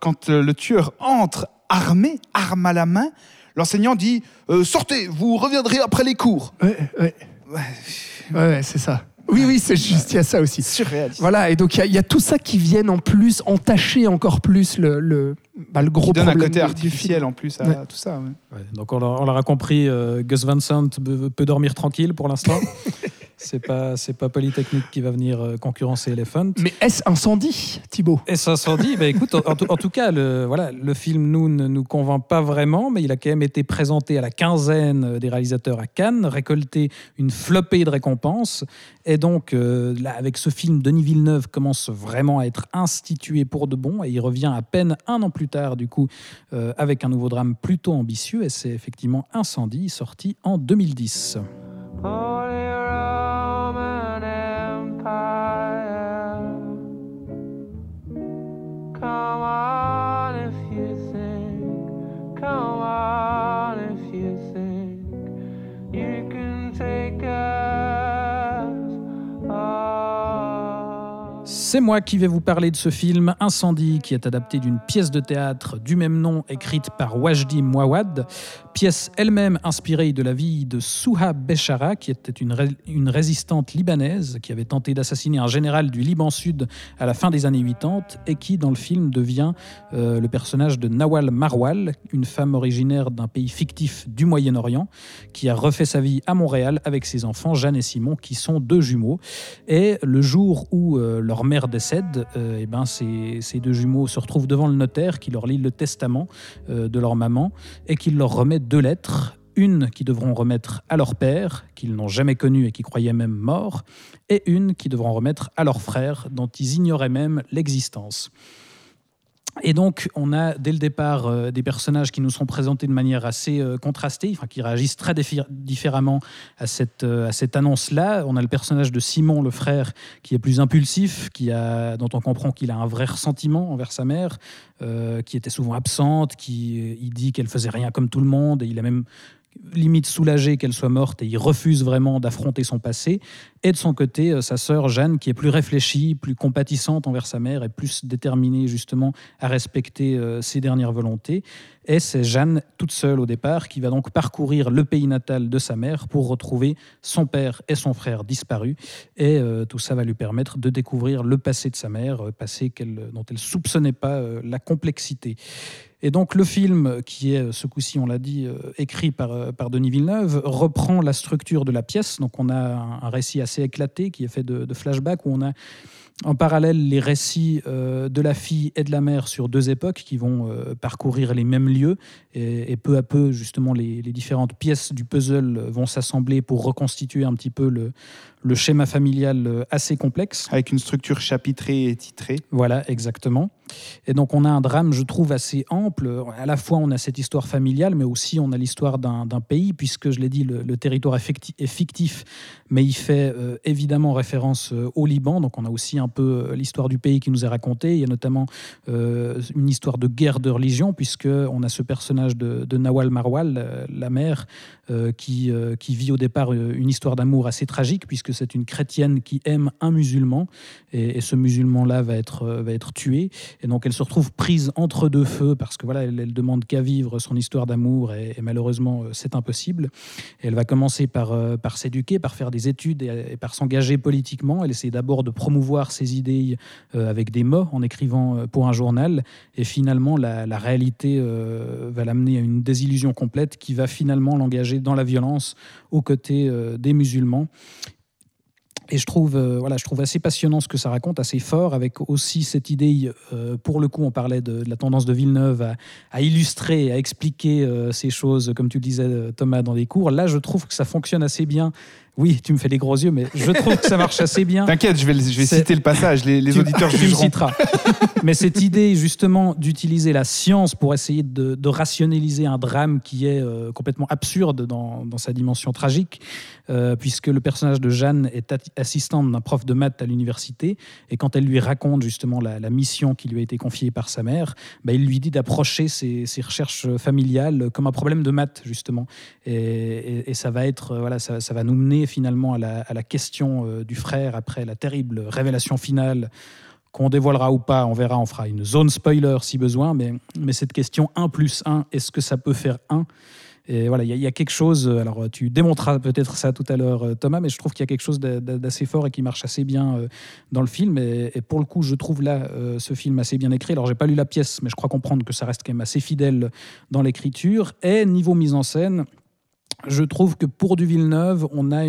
quand euh, le tueur entre armé, arme à la main, l'enseignant dit euh, Sortez, vous reviendrez après les cours. Ouais, ouais. Ouais, ouais, c'est ça. Oui, oui, c'est juste, il y a ça aussi. Surréaliste. Voilà, et donc il y a- il y, a tout ça qui vient en plus entacher encore plus le, le, bah, le gros Qui donne un problème côté artificiel en plus à Ouais. tout ça. ouais. Ouais, donc on l'a- on l'aura compris, euh, Gus Van Sant peut, peut dormir tranquille pour l'instant. *laughs* c'est pas c'est pas Polytechnique qui va venir euh, concurrencer Elephant. Mais est-ce incendie, Thibaut? S'en dit, bah écoute, en, tout, en tout cas, le, voilà, le film nous ne nous convainc pas vraiment, mais il a quand même été présenté à la quinzaine des réalisateurs à Cannes, récolté une flopée de récompenses, et donc euh, là, avec ce film, Denis Villeneuve commence vraiment à être institué pour de bon, et il revient à peine un an plus tard, du coup, euh, avec un nouveau drame plutôt ambitieux, et c'est effectivement Incendie, sorti en 2010. Holy Roman C'est moi qui vais vous parler de ce film Incendie, qui est adapté d'une pièce de théâtre du même nom écrite par Wajdi Mouawad, pièce elle-même inspirée de la vie de Souha Bechara, qui était une résistante libanaise qui avait tenté d'assassiner un général du Liban Sud à la fin des années 80 et qui, dans le film, devient euh, le personnage de Nawal Marwal, une femme originaire d'un pays fictif du Moyen-Orient, qui a refait sa vie à Montréal avec ses enfants, Jeanne et Simon, qui sont deux jumeaux. Et le jour où euh, leur mère décède, euh, eh ben, ces, ces deux jumeaux se retrouvent devant le notaire qui leur lit le testament euh, de leur maman et qui leur remet deux lettres. Une qu'ils devront remettre à leur père, qu'ils n'ont jamais connu et qui croyaient même mort, et une qu'ils devront remettre à leur frère, dont ils ignoraient même l'existence. Et donc, on a dès le départ euh, des personnages qui nous sont présentés de manière assez euh, contrastée, enfin, qui réagissent très diffé- différemment à cette, euh, cette annonce-là. On a le personnage de Simon, le frère, qui est plus impulsif, qui a, dont on comprend qu'il a un vrai ressentiment envers sa mère, qui était souvent absente, qui il dit qu'elle faisait rien comme tout le monde, et il a même limite soulagé qu'elle soit morte et il refuse vraiment d'affronter son passé. Et de son côté, euh, sa sœur Jeanne, qui est plus réfléchie, plus compatissante envers sa mère et plus déterminée justement à respecter euh, ses dernières volontés. Et c'est Jeanne, toute seule au départ, qui va donc parcourir le pays natal de sa mère pour retrouver son père et son frère disparus. Et euh, tout ça va lui permettre de découvrir le passé de sa mère, passé dont elle soupçonnait pas la complexité. Et donc le film, qui est ce coup-ci, on l'a dit, euh, écrit par, euh, par Denis Villeneuve, reprend la structure de la pièce. Donc on a un, récit assez éclaté qui est fait de, flashbacks où on a en parallèle les récits euh, de la fille et de la mère sur deux époques qui vont euh, parcourir les mêmes lieux et, peu à peu justement les différentes pièces du puzzle vont s'assembler pour reconstituer un petit peu le, le schéma familial euh, assez complexe. Avec une structure chapitrée et titrée. Voilà, exactement. Et donc on a un drame, je trouve, assez ample. À la fois on a cette histoire familiale, mais aussi on a l'histoire d'un pays, puisque je l'ai dit, le, le territoire est ficti- est fictif, mais il fait euh, évidemment référence euh, au Liban. Donc on a aussi un peu l'histoire du pays qui nous est racontée. Il y a notamment euh, une histoire de guerre de religion, puisque on a ce personnage de, de Nawal Marwal, la mère, qui, qui vit au départ une histoire d'amour assez tragique, puisque c'est une chrétienne qui aime un musulman, et, ce musulman-là va être, euh, va être tué. Et donc elle se retrouve prise entre deux feux, parce que voilà, elle, demande qu'à vivre son histoire d'amour, et, malheureusement, euh, c'est impossible. Elle va commencer par, euh, par s'éduquer, par faire des études et, par s'engager politiquement. Elle essaie d'abord de promouvoir ses idées avec des mots, en écrivant pour un journal. Et finalement, la, réalité va l'amener à une désillusion complète qui va finalement l'engager dans la violence aux côtés des musulmans. Et je trouve, euh, voilà, je trouve assez passionnant ce que ça raconte, assez fort, avec aussi cette idée, euh, pour le coup, on parlait de, la tendance de Villeneuve à, illustrer, à expliquer euh, ces choses, comme tu le disais, Thomas, dans des cours. Là, je trouve que ça fonctionne assez bien. Oui, tu me fais des gros yeux, mais je trouve que ça marche assez bien. T'inquiète, je vais, je vais citer le passage, les, les Tu- auditeurs tu me jugeront. citeras. Mais cette idée justement d'utiliser la science pour essayer de, de rationaliser un drame qui est euh, complètement absurde dans, dans sa dimension tragique, euh, puisque le personnage de Jeanne est assistante d'un prof de maths à l'université, et quand elle lui raconte justement la, la mission qui lui a été confiée par sa mère, bah, il lui dit d'approcher ses, ses recherches familiales comme un problème de maths justement, et, et- et ça va être euh, voilà, ça, ça va nous mener finalement à la, question euh, du frère après la terrible révélation finale qu'on dévoilera ou pas, on verra, on fera une zone spoiler si besoin, mais, cette question 1 plus 1, est-ce que ça peut faire 1 et voilà, il y, a- quelque chose, alors tu démontreras peut-être ça tout à l'heure euh, Thomas, mais je trouve qu'il y a quelque chose d'a- d'a- d'assez fort et qui marche assez bien euh, dans le film. Et, et pour le coup, je trouve là ce film assez bien écrit. Alors j'ai pas lu la pièce, mais je crois comprendre que ça reste quand même assez fidèle dans l'écriture. Et niveau mise en scène, je trouve que pour du Villeneuve, on a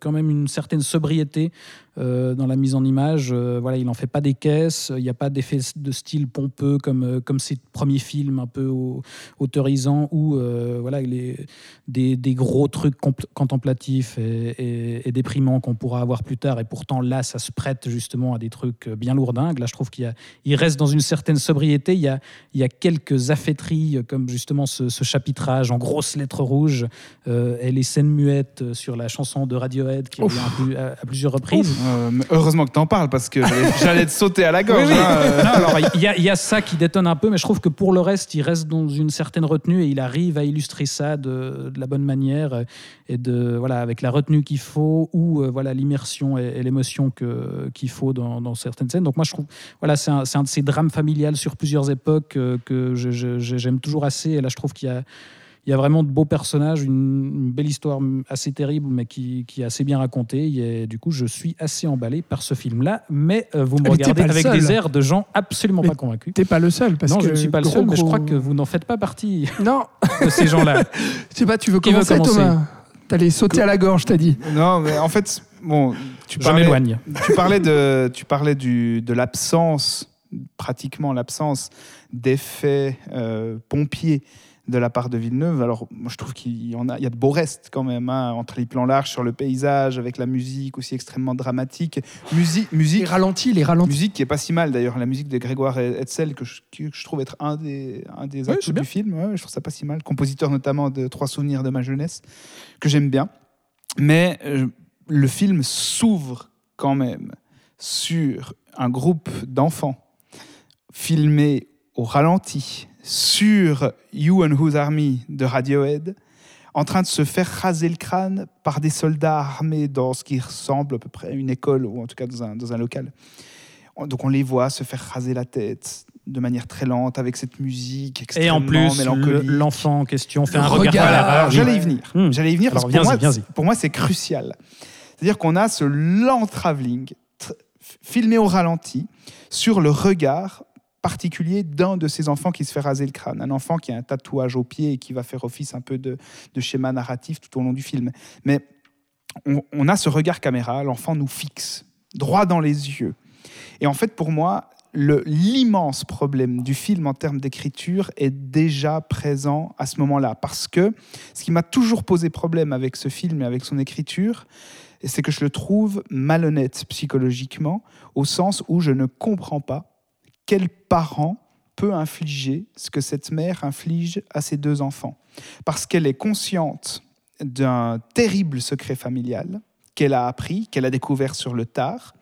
quand même une certaine sobriété euh, dans la mise en image. Euh, voilà, il n'en fait pas des caisses, il n'y a pas d'effet de style pompeux comme, euh, comme ses premiers films un peu au- autorisants où euh, voilà, il est des, gros trucs contemplatifs et, déprimants qu'on pourra avoir plus tard. Et pourtant, là, ça se prête justement à des trucs bien lourdingues. Là, je trouve qu'il reste dans une certaine sobriété. Il y a, quelques affaîtries, comme justement ce chapitrage en grosses lettres rouges euh, et les scènes muettes euh, sur la chanson de Radiohead qui revient à, plus- à- à plusieurs reprises. Euh, heureusement que t'en parles parce que *laughs* j'allais- te sauter à la gorge. Oui, oui. hein, euh. Alors, il y, a- il y a ça qui détonne un peu, mais je trouve que pour le reste, il reste dans une certaine retenue et il arrive à illustrer ça de, de la bonne manière et de voilà avec la retenue qu'il faut ou voilà l'immersion et, et l'émotion que qu'il faut dans, dans certaines scènes. Donc moi, je trouve voilà c'est un, de ces drames familiales sur plusieurs époques que j'aime toujours assez. Et là, je trouve qu'il y a il y a vraiment de beaux personnages, une, une belle histoire assez terrible, mais qui, qui est assez bien racontée. Et du coup, je suis assez emballé par ce film-là. Mais euh, vous me Mais regardez avec des airs de gens absolument Mais pas convaincus. T'es pas le seul. Parce non, que je ne suis pas le gros, seul, mais je crois que vous n'en faites pas partie Non, *laughs* de ces gens-là. *laughs* je sais pas, tu veux commencer, commencer Thomas T'allais sauter à la gorge, t'as dit. Non, mais en fait, bon, tu Je parlais, m'éloigne. tu parlais de, tu parlais du, de l'absence, pratiquement l'absence d'effets euh, pompiers de la part de Villeneuve. Alors, moi, je trouve qu'il y en a, il y a de beaux restes quand même, hein, entre les plans larges sur le paysage, avec la musique aussi extrêmement dramatique. Musique, Les ralentis, les ralentis. musique qui est pas si mal d'ailleurs, la musique de Grégoire Hetzel que je, que je trouve être un des, un des Oui, atouts du film. Ouais, je trouve ça pas si mal. Compositeur notamment de Trois souvenirs de ma jeunesse que j'aime bien. Mais euh, le film s'ouvre quand même sur un groupe d'enfants filmés au ralenti sur You and Whose Army de Radiohead en train de se faire raser le crâne par des soldats armés dans ce qui ressemble à peu près à une école ou en tout cas dans un, dans un local. On- Donc on les voit se faire raser la tête de manière très lente avec cette musique Et extrêmement en plus, l'enfant en question fait un regard, regard. à. Alors, J'allais y venir. Hmm. J'allais y venir parce Alors, que pour moi, pour c'est crucial. C'est-à-dire qu'on a ce lent travelling tr- filmé au ralenti sur le regard particulier d'un de ces enfants qui se fait raser le crâne. Un enfant qui a un tatouage au pied et qui va faire office un peu de, schéma narratif tout au long du film. Mais on, on a ce regard caméra, l'enfant nous fixe droit dans les yeux. Et en fait, pour moi, l'immense problème du film en termes d'écriture est déjà présent à ce moment-là. Parce que ce qui m'a toujours posé problème avec ce film et avec son écriture, c'est que je le trouve malhonnête psychologiquement, au sens où je ne comprends pas quel parent peut infliger ce que cette mère inflige à ses deux enfants? Parce qu'elle est consciente d'un terrible secret familial qu'elle a appris, qu'elle a découvert sur le tard,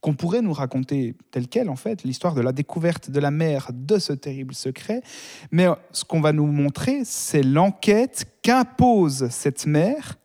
qu'on pourrait nous raconter tel quel, en fait, l'histoire de la découverte de la mère de ce terrible secret. Mais ce qu'on va nous montrer, c'est l'enquête qu'impose cette mère,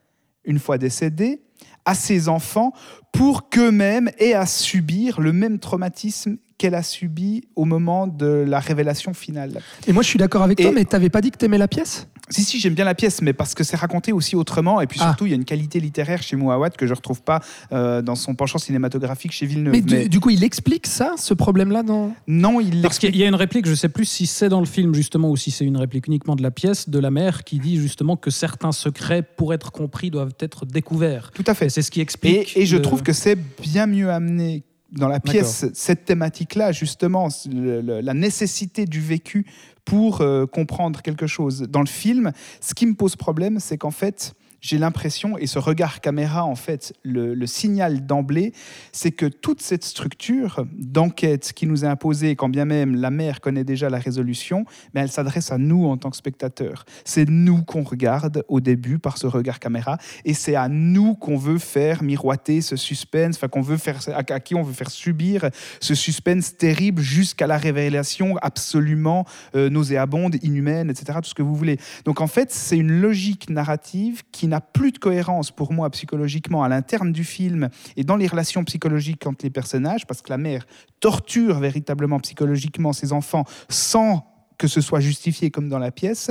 une fois décédée, à ses enfants pour qu'eux-mêmes aient à subir le même traumatisme qu'elle a subi au moment de la révélation finale. Et moi, je suis d'accord avec toi, mais t'avais pas dit que t'aimais la pièce? Si, si, j'aime bien la pièce, mais parce que c'est raconté aussi autrement. Et puis Ah. surtout, il y a une qualité littéraire chez Mouawad que je retrouve pas euh, dans son penchant cinématographique chez Villeneuve. Mais du, du coup, il explique ça, ce problème-là dans. non, il Parce qu'il y a une réplique, je sais plus si c'est dans le film justement ou si c'est une réplique uniquement de la pièce, de la mère qui dit justement que certains secrets, pour être compris, doivent être découverts. Tout à fait. c'est ce qui Et, explique. et je le- trouve que c'est bien mieux amené dans la pièce, cette thématique-là, justement, le- le- la nécessité du vécu pour euh, comprendre quelque chose. Dans le film, ce qui me pose problème, c'est qu'en fait, j'ai l'impression, et ce regard caméra, en fait, le, le signal d'emblée, c'est que toute cette structure d'enquête qui nous est imposée, quand bien même la mère connaît déjà la résolution, mais elle s'adresse à nous en tant que spectateurs. C'est nous qu'on regarde au début par ce regard caméra, et c'est à nous qu'on veut faire miroiter ce suspense, enfin qu'on veut faire, à, qui on veut faire subir ce suspense terrible jusqu'à la révélation absolument euh, nauséabonde, inhumaine, etc. Tout ce que vous voulez. Donc en fait, c'est une logique narrative qui n'a plus de cohérence pour moi psychologiquement à l'interne du film et dans les relations psychologiques entre les personnages, parce que la mère torture véritablement psychologiquement ses enfants sans que ce soit justifié comme dans la pièce.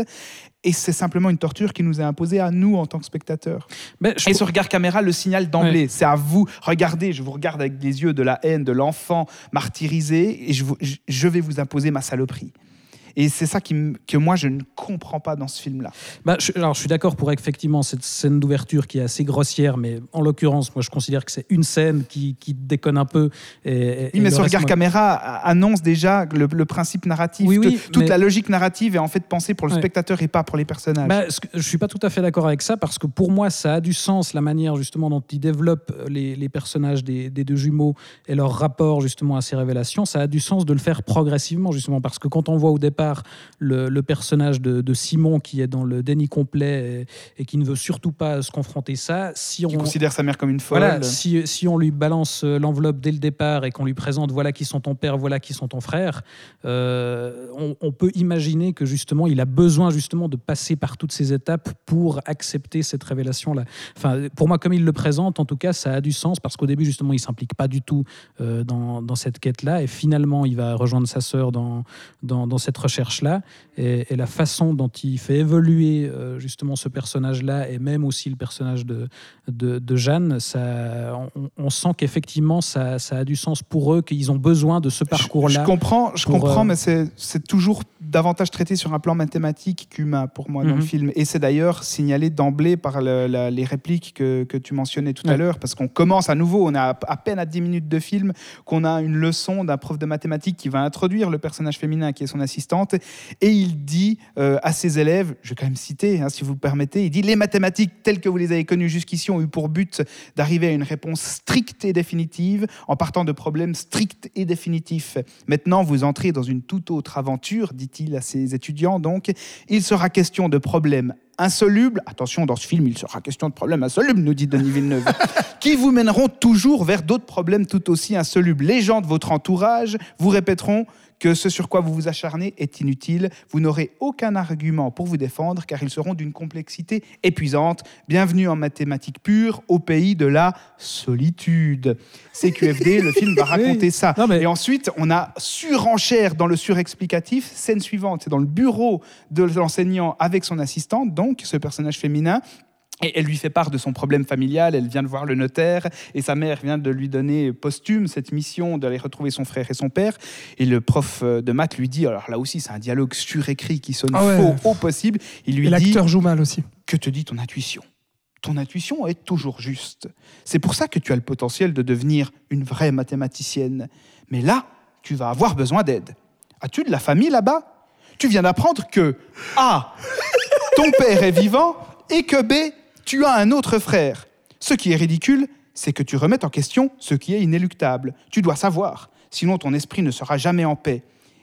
Et c'est simplement une torture qui nous est imposée à nous en tant que spectateurs. Mais je- Et ce regard caméra le signal d'emblée. C'est à vous. Regardez, je vous regarde avec les yeux de la haine de l'enfant martyrisé et je, vous- je- je vais vous imposer ma saloperie. Et c'est ça qui, que moi, je ne comprends pas dans ce film-là. Bah, je, alors, je suis d'accord pour effectivement cette scène d'ouverture qui est assez grossière, mais en l'occurrence, moi, je considère que c'est une scène qui, qui déconne un peu. Et, et- Oui, mais ce regard moi- caméra annonce déjà le, le principe narratif. Oui, oui, toute mais- la logique narrative est en fait pensée pour le Ouais. spectateur et pas pour les personnages. Bah, je suis pas tout à fait d'accord avec ça parce que pour moi, ça a du sens la manière justement dont ils développent les, les personnages des, des deux jumeaux et leur rapport justement à ces révélations. Ça a du sens de le faire progressivement justement parce que quand on voit au départ le, le personnage de, de Simon qui est dans le déni complet et, et qui ne veut surtout pas se confronter ça, si qui on considère sa mère comme une folle. voilà, si, si on lui balance euh, l'enveloppe dès le départ et qu'on lui présente voilà qui sont ton père, voilà qui sont ton frère, euh, on, on peut imaginer que justement il a besoin justement de passer par toutes ces étapes pour accepter cette révélation-là. Enfin, pour moi, comme il le présente, en tout cas, ça a du sens parce qu'au début justement il s'implique pas du tout euh, dans, dans cette quête-là et finalement il va rejoindre sa sœur dans, dans, dans cette recherche-là et, et la façon dont il fait évoluer euh, justement ce personnage-là et même aussi le personnage de, de, de Jeanne, ça, on, on sent qu'effectivement ça, ça a du sens pour eux, qu'ils ont besoin de ce parcours-là. Je comprends, je comprends euh, mais c'est toujours davantage traité sur un plan mathématique qu'humain pour moi dans Mhm. le film. Et c'est d'ailleurs signalé d'emblée par le- la- les répliques que, que tu mentionnais tout à l'heure, parce qu'on commence à nouveau, on a à, peine à 10 minutes de film, qu'on a une leçon d'un prof de mathématiques qui va introduire le personnage féminin qui est son et il dit euh, à ses élèves, je vais quand même citer, hein, si vous le permettez, il dit les mathématiques telles que vous les avez connues jusqu'ici ont eu pour but d'arriver à une réponse stricte et définitive en partant de problèmes stricts et définitifs. Maintenant, vous entrez dans une toute autre aventure, dit-il à ses étudiants. Donc, il sera question de problèmes insolubles. Attention, dans ce film, il sera question de problèmes insolubles, nous dit Denis Villeneuve, *laughs* qui vous mèneront toujours vers d'autres problèmes tout aussi insolubles. Les gens de votre entourage vous répéteront que ce sur quoi vous vous acharnez est inutile. Vous n'aurez aucun argument pour vous défendre car ils seront d'une complexité épuisante. Bienvenue en mathématiques pures au pays de la solitude. CQFD, le *laughs* film va raconter ça. Mais- Et ensuite, on a surenchère dans le surexplicatif. Scène suivante, c'est dans le bureau de l'enseignant avec son assistante, donc ce personnage féminin. Et elle lui fait part de son problème familial, elle vient de voir le notaire, et sa mère vient de lui donner posthume cette mission d'aller retrouver son frère et son père. Et le prof euh, de maths lui dit, alors là aussi c'est un dialogue surécrit qui sonne Ah ouais. faux au possible, il lui Et dit, l'acteur joue mal aussi. que te dit ton intuition? Ton intuition est toujours juste. C'est pour ça que tu as le potentiel de devenir une vraie mathématicienne. Mais là, tu vas avoir besoin d'aide. As-tu de la famille là-bas? Tu viens d'apprendre que A, ton père est vivant et que B, tu as un autre frère. Ce qui est ridicule, c'est que tu remettes en question ce qui est inéluctable. Tu dois savoir, sinon ton esprit ne sera jamais en paix.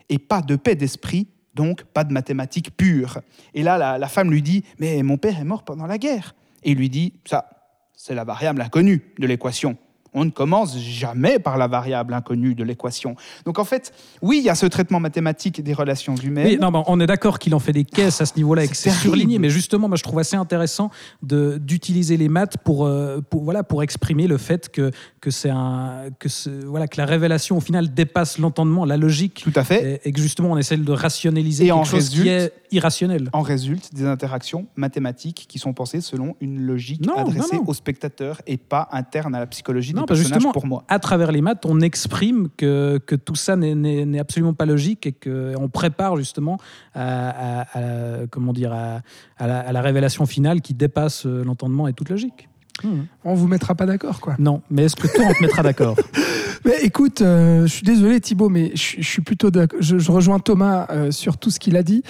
Et pas de paix d'esprit, donc pas de mathématiques pures. Et là, la, femme lui dit, mais mon père est mort pendant la guerre. Et il lui dit, ça, c'est la variable inconnue de l'équation. On ne commence jamais par la variable inconnue de l'équation. Donc en fait, oui, il y a ce traitement mathématique des relations humaines. Oui, non, bah, on est d'accord qu'il en fait des caisses à ce niveau-là et que c'est surligné, mais justement, moi, je trouve assez intéressant d'utiliser les maths pour, euh, pour, voilà, pour exprimer le fait que, que, un, que, voilà, que la révélation, au final, dépasse l'entendement, la logique, Tout à fait. et, et que justement, on essaie de rationaliser Et quelque en chose qui est irrationnel. En résulte des interactions mathématiques qui sont pensées selon une logique Non, adressée non, non. au spectateur et pas interne à la psychologie Non, justement, pour moi. à travers les maths, on exprime que, que tout ça n'est- absolument pas logique et qu'on prépare justement à, à- à la- comment dire, à, à la, à la révélation finale qui dépasse euh, l'entendement et toute logique. Hmm. On vous mettra pas d'accord, quoi. Non, mais est-ce que toi, on te mettra d'accord? *laughs* Mais écoute, euh, je suis désolé Thibaut, mais je, je suis plutôt d'accord. Je, je rejoins Thomas euh, sur tout ce qu'il a dit.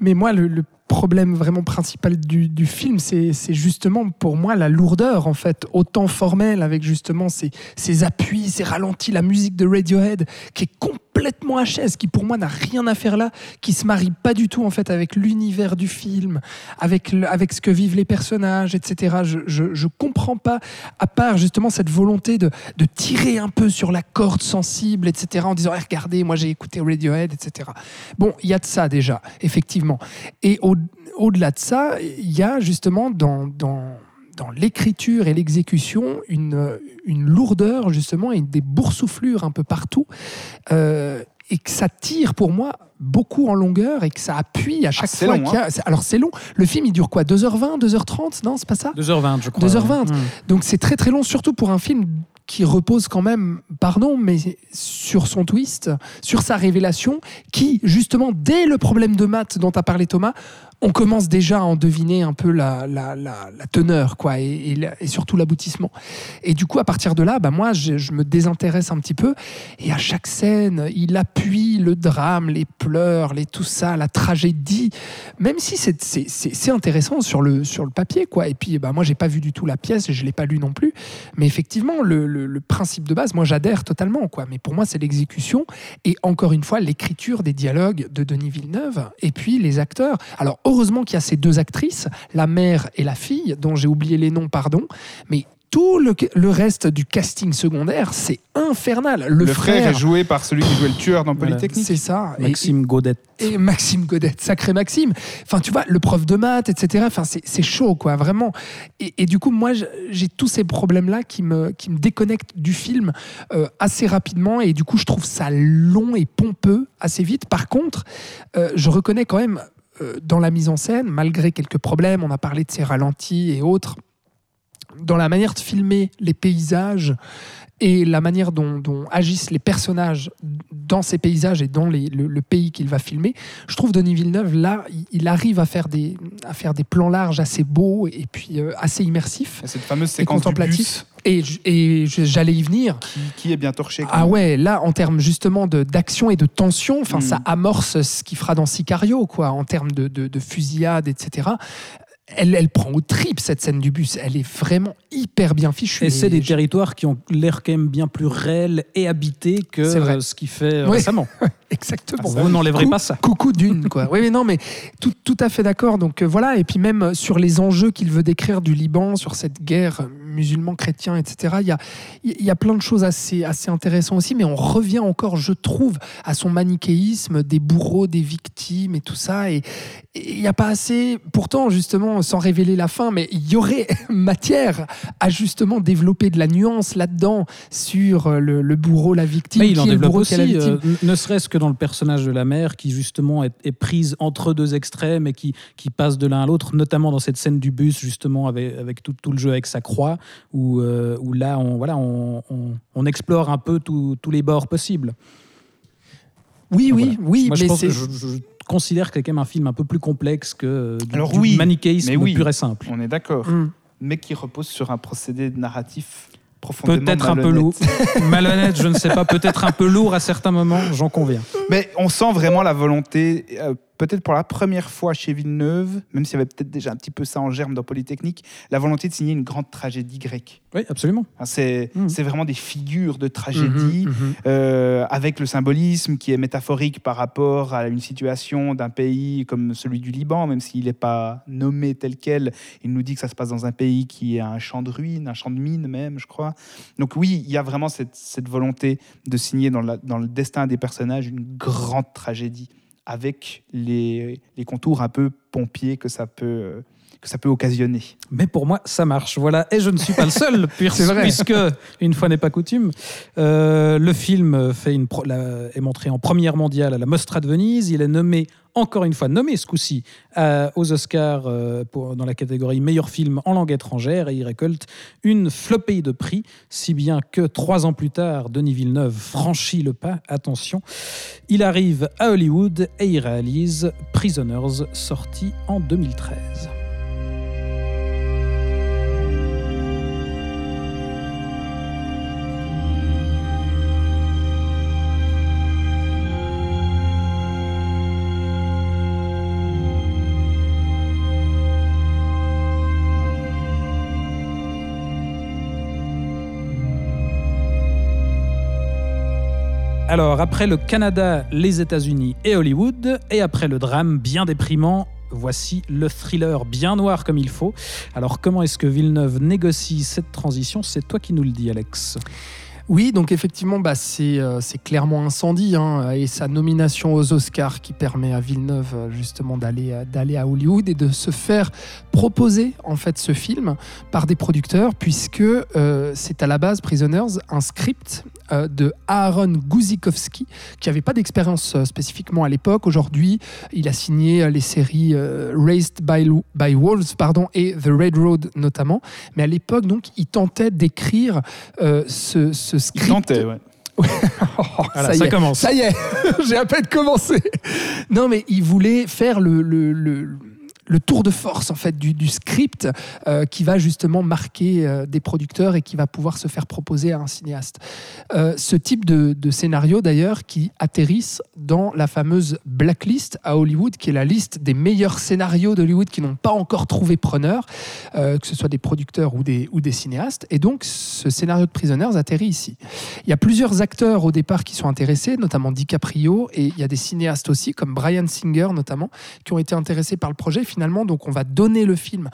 Mais moi, le, le problème vraiment principal du, film, c'est justement pour moi la lourdeur, en fait, autant formelle avec justement ces, appuis, ces ralentis, la musique de Radiohead qui est complètement HS, qui pour moi n'a rien à faire là, qui se marie pas du tout en fait avec l'univers du film, avec, avec ce que vivent les personnages, etc. Je, je, comprends pas, à part justement cette volonté de, de tirer un peu sur la corde sensible, etc. En disant, Eh, regardez, moi j'ai écouté Radiohead, etc. Bon, il y a de ça déjà, effectivement. Et au- au-delà de ça, il y a justement dans, dans, dans l'écriture et l'exécution une, une lourdeur justement et des boursouflures un peu partout. euh, et que ça tire pour moi beaucoup en longueur et que ça appuie à chaque c'est fois long, a... c'est- Alors c'est long. Le film, il dure quoi? 2h20, 2h30 Non, c'est pas ça? 2h20, je crois. 2h20. Hmm. donc c'est très très long, surtout pour un film qui repose quand même, pardon, mais sur son twist, sur sa révélation, qui justement, dès le problème de maths dont a parlé Thomas, on commence déjà à en deviner un peu la, la, la, teneur, quoi, et, surtout l'aboutissement. Et du coup, à partir de là, bah, moi, je, me désintéresse un petit peu, et à chaque scène, il appuie le drame, les pleurs, les tout ça, la tragédie, même si c'est- c'est c'est- intéressant sur le, sur le papier, quoi. Et puis, bah, moi, j'ai pas vu du tout la pièce, je l'ai pas lu non plus. Mais effectivement, le, le- le principe de base, moi, j'adhère totalement, quoi. Mais pour moi, c'est l'exécution et encore une fois, l'écriture des dialogues de Denis Villeneuve et puis les acteurs. Alors, heureusement qu'il y a ces deux actrices, la mère et la fille, dont j'ai oublié les noms, pardon. Mais tout le, le reste du casting secondaire, c'est infernal. Le, Le, frère, est joué par celui qui jouait le tueur dans Voilà. Polytechnique. c'est ça. Et- Maxime Godet. et Maxime Godet, sacré Maxime. Enfin, tu vois, le prof de maths, etc. Enfin, c'est chaud, quoi, vraiment. Et, et du coup, moi, j'ai tous ces problèmes-là qui me, qui me déconnectent du film euh, assez rapidement. Et du coup, je trouve ça long et pompeux assez vite. Par contre, euh, je reconnais quand même dans la mise en scène, malgré quelques problèmes, on a parlé de ces ralentis et autres, dans la manière de filmer les paysages et la manière dont, dont agissent les personnages dans ces paysages et dans les- le, le pays qu'il va filmer, je trouve Denis Villeneuve, là, il, arrive à faire, des, à faire des plans larges assez beaux et puis euh, assez immersifs. Cette fameuse séquence bus Et, j'allais y venir. qui, qui est bien torché. Ah ouais, là, en termes justement d'action et de tension, enfin, Mm. ça amorce ce qu'il fera dans Sicario, quoi, en termes de, de, de fusillade, etc. Elle, elle prend au trip cette scène du bus. Elle est vraiment hyper bien fichue. Et c'est des je- territoires qui ont l'air quand même bien plus réels et habités que euh, ce qu'il fait euh, récemment. *laughs* Exactement. Vous n'enlèverez pas ça. Coucou d'une, quoi. Oui, mais non, mais tout, tout à fait d'accord. Donc euh, voilà, et puis même euh, sur les enjeux qu'il veut décrire du Liban, sur cette guerre euh, musulman-chrétien, etc., il y a, il y a plein de choses assez, assez intéressantes aussi, mais on revient encore, je trouve, à son manichéisme des bourreaux, des victimes et tout ça. Et il n'y a pas assez, pourtant, justement, sans révéler la fin, mais il y aurait *laughs* matière à justement développer de la nuance là-dedans sur euh, le, le bourreau, la victime, Mais il en est développe aussi, qui euh, ne serait-ce que dans le personnage de la mère qui justement est, est prise entre deux extrêmes et qui, qui passe de l'un à l'autre, notamment dans cette scène du bus justement avec, avec tout, tout le jeu avec sa croix, où, euh, où là on, voilà, on, on- on explore un peu tout- tous les bords possibles. Oui, oui, Voilà. oui, Moi je, mais pense, je, je considère que c'est quand même un film un peu plus complexe que du, Alors du oui, manichéisme mais oui. pur et simple. On est d'accord. Mm. Mais qui repose sur un procédé narratif profondément Peut-être un peu malhonnête. lourd. *laughs* Malhonnête, je ne sais pas, peut-être un peu lourd à certains moments, j'en conviens. Mais on sent vraiment la volonté euh, peut-être pour la première fois chez Villeneuve, même s'il y avait peut-être déjà un petit peu ça en germe dans Polytechnique, la volonté de signer une grande tragédie grecque. Oui, absolument. Enfin, C'est c'est vraiment des figures de tragédie Mhm, mhm. euh, avec le symbolisme qui est métaphorique par rapport à une situation d'un pays comme celui du Liban, même s'il n'est pas nommé tel quel. Il nous dit que ça se passe dans un pays qui est un champ de ruines, un champ de mines même, je crois. Donc oui, il y a vraiment cette, cette volonté de signer dans, la- dans le destin des personnages une grande tragédie avec les, contours un peu pompiers que ça peut, euh, que ça peut occasionner. Mais pour moi, ça marche. Voilà. Et je ne suis pas le seul, *laughs* puisque, une fois n'est pas coutume, euh, le film fait une pro- la- est montré en première mondiale à la Mostra de Venise. Il est nommé, encore une fois, nommé ce coup-ci aux Oscars euh, pour- dans la catégorie meilleur film en langue étrangère et il récolte une flopée de prix, si bien que trois ans plus tard, Denis Villeneuve franchit le pas. Attention, il arrive à Hollywood et il réalise Prisoners, sorti en 2013. Alors, après le Canada, les États-Unis et Hollywood, et après le drame bien déprimant, voici le thriller bien noir comme il faut. Alors, comment est-ce que Villeneuve négocie cette transition? C'est toi qui nous le dis, Alex. Oui, donc effectivement, bah, c'est euh, c'est clairement Incendie hein, et sa nomination aux Oscars qui permet à Villeneuve euh, justement d'aller euh, d'aller à Hollywood et de se faire proposer en fait ce film par des producteurs puisque c'est à la base Prisoners un script euh, de Aaron Guzikowski qui n'avait pas d'expérience euh, spécifiquement à l'époque. Aujourd'hui, il a signé euh, les séries Raised by, by Wolves pardon, et The Red Road notamment. Mais à l'époque, donc, il tentait d'écrire ce, ce Il script. tentait, ouais. *laughs* Oh, Voilà, ça y ça est. commence. Ça y est, *laughs* j'ai à peine commencé. Non, mais il voulait faire le, le, le- le tour de force en fait du, script euh, qui va justement marquer euh, des producteurs et qui va pouvoir se faire proposer à un cinéaste. Euh, ce type de, scénario d'ailleurs qui atterrissent dans la fameuse blacklist à Hollywood, qui est la liste des meilleurs scénarios d'Hollywood qui n'ont pas encore trouvé preneur, que ce soit des producteurs ou des, cinéastes. Et donc ce scénario de Prisoners atterrit ici. Il y a plusieurs acteurs au départ qui sont intéressés, notamment DiCaprio, et il y a des cinéastes aussi, comme Brian Singer notamment, qui ont été intéressés par le projet. Donc on va donner le film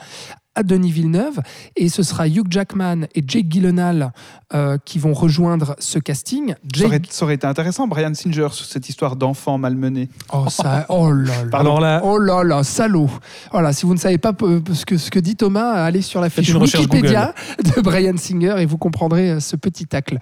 à Denis Villeneuve, et ce sera Hugh Jackman et Jake Gyllenhaal euh, qui vont rejoindre ce casting. Ça aurait, Jake... ça aurait été intéressant, Brian Singer, sur cette histoire d'enfant malmené. Oh, ça... *laughs* oh là là. Là, Oh là là, salaud. Voilà, si vous ne savez pas ce que, ce que dit Thomas, allez sur la fiche Wikipédia de Brian Singer et vous comprendrez euh, ce petit tacle.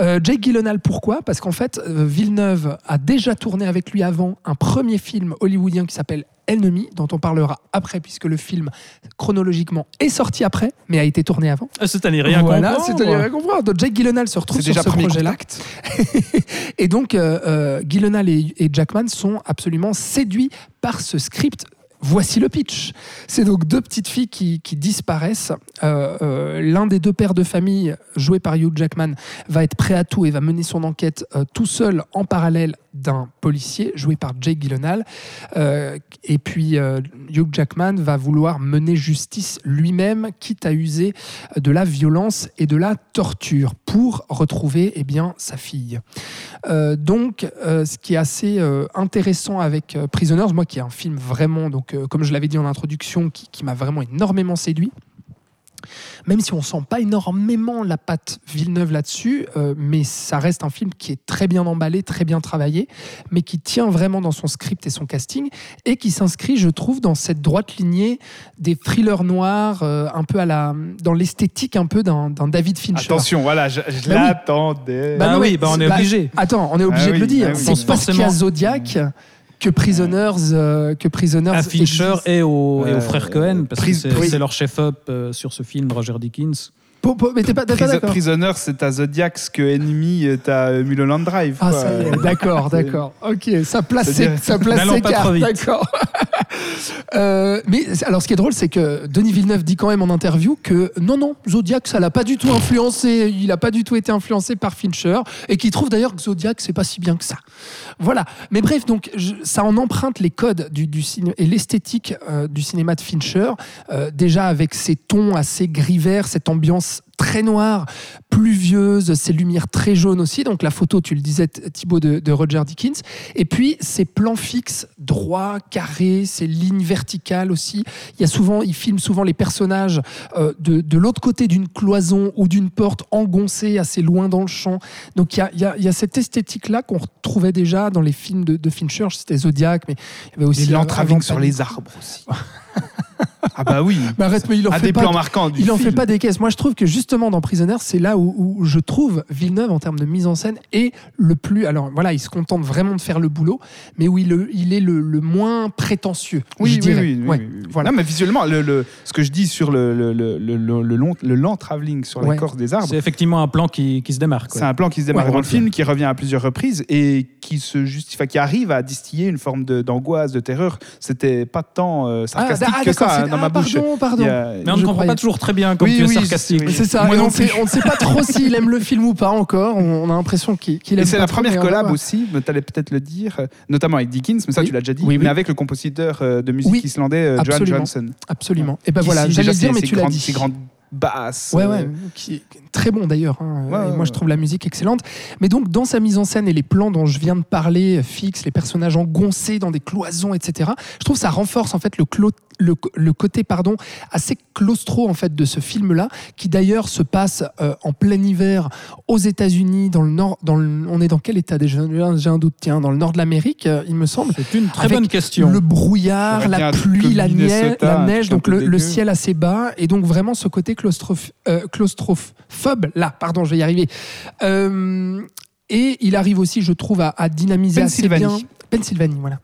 Euh, Jake Gyllenhaal, pourquoi? Parce qu'en fait, Villeneuve a déjà tourné avec lui avant un premier film hollywoodien qui s'appelle Ennemi, dont on parlera après, puisque le film, chronologiquement, est sorti après, mais a été tourné avant. cette année, rien voilà, comprendre. c'est à rien comprendre. Donc Jake Gyllenhaal se retrouve C'est sur déjà ce projet-là. contact. *laughs* Et donc, euh, euh, Gyllenhaal et, et Jackman sont absolument séduits par ce script. Voici le pitch. C'est donc deux petites filles qui, qui disparaissent. Euh, euh, L'un des deux pères de famille, joué par Hugh Jackman, va être prêt à tout et va mener son enquête euh, tout seul en parallèle d'un policier, joué par Jake Gyllenhaal. Euh, et puis, euh, Hugh Jackman va vouloir mener justice lui-même, quitte à user de la violence et de la torture pour retrouver eh bien, sa fille. Euh, donc, ce qui est assez intéressant avec Prisoners, moi qui est un film vraiment, donc, comme je l'avais dit en introduction, qui, qui m'a vraiment énormément séduit, même si on sent pas énormément la patte Villeneuve là-dessus, euh, mais ça reste un film qui est très bien emballé, très bien travaillé, mais qui tient vraiment dans son script et son casting, et qui s'inscrit, je trouve, dans cette droite lignée des thrillers noirs, euh, un peu à la, dans l'esthétique un peu d'un David Fincher. Attention, voilà, je, je Bah oui. l'attendais. Bah non, oui, mais bah on est obligé. Attends, on est obligé Ah de oui, le dire. ah oui. C'est parce qu'il y a forcément. Zodiac que Prisoners, euh, que Prisoners à Fincher existe. et aux, et aux Euh, frères Cohen, parce que c'est oui. c'est leur chef-op euh, sur ce film, Roger Dickens. Po- po- mais t'es pas, d'accord Prisoner, c'est ta Zodiac, ce que Enemy, euh, t'as euh, Mulholland Drive. Ah, quoi. ça y est, d'accord, C'est- d'accord. Ok, ça place ses, ça place ses pas cartes, d'accord. *laughs* Euh, mais alors, ce qui est drôle, c'est que Denis Villeneuve dit quand même en interview que non, non, Zodiac, ça l'a pas du tout influencé. Il a pas du tout été influencé par Fincher et qu'il trouve d'ailleurs que Zodiac, c'est pas si bien que ça. Voilà. Mais bref, donc je- ça en emprunte les codes du, du cinéma et l'esthétique euh, du cinéma de Fincher. euh, déjà avec ses tons assez gris vert, cette ambiance das très noire, pluvieuse, ces lumières très jaunes aussi. Donc la photo, tu le disais Thibaut de, de Roger Dickens. Et puis ces plans fixes, droits, carrés, ces lignes verticales aussi. Il y a souvent, il filme souvent les personnages euh, de, de l'autre côté d'une cloison ou d'une porte engoncée assez loin dans le champ. Donc il y a, il y a- il y a cette esthétique-là qu'on retrouvait déjà dans les films de, de Fincher. C'était Zodiac, mais il y avait aussi l'entravelling sur les arbres aussi. *laughs* ah bah oui. Mais arrête, mais il en fait des pas plans marquants du Il en fait pas des caisses. Moi, je trouve que justement dans Prisoner, c'est là où, où je trouve Villeneuve en termes de mise en scène est le plus. Alors voilà, il se contente vraiment de faire le boulot, mais où il, est le, le moins prétentieux. Oui, je oui, dirais. oui, oui, Ouais, oui, oui. Voilà. Non, mais visuellement, le, le- ce que je dis sur le, le, le, le, le- le long, le lent travelling sur Ouais. l'écorce des arbres, C'est effectivement un plan qui, qui se démarque. c'est un plan qui se démarre Ouais, dans le film, qui revient à plusieurs reprises et qui se justifie, qui arrive à distiller une forme d'angoisse, de, terreur. C'était pas tant euh, sarcastique ah, que d'accord, ça hein, c'est- dans ah, ma bouche. Pardon, pardon. A- Mais on ne comprend croyais. pas toujours très bien comme Oui, tu es oui, sarcastique. C'est ça, Moi et non on, sait, plus. on ne sait pas trop *laughs* s'il aime le film ou pas encore. On, a l'impression qu'il qu'il aime Et c'est la première collab aussi, tu allais peut-être le dire, euh, notamment avec Dickens, mais ça Oui. tu l'as déjà dit, Oui, oui. mais avec le compositeur euh, de musique islandais euh, Johan absolument. Johansson. Absolument. Et ben voilà, j'allais dire, mais tu l'as dit. Grandes basses. Ouais, euh, ouais, qui est très bon d'ailleurs. hein. Ouais, Et ouais, moi, je ouais. trouve la musique excellente. Mais donc, dans sa mise en scène et les plans dont je viens de parler, fixes, les personnages engoncés dans des cloisons, etc., je trouve que ça renforce en fait le, clo- le, le côté pardon, assez claustro en fait de ce film-là, qui d'ailleurs se passe euh, en plein hiver aux États-Unis, dans le nord. Dans le- on est dans quel état déjà? J'ai un doute. Tiens, dans le nord de l'Amérique, euh, il me semble. C'est une très Avec bonne question. Le brouillard, la pluie, la, niais- la neige, donc le, le ciel assez bas, et donc vraiment ce côté claustroph- euh, claustrophobe, là, pardon, je vais y arriver. Euh, et il arrive aussi, je trouve, à, à dynamiser assez bien. Pennsylvanie, voilà.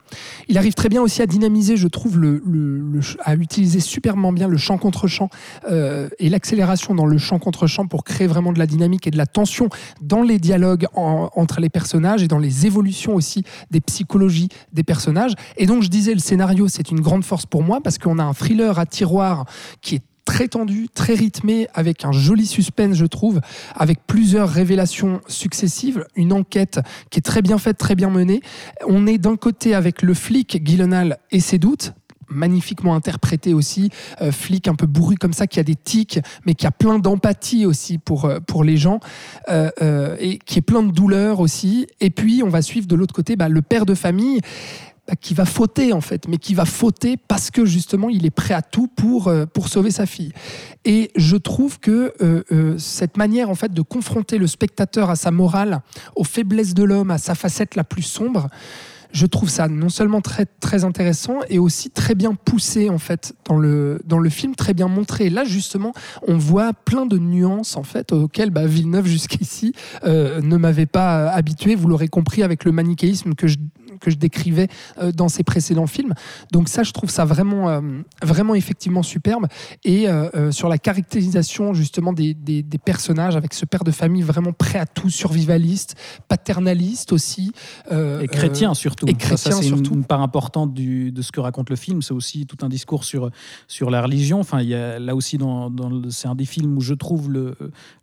Il arrive très bien aussi à dynamiser, je trouve, le, le- le ch- à utiliser superment bien le chant contre chant euh, et l'accélération dans le chant contre chant pour créer vraiment de la dynamique et de la tension dans les dialogues en- entre les personnages et dans les évolutions aussi des psychologies des personnages. Et donc, je disais, le scénario, c'est une grande force pour moi parce qu'on a un thriller à tiroir qui est très tendu, très rythmé, avec un joli suspense, je trouve, avec plusieurs révélations successives, une enquête qui est très bien faite, très bien menée. On est d'un côté avec le flic Gyllenhaal et ses doutes, magnifiquement interprété aussi, euh, flic un peu bourru comme ça, qui a des tics, mais qui a plein d'empathie aussi pour, euh, pour les gens, euh, euh, et qui est plein de douleur aussi. Et puis, on va suivre de l'autre côté bah, le père de famille, bah, qui va fauter en fait, mais qui va fauter parce que justement il est prêt à tout pour, euh, pour sauver sa fille. Et je trouve que euh, euh, cette manière en fait de confronter le spectateur à sa morale, aux faiblesses de l'homme, à sa facette la plus sombre, je trouve ça non seulement très très intéressant et aussi très bien poussé en fait dans le dans le film, très bien montré. Là justement, on voit plein de nuances en fait auxquelles bah, Villeneuve *laughs* jusqu'ici ne m'avait pas habitué. Vous l'aurez compris avec le manichéisme que je que je décrivais euh, dans ses précédents films. Donc ça, je trouve ça vraiment, euh, vraiment effectivement superbe. Et euh, sur la caractérisation justement des, des- des personnages avec ce père de famille vraiment prêt à tout, survivaliste, paternaliste aussi. Et chrétien surtout. et Ça, ça, chrétien c'est une, surtout. une part importante du- de ce que raconte le film. C'est aussi tout un discours sur, sur la religion. Enfin, il y a, là aussi, dans, dans c'est un des films où je trouve le,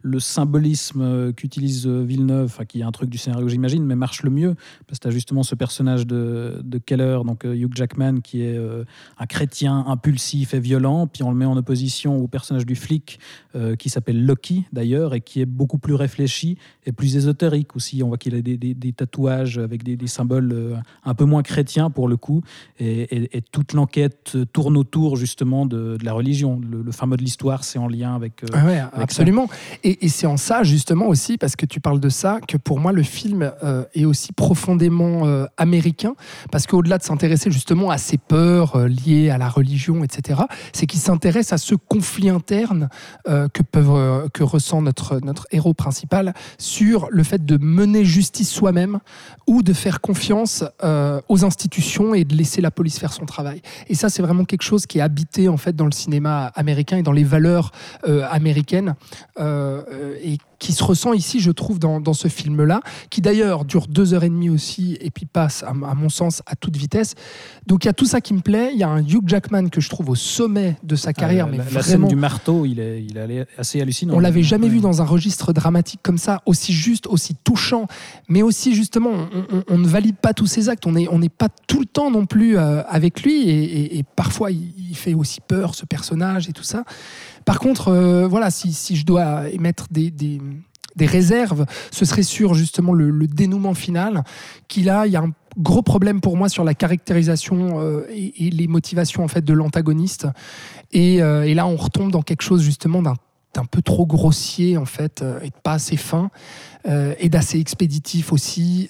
le symbolisme qu'utilise Villeneuve, enfin, qui est un truc du scénario, j'imagine, mais marche le mieux. Parce que tu as justement ce personnage de, de Keller, donc euh, Hugh Jackman, qui est euh, un chrétien impulsif et violent. Puis on le met en opposition au personnage du flic, euh, qui s'appelle Loki d'ailleurs, et qui est beaucoup plus réfléchi et plus ésotérique aussi. On voit qu'il a des, des- des tatouages avec des, des symboles euh, un peu moins chrétiens pour le coup. Et, et- et toute l'enquête tourne autour justement de, de la religion. Le, le fin mot de l'histoire, c'est en lien avec. Ah ouais, avec absolument. Et, et c'est en ça, justement, aussi, parce que tu parles de ça, que pour moi, le film est aussi profondément américain parce qu'au-delà de s'intéresser justement à ces peurs euh, liées à la religion, etc., c'est qu'il s'intéresse à ce conflit interne euh, que, peuvent, euh, que ressent notre, héros principal sur le fait de mener justice soi-même ou de faire confiance aux institutions et de laisser la police faire son travail. Et ça, c'est vraiment quelque chose qui est habité en fait dans le cinéma américain et dans les valeurs américaines et qui se ressent ici, je trouve, dans, dans ce film-là, qui d'ailleurs dure deux heures et demie aussi et puis passe, à, à mon sens, à toute vitesse. Donc il y a tout ça qui me plaît. Il y a un Hugh Jackman que je trouve au sommet de sa carrière, Ah, mais la, la scène vraiment. du marteau, il est, il est assez hallucinant. On l'avait jamais Ouais. vu dans un registre dramatique comme ça, aussi juste, aussi touchant, mais aussi justement, on, on- on ne valide pas tous ses actes. On n'est on pas tout le temps non plus euh, avec lui, et, et- et parfois il, il fait aussi peur ce personnage et tout ça. Par contre, euh, voilà, si, je dois émettre des, réserves, ce serait sur justement le, dénouement final, qui là, il y a un gros problème pour moi sur la caractérisation euh, et, les motivations en fait de l'antagoniste. Et, euh, et là, on retombe dans quelque chose justement d'un peu trop grossier en fait et pas assez fin et d'assez expéditif aussi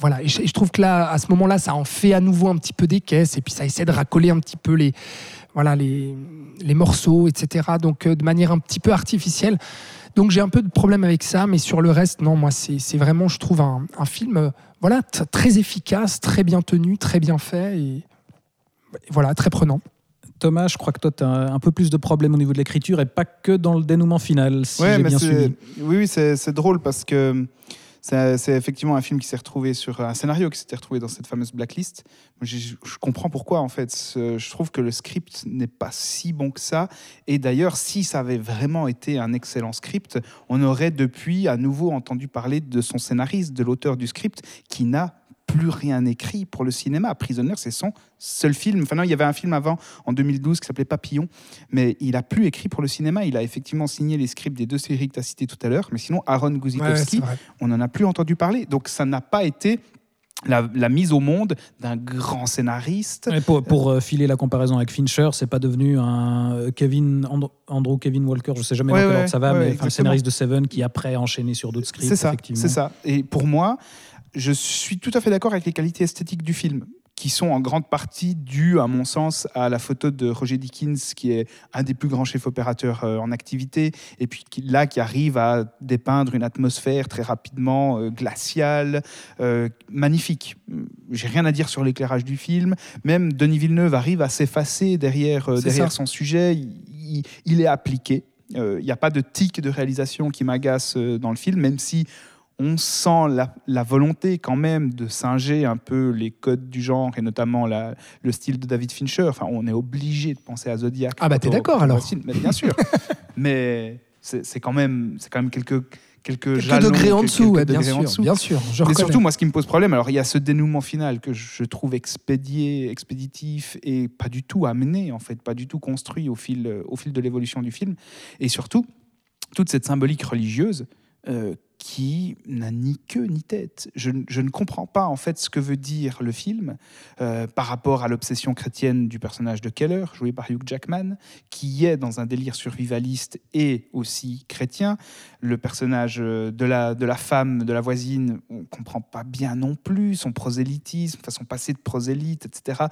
voilà et je, et je trouve que là à ce moment-là ça en fait à nouveau un petit peu des caisses et puis ça essaie de racoler un petit peu les voilà les, les morceaux etc donc euh, de manière un petit peu artificielle. Donc j'ai un peu de problème avec ça mais sur le reste non moi c'est c'est vraiment je trouve un, un film euh, voilà très efficace très bien tenu très bien fait et et voilà très prenant. Thomas, je crois que toi, tu as un peu plus de problèmes au niveau de l'écriture et pas que dans le dénouement final, si Ouais, j'ai bien suivi. Oui, oui, c'est c'est drôle parce que c'est effectivement un film qui s'est retrouvé sur un scénario qui s'était retrouvé dans cette fameuse blacklist. J'ai- Je comprends pourquoi en fait. Je trouve que le script n'est pas si bon que ça. Et d'ailleurs, si ça avait vraiment été un excellent script, on aurait depuis à nouveau entendu parler de son scénariste, de l'auteur du script, qui n'a plus rien écrit pour le cinéma. Prisoner, c'est son seul film. Enfin non, il y avait un film avant, en 2012, qui s'appelait Papillon, mais il a plus écrit pour le cinéma. Il a effectivement signé les scripts des deux séries que tu as citées tout à l'heure, mais sinon, Aaron Ouais, Guzikowski, vrai. on n'en a plus entendu parler. Donc ça n'a pas été la, la mise au monde d'un grand scénariste. Et pour pour, euh, filer la comparaison avec Fincher, c'est pas devenu un euh, Kevin Andrew, Andrew Kevin Walker, je sais jamais Ouais, dans quel ouais, ordre ça va, ouais, mais le scénariste de Seven qui après a enchaîné sur d'autres scripts. C'est ça, c'est ça. Et pour moi, je suis tout à fait d'accord avec les qualités esthétiques du film, qui sont en grande partie dues, à mon sens, à la photo de Roger Dickens, qui est un des plus grands chefs opérateurs euh, en activité, et puis qui, là, qui arrive à dépeindre une atmosphère très rapidement euh, glaciale, euh, magnifique. J'ai rien à dire sur l'éclairage du film. Même Denis Villeneuve arrive à s'effacer derrière, euh, C'est derrière ça. son sujet. Il, il- il est appliqué. Euh, Il n'y a pas de tic de réalisation qui m'agace euh, dans le film, même si on sent la, la volonté quand même de singer un peu les codes du genre et notamment la- le style de David Fincher. Enfin, on est obligé de penser à Zodiac. Ah bah, t'es d'accord, alors. Mais Bien sûr. *laughs* Mais c'est quand même, c'est quand même quelques quelques, quelques jalons, degrés en quelques dessous ouais, bien degrés en sûr dessous. bien sûr je surtout, moi, ce qui me pose problème, alors il y a ce dénouement final que je trouve expédié, expéditif et pas du tout amené, en fait, pas du tout construit au fil, au fil de l'évolution du film. Et surtout, toute cette symbolique religieuse euh, qui n'a ni queue ni tête. Je, ne comprends pas, en fait, ce que veut dire le film euh, par rapport à l'obsession chrétienne du personnage de Keller, joué par Hugh Jackman, qui est dans un délire survivaliste et aussi chrétien. Le personnage euh, de la, de la femme, de la voisine, on comprend pas bien non plus son prosélytisme, enfin, son passé de prosélyte, etc.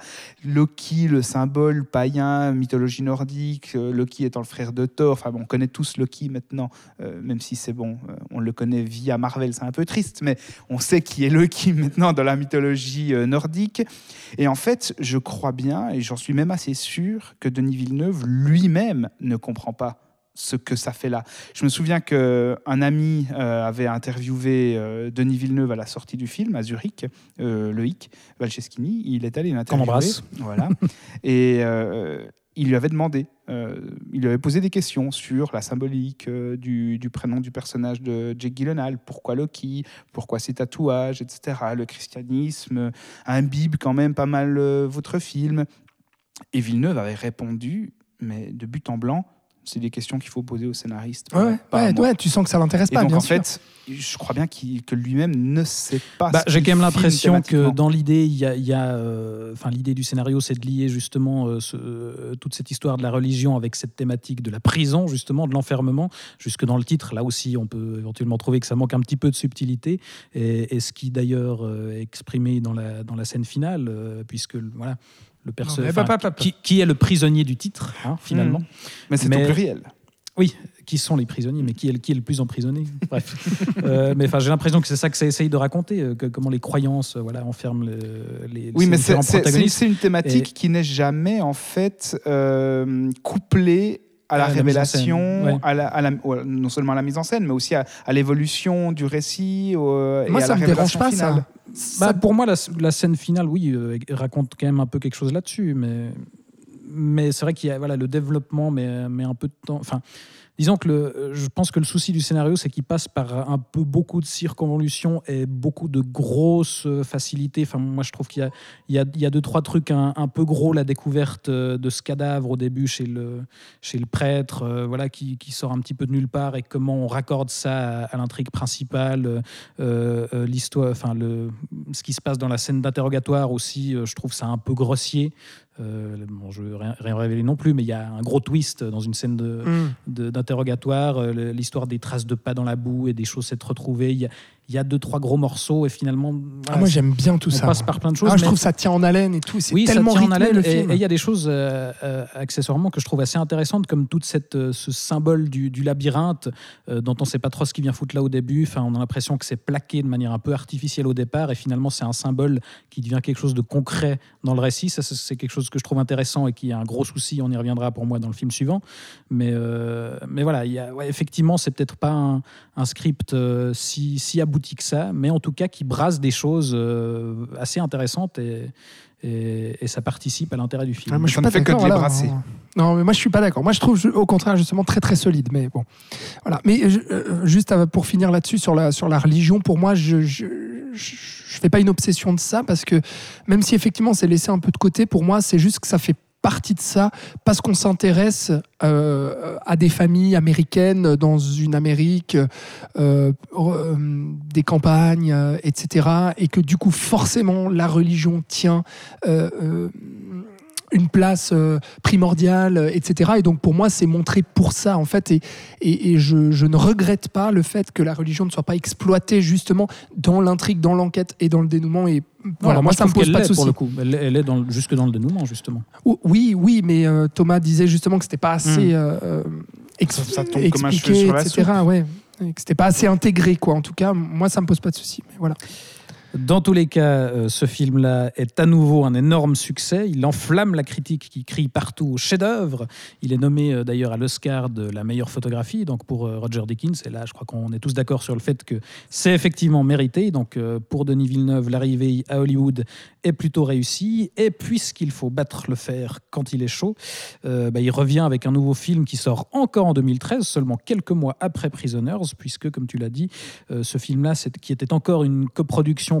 Loki, le symbole païen, mythologie nordique, euh, Loki étant le frère de Thor. Enfin, bon, on connaît tous Loki maintenant, même si c'est bon, on le connaît via Marvel, c'est un peu triste, mais on sait qui est Loki *laughs* maintenant dans la mythologie euh, nordique. Et en fait, je crois bien, et j'en suis même assez sûr, que Denis Villeneuve lui-même ne comprend pas ce que ça fait là. Je me souviens qu'un ami euh, avait interviewé euh, Denis Villeneuve à la sortie du film à Zurich, euh, Loïc Valcheschini. Il est allé l'interviewer. Voilà. Et il lui avait demandé, il lui avait posé des questions sur la symbolique euh, du, du prénom du personnage de Jake Gyllenhaal. Pourquoi Loki? Pourquoi ses tatouages, etc. Le christianisme euh, imbibe quand même pas mal euh, votre film. Et Villeneuve avait répondu, mais de but en blanc, C'est des questions qu'il faut poser au scénariste. Ouais, ouais, pas à ouais, moi. ouais, tu sens que ça l'intéresse Et pas, donc bien en sûr. fait, je crois bien qu'il- que lui-même ne sait pas. Bah, J'ai quand même l'impression que dans l'idée, il y a, il y a, euh, enfin l'idée du scénario, c'est de lier justement euh, ce- euh, toute cette histoire de la religion avec cette thématique de la prison, justement, de l'enfermement, jusque dans le titre. Là aussi, on peut éventuellement trouver que ça manque un petit peu de subtilité, et, et ce qui d'ailleurs euh, est exprimé dans la dans la scène finale, euh, puisque voilà. Le perso- qui, qui est le prisonnier du titre, hein, finalement Mmh. Mais c'est Mais- au pluriel. Oui, qui sont les prisonniers, mais qui est, le- qui est le plus emprisonné *laughs* Bref. Euh, mais enfin, j'ai l'impression que c'est ça que ça essaye de raconter, euh, que, comment les croyances euh, voilà, enferment le- les, Oui, mais c'est- différents c'est c'est- protagonistes. c'est une thématique Et- qui n'est jamais en fait euh, couplée à la À la mise en scène, révélation, ouais. à la, à non seulement à la mise en scène, mais aussi à, à l'évolution du récit au- et Moi, à ça la me dérange révélation pas, finale. ça. Bah, pour moi, la, la scène finale, oui, euh, raconte quand même un peu quelque chose là-dessus, mais, mais c'est vrai qu'il y a voilà, le développement, mais, mais un peu de temps. Enfin, disons que le, je pense que le souci du scénario, c'est qu'il passe par un peu beaucoup de circonvolutions et beaucoup de grosses euh, facilités. Enfin, moi, je trouve qu'il y a, il y, deux, trois trucs un, peu gros. La découverte euh, de ce cadavre au début chez le, chez le prêtre, euh, voilà, qui, sort un petit peu de nulle part, et comment on raccorde ça à, l'intrigue principale. euh, euh, euh, l'histoire, enfin le, ce qui se passe dans la scène d'interrogatoire aussi, euh, je trouve ça un peu grossier. Euh, bon, je ne veux rien, rien révéler non plus, mais il y a un gros twist dans une scène de, Mm. de- d'interrogatoire, euh, l'histoire des traces de pas dans la boue et des chaussettes retrouvées. Il y a, il y a deux, trois gros morceaux et finalement, Ah, moi, j'aime bien tout on ça. passe par plein de choses. Ah, je mais- trouve ça tient en haleine et tout. C'est oui, ça tellement tient en haleine. le Et film. et il y a des choses euh, euh, accessoirement que je trouve assez intéressantes, comme toute cette, euh, ce symbole du, du labyrinthe dont on ne sait pas trop ce qui vient foutre là au début. Enfin, on a l'impression que c'est plaqué de manière un peu artificielle au départ, et finalement c'est un symbole qui devient quelque chose de concret dans le récit. Ça, c'est- quelque chose que je trouve intéressant et qui est un gros souci. On y reviendra pour moi dans le film suivant. Mais, mais voilà, il y a, ouais, effectivement, c'est peut-être pas un, un script si, si abouti que ça, mais en tout cas qui brasse des choses euh, assez intéressantes et, et, et ça participe à l'intérêt du film. Ah, moi, je Ça suis ne pas fait que de d'accord, les voilà. brasser. Non, mais moi je suis pas d'accord. Moi je trouve au contraire justement très très solide. Mais bon, voilà. Mais euh, euh, juste euh, pour finir là-dessus sur la sur la religion, pour moi je je, je je fais pas une obsession de ça parce que même si effectivement c'est laissé un peu de côté, pour moi c'est juste que ça fait partie de ça parce qu'on s'intéresse euh, à des familles américaines dans une Amérique euh, euh, des campagnes, etc. Et que du coup forcément la religion tient une place primordiale, etc. Et donc pour moi, c'est montré pour ça, en fait. Et, je, ne regrette pas le fait que la religion ne soit pas exploitée justement dans l'intrigue, dans l'enquête et dans le dénouement. Voilà, moi, ça me pose pas de souci. Elle, elle est dans, le- jusque dans le dénouement, justement. Ou- Oui, oui, mais euh, Thomas disait justement que c'était pas assez euh, euh, ex- Ça- ça tombe comme un expliqué, sur la etc. soupe. Ouais. Et que c'était pas assez intégré, quoi. En tout cas, moi, ça me pose pas de souci. Mais voilà. Dans tous les cas, euh, ce film-là est à nouveau un énorme succès. Il enflamme la critique qui crie partout au chef-d'œuvre. Il est nommé euh, d'ailleurs à l'Oscar de la meilleure photographie, donc pour euh, Roger Dickens. Et là, je crois qu'on est tous d'accord sur le fait que c'est effectivement mérité. Donc pour Denis Villeneuve, l'arrivée à Hollywood est plutôt réussie. Et puisqu'il faut battre le fer quand il est chaud, bah, il revient avec un nouveau film qui sort encore en 2013, seulement quelques mois après Prisoners, puisque, comme tu l'as dit, ce film-là, qui était encore une coproduction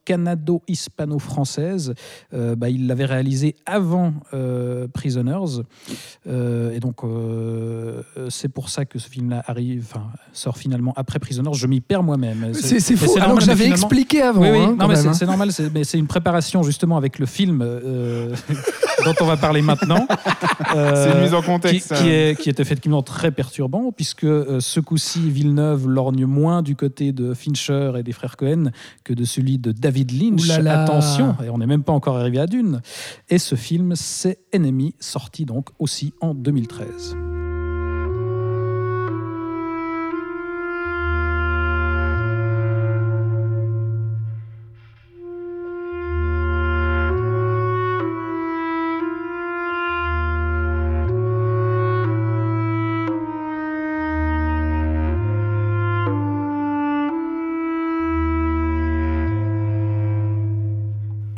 canado-hispano-française. Euh, bah, il l'avait réalisé avant euh, Prisoners. Euh, et donc, c'est pour ça que ce film-là arrive, enfin, sort finalement après Prisoners. Je m'y perds moi-même. C'est c'est faux. Alors normal, que j'avais finalement- expliqué avant. oui, oui, hein, non, mais c'est- hein. c'est normal, c'est- mais c'est une préparation justement avec le film *laughs* dont on va parler maintenant. *laughs* C'est une mise en qui, contexte. qui est, qui est effectivement très perturbant, puisque ce coup-ci, Villeneuve lorgne moins du côté de Fincher et des frères Cohen que de celui de David Lynch. Attention, et on n'est même pas encore arrivé à Dune. Et ce film, c'est Enemy, sorti donc aussi en 2013.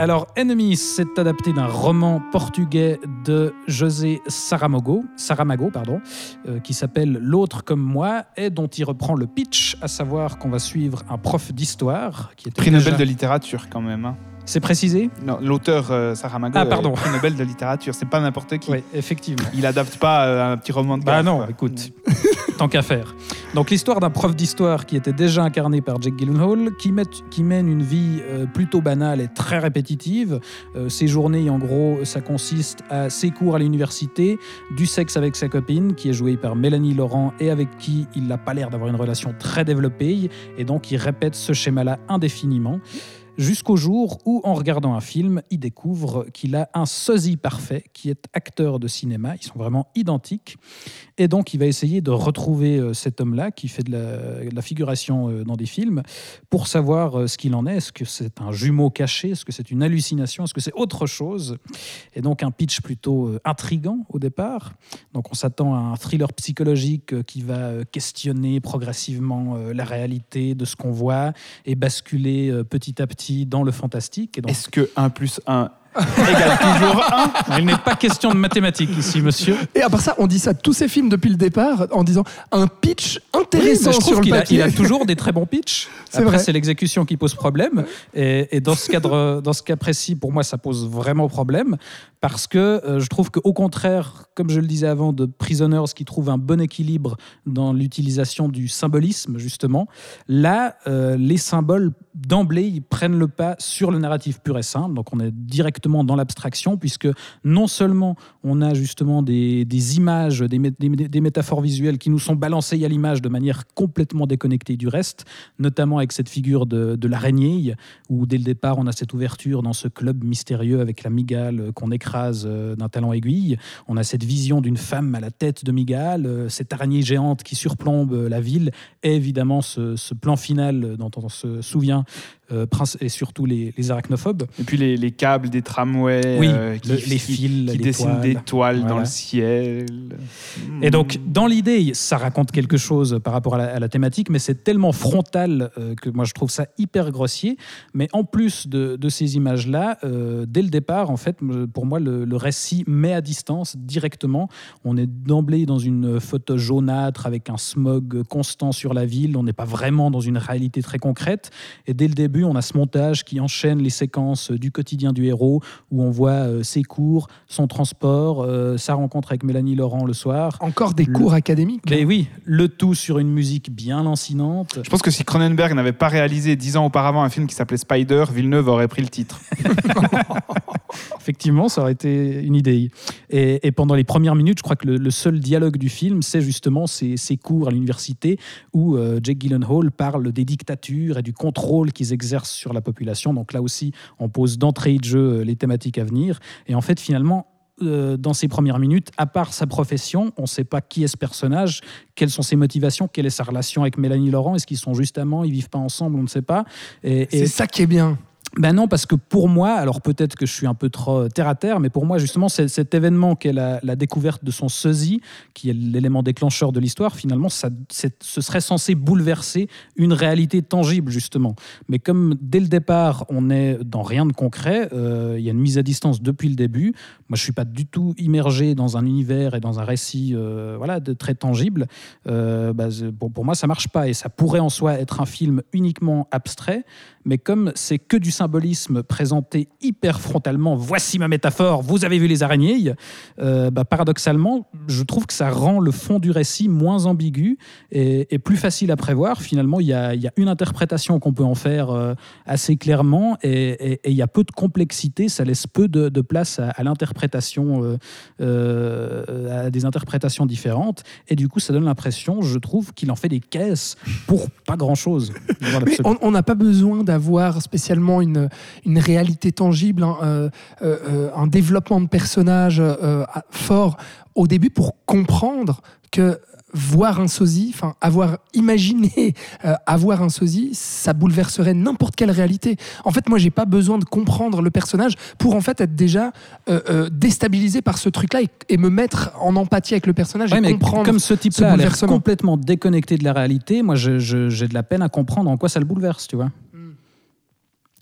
Alors, Enemy, c'est adapté d'un roman portugais de José Saramago, Saramago pardon, euh, qui s'appelle L'autre comme moi et dont il reprend le pitch, à savoir qu'on va suivre un prof d'histoire qui était Prix déjà- Nobel de littérature quand même. hein. C'est précisé Non, l'auteur euh, Saramago Ah, pardon. est prix Nobel de littérature. C'est pas n'importe qui. Oui, effectivement. Il adapte pas euh, un petit roman de Bah non, quoi. écoute, *laughs* tant qu'à faire. Donc l'histoire d'un prof d'histoire qui était déjà incarné par Jake Gyllenhaal, qui, met- qui mène une vie euh, plutôt banale et très répétitive. Euh, ses journées, en gros, ça consiste à ses cours à l'université, du sexe avec sa copine, qui est jouée par Mélanie Laurent et avec qui il n'a pas l'air d'avoir une relation très développée, et donc il répète ce schéma-là indéfiniment. Jusqu'au jour où, en regardant un film, il découvre qu'il a un sosie parfait qui est acteur de cinéma. Ils sont vraiment identiques. Et donc, il va essayer de retrouver euh, cet homme-là qui fait de la, figuration euh, dans des films pour savoir euh, ce qu'il en est. Est-ce que c'est un jumeau caché? Est-ce que c'est une hallucination? Est-ce que c'est autre chose? Et donc, un pitch plutôt intrigant au départ. Donc, on s'attend à un thriller psychologique qui va questionner progressivement la réalité de ce qu'on voit et basculer petit à petit dans le fantastique. Est-ce que 1 plus 1 égale toujours 1 il n'est pas question de mathématiques ici, monsieur. Et à part ça, on dit ça de tous ces films depuis le départ en disant un pitch Oui, intéressant mais je sur trouve le qu'il a, papier. il a toujours des très bons pitchs. *laughs* C'est Après, vrai. c'est l'exécution qui pose problème. Et, et dans, ce cadre, dans ce cas précis, pour moi, ça pose vraiment problème. Parce que euh, je trouve qu'au contraire, comme je le disais avant, de Prisoners qui trouve un bon équilibre dans l'utilisation du symbolisme, justement, là, euh, les symboles, d'emblée, ils prennent le pas sur le narratif pur et simple. Donc on est directement dans l'abstraction, puisque non seulement on a justement des, images, des, mé- des mé- des métaphores visuelles qui nous sont balancées à l'image de manière complètement déconnectée du reste, notamment avec cette figure de, de l'araignée, où dès le départ on a cette ouverture dans ce club mystérieux avec la migale qu'on écrase euh, d'un talon aiguille. On a cette vision d'une femme à la tête de migale, euh, cette araignée géante qui surplombe euh, la ville, et évidemment ce, plan final dont on se souvient, et surtout les, les arachnophobes. Et puis les, les câbles des tramways Oui, euh, qui, le- les qui- fils, qui les dessinent des toiles dans le ciel. Et donc, dans l'idée, ça raconte quelque chose par rapport à la, à la thématique, mais c'est tellement frontal euh, que moi je trouve ça hyper grossier. Mais en plus de, de ces images-là, euh, dès le départ, en fait, pour moi, le, le récit met à distance directement. On est d'emblée dans une photo jaunâtre avec un smog constant sur la ville. On n'est pas vraiment dans une réalité très concrète. Et dès le début, on a ce montage qui enchaîne les séquences du quotidien du héros, où on voit euh, ses cours, son transport, euh, sa rencontre avec Mélanie Laurent le soir. Encore des Le- cours académiques. Mais oui, le tout sur une musique bien lancinante. Je pense que si Cronenberg n'avait pas réalisé dix ans auparavant un film qui s'appelait Spider, Villeneuve aurait pris le titre. *laughs* Effectivement, ça aurait été une idée. Et, pendant les premières minutes, je crois que le, seul dialogue du film, c'est justement ces, cours à l'université où euh, Jake Gyllenhaal parle des dictatures et du contrôle qu'ils exercent sur la population. Donc là aussi, on pose d'entrée de jeu euh, les thématiques à venir. Et en fait, finalement, euh, dans ces premières minutes, à part sa profession, on ne sait pas qui est ce personnage, quelles sont ses motivations, quelle est sa relation avec Mélanie Laurent, est-ce qu'ils sont juste amants, ils vivent pas ensemble, on ne sait pas. Et- C'est ça qui est bien. Ben non, parce que pour moi, alors peut-être que je suis un peu trop terre à terre, mais pour moi, justement, cet événement qu'est la, la découverte de son sosie, qui est l'élément déclencheur de l'histoire, finalement, ça, ce serait censé bouleverser une réalité tangible, justement. Mais comme dès le départ, on est dans rien de concret, euh, il y a une mise à distance depuis le début. Moi, je suis pas du tout immergé dans un univers et dans un récit euh, voilà, de très tangible. Euh, bah, pour, pour moi, ça marche pas. Et ça pourrait en soi être un film uniquement abstrait, mais comme c'est que du symbolisme présenté hyper frontalement, voici ma métaphore, vous avez vu les araignées, euh, bah, paradoxalement, je trouve que ça rend le fond du récit moins ambigu et, et plus facile à prévoir. Finalement, il y a, il y a une interprétation qu'on peut en faire euh, assez clairement et, il y a peu de complexité, ça laisse peu de, de place à, à l'interprétation, euh, à des interprétations différentes. Et du coup, ça donne l'impression, je trouve, qu'il en fait des caisses pour pas grand-chose. on n'a pas besoin d'avoir spécialement une, une réalité tangible, hein, euh, euh, euh, un développement de personnage fort au début pour comprendre que voir un sosie, enfin avoir imaginé *laughs* euh, avoir un sosie, ça bouleverserait n'importe quelle réalité. En fait, moi, j'ai pas besoin de comprendre le personnage pour en fait être déjà euh, euh, déstabilisé par ce truc-là et, et me mettre en empathie avec le personnage Ouais, et mais comprendre. comme ce type-là a l'air bouleversement. complètement déconnecté de la réalité, moi j'ai de la peine à comprendre en quoi ça le bouleverse, tu vois.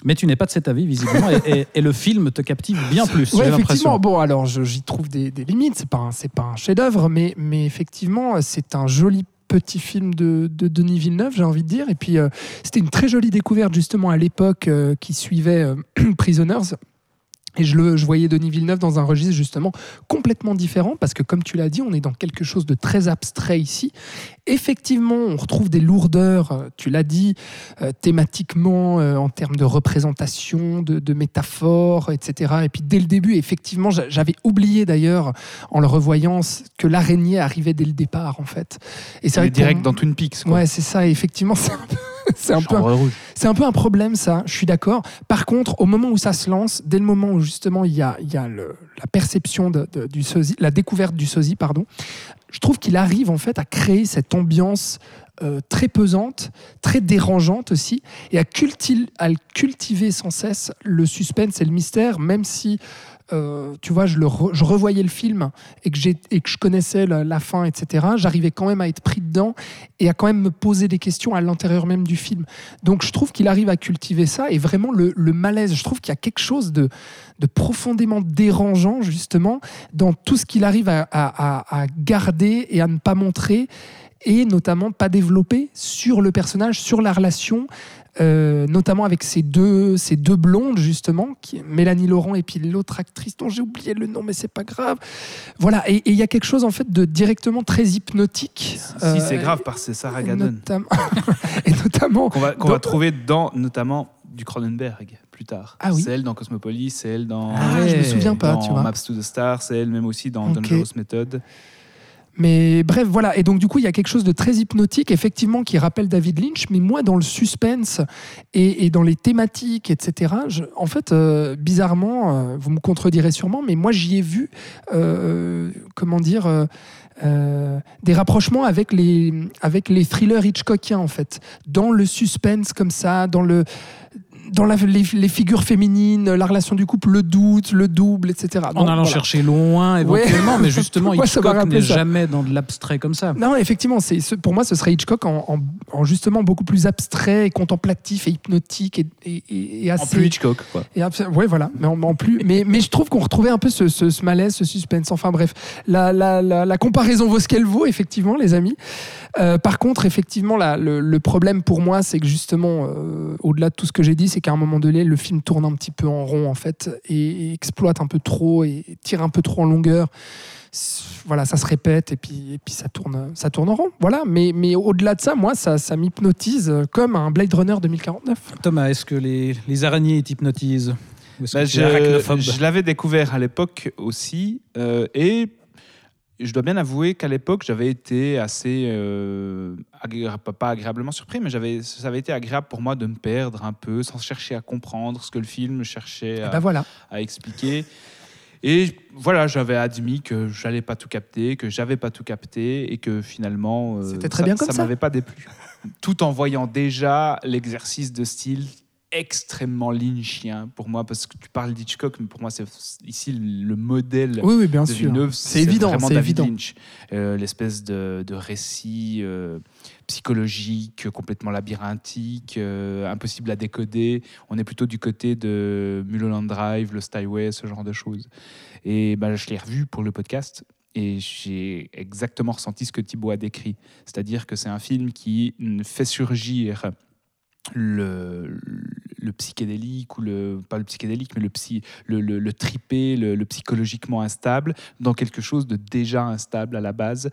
Mais tu n'es pas de cet avis, visiblement, et, et- et le film te captive bien plus, j'ai effectivement. Bon, alors j'y trouve des, des limites. C'est pas un- pas un chef-d'œuvre, mais mais effectivement, c'est un joli petit film de, de Denis Villeneuve, j'ai envie de dire. Et puis, euh, c'était une très jolie découverte, justement, à l'époque euh, qui suivait euh, *clears throat* Prisoners. Et je, le, je voyais Denis Villeneuve dans un registre justement complètement différent parce que comme tu l'as dit, on est dans quelque chose de très abstrait ici. Effectivement, on retrouve des lourdeurs, euh, tu l'as dit, euh, thématiquement, euh, en termes de représentation, de, de métaphores, etc. Et puis dès le début, effectivement, j'a- j'avais oublié d'ailleurs en le revoyant que l'araignée arrivait dès le départ en fait. Et C'est direct dans Twin Peaks. quoi. Ouais, c'est ça. Et effectivement, *laughs* c'est un peu, c'est un peu un Chambre rouge. c'est un peu un problème, ça, je suis d'accord. Par contre, au moment où ça se lance, dès le moment où justement il y a, il y a le- la perception de- de- du sosie, la découverte du sosie, pardon, je trouve qu'il arrive en fait à créer cette ambiance euh, très pesante, très dérangeante aussi, et à, cultiver sans cesse le suspense et le mystère, même si. Euh, tu vois, je, revoyais le film et que, je connaissais la, fin, etc. J'arrivais quand même à être pris dedans et à quand même me poser des questions à l'intérieur même du film. Donc je trouve qu'il arrive à cultiver ça et vraiment le, malaise. Je trouve qu'il y a quelque chose de, profondément dérangeant justement dans tout ce qu'il arrive à- à garder et à ne pas montrer et notamment pas développer sur le personnage, sur la relation. Euh, notamment avec ces deux, ces deux blondes justement, qui, Mélanie Laurent et puis l'autre actrice dont j'ai oublié le nom, mais c'est pas grave. Voilà, et il y a quelque chose en fait de directement très hypnotique. Si, euh, c'est grave parce que c'est Sarah Gadon. *laughs* et notamment Qu'on va, trouver dans, notamment, du Cronenberg plus tard. Ah oui. C'est elle dans Cosmopolis, c'est elle dans, Ah, je me souviens pas, dans tu vois. Maps to the Stars, c'est elle même aussi dans Ok. Dangerous Method. Mais bref, voilà. Et donc, du coup, il y a quelque chose de très hypnotique, effectivement, qui rappelle David Lynch. Mais moi, dans le suspense et, dans les thématiques, etc., en fait, euh, bizarrement, euh, vous me contredirez sûrement, mais moi, j'y ai vu, euh, comment dire, des rapprochements avec les, avec les thrillers Hitchcockiens, en fait. Dans le suspense, comme ça, dans le. Dans la- les, les figures féminines, la relation du couple, le doute, le double, etc. En Donc, allant voilà. chercher loin, éventuellement, mais *laughs* justement, Moi, Hitchcock n'est jamais dans de l'abstrait comme ça. Non, effectivement, c'est pour moi, ce serait Hitchcock en, en- en justement beaucoup plus abstrait et contemplatif et hypnotique et, et- et- et En assez. plus Hitchcock, quoi. et ouais, voilà, mais en, en plus. Mais, mais je trouve qu'on retrouvait un peu ce, ce- ce malaise, ce suspense. Enfin bref, la, la- la- la comparaison vaut ce qu'elle vaut, effectivement, les amis. Euh, par contre, effectivement, là, le, le problème pour moi, c'est que justement, euh, au-delà de tout ce que j'ai dit, c'est qu'à un moment donné, le film tourne un petit peu en rond, en fait, et, et exploite un peu trop et tire un peu trop en longueur. Voilà, ça se répète et puis, et puis ça, tourne, ça tourne en rond. Voilà, mais, mais au-delà de ça, moi, ça, ça m'hypnotise comme un Blade Runner 2049. Thomas, est-ce que les, les araignées t'hypnotisent? Bah, je l'avais découvert à l'époque aussi, euh, et je dois bien avouer qu'à l'époque, j'avais été assez, euh, agré- pas- agréablement surpris, mais j'avais, ça avait été agréable pour moi de me perdre un peu, sans chercher à comprendre ce que le film cherchait à, Ben voilà. à expliquer. Et voilà, j'avais admis que j'allais pas tout capter, que j'avais pas tout capté, et que finalement, euh, très bien comme ça. m'avait pas déplu. Tout en voyant déjà l'exercice de style extrêmement lynchien pour moi, parce que tu parles d'Hitchcock, mais pour moi, c'est ici le modèle Oui, oui, bien de. Villeneuve, C'est évident, vraiment David évident. Lynch. Euh, L'espèce de, de récit euh, psychologique, complètement labyrinthique, euh, impossible à décoder. On est plutôt du côté de Mulholland Drive, Lost Highway, ce genre de choses. Et ben, je l'ai revu pour le podcast. Et j'ai exactement ressenti ce que Thibaut a décrit. C'est-à-dire que c'est un film qui fait surgir le, psychédélique, ou le, pas le psychédélique, mais le, psy, le, le, tripé, le, psychologiquement instable, dans quelque chose de déjà instable à la base.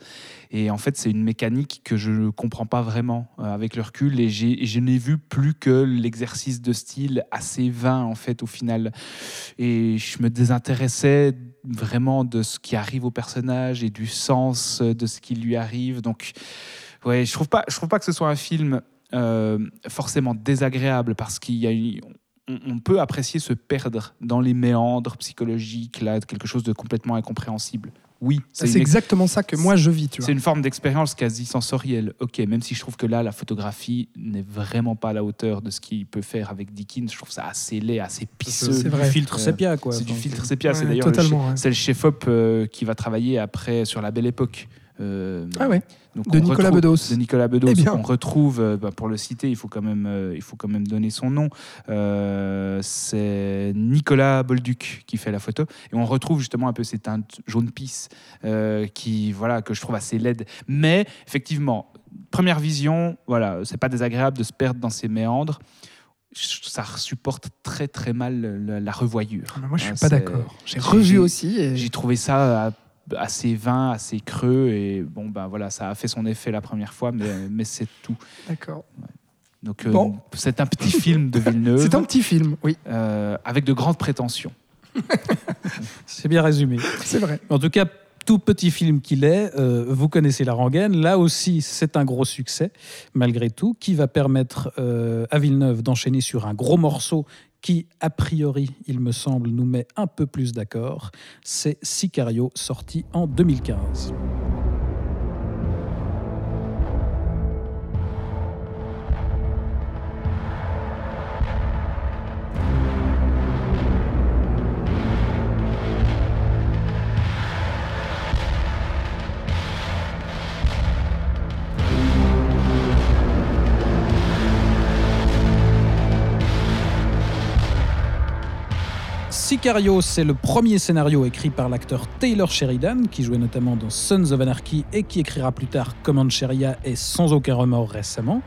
Et en fait, c'est une mécanique que je ne comprends pas vraiment euh, avec le recul. Et, j'ai- je n'ai vu plus que l'exercice de style assez vain, en fait, au final. Et je me désintéressais vraiment de ce qui arrive au personnage et du sens de ce qui lui arrive. Donc, ouais, je trouve pas, je trouve pas que ce soit un film euh, forcément désagréable parce qu'il y a une- on, on peut apprécier se perdre dans les méandres psychologiques, là, de quelque chose de complètement incompréhensible. Oui, C'est une exactement ça que moi je vis, c'est une forme d'expérience quasi sensorielle. Ok, même si je trouve que là, la photographie n'est vraiment pas à la hauteur de ce qu'il peut faire avec Dickens. Je trouve ça assez laid, assez pisseux. C'est du vrai. filtre Euh, sépia, quoi. C'est du filtre sépia. c'est d'ailleurs ouais. le chef-op euh, qui va travailler après sur La Belle Époque. Euh, Ah ouais. donc De Nicolas retrouve- Bedos. De Nicolas Bedos. Eh bien. On retrouve, euh, bah, pour le citer, il faut quand même, euh, il faut quand même donner son nom. Euh, c'est Nicolas Bolduc qui fait la photo. Et on retrouve justement un peu ces teintes jaune pisse euh, qui, voilà, que je trouve assez laides. Mais effectivement, première vision, voilà, c'est pas désagréable de se perdre dans ces méandres. Ça supporte très très mal la revoyure. Ah, Moi, je suis Hein, pas d'accord. J'ai revu aussi. et- J'ai trouvé ça assez vain, assez creux, et bon, ben voilà, ça a fait son effet la première fois, mais, *laughs* mais c'est tout. D'accord. Donc, euh, Bon. c'est un petit film de Villeneuve *laughs* C'est un petit film, oui, euh, avec de grandes prétentions. *laughs* C'est bien résumé. c'est vrai. En tout cas, tout petit film qu'il est, euh, vous connaissez la rengaine. Là aussi, c'est un gros succès, malgré tout, qui va permettre euh, à Villeneuve d'enchaîner sur un gros morceau qui, a priori, il me semble, nous met un peu plus d'accord. C'est Sicario, sorti en 2015. Sicario, c'est le premier scénario écrit par l'acteur Taylor Sheridan, qui jouait notamment dans Sons of Anarchy et qui écrira plus tard Comancheria et Sans aucun remords récemment.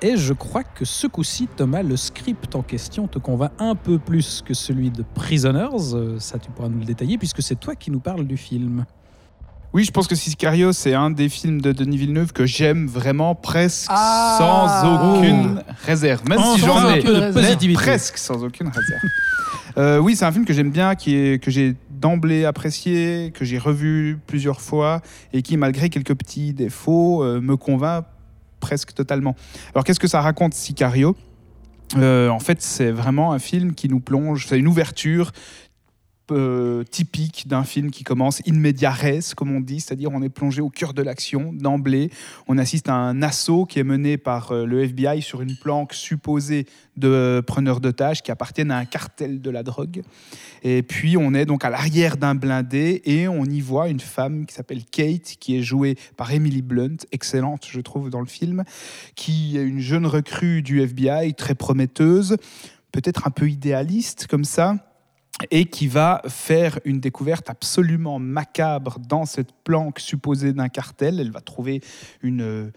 Et je crois que ce coup-ci, Thomas, le script en question te convainc un peu plus que celui de Prisoners. Euh, Ça, tu pourras nous le détailler, puisque c'est toi qui nous parles du film. Oui, je pense que Sicario, c'est un des films de Denis Villeneuve que j'aime vraiment presque Ah sans aucune réserve. Même si j'en un ai peu de positivité. presque sans aucune réserve. Euh, oui, c'est un film que j'aime bien, qui est, que j'ai d'emblée apprécié, que j'ai revu plusieurs fois et qui, malgré quelques petits défauts, euh, me convainc presque totalement. Alors, qu'est-ce que ça raconte, Sicario? Euh, En fait, c'est vraiment un film qui nous plonge, c'est une ouverture euh, typique d'un film qui commence in media res, comme on dit, c'est-à-dire on est plongé au cœur de l'action d'emblée. On assiste à un assaut qui est mené par euh, le FBI sur une planque supposée de euh, preneurs d'otages qui appartiennent à un cartel de la drogue. Et puis on est donc à l'arrière d'un blindé et on y voit une femme qui s'appelle Kate, qui est jouée par Emily Blunt, excellente je trouve dans le film, qui est une jeune recrue du FBI, très prometteuse, peut-être un peu idéaliste comme ça et qui va faire une découverte absolument macabre dans cette planque supposée d'un cartel. Elle va trouver une,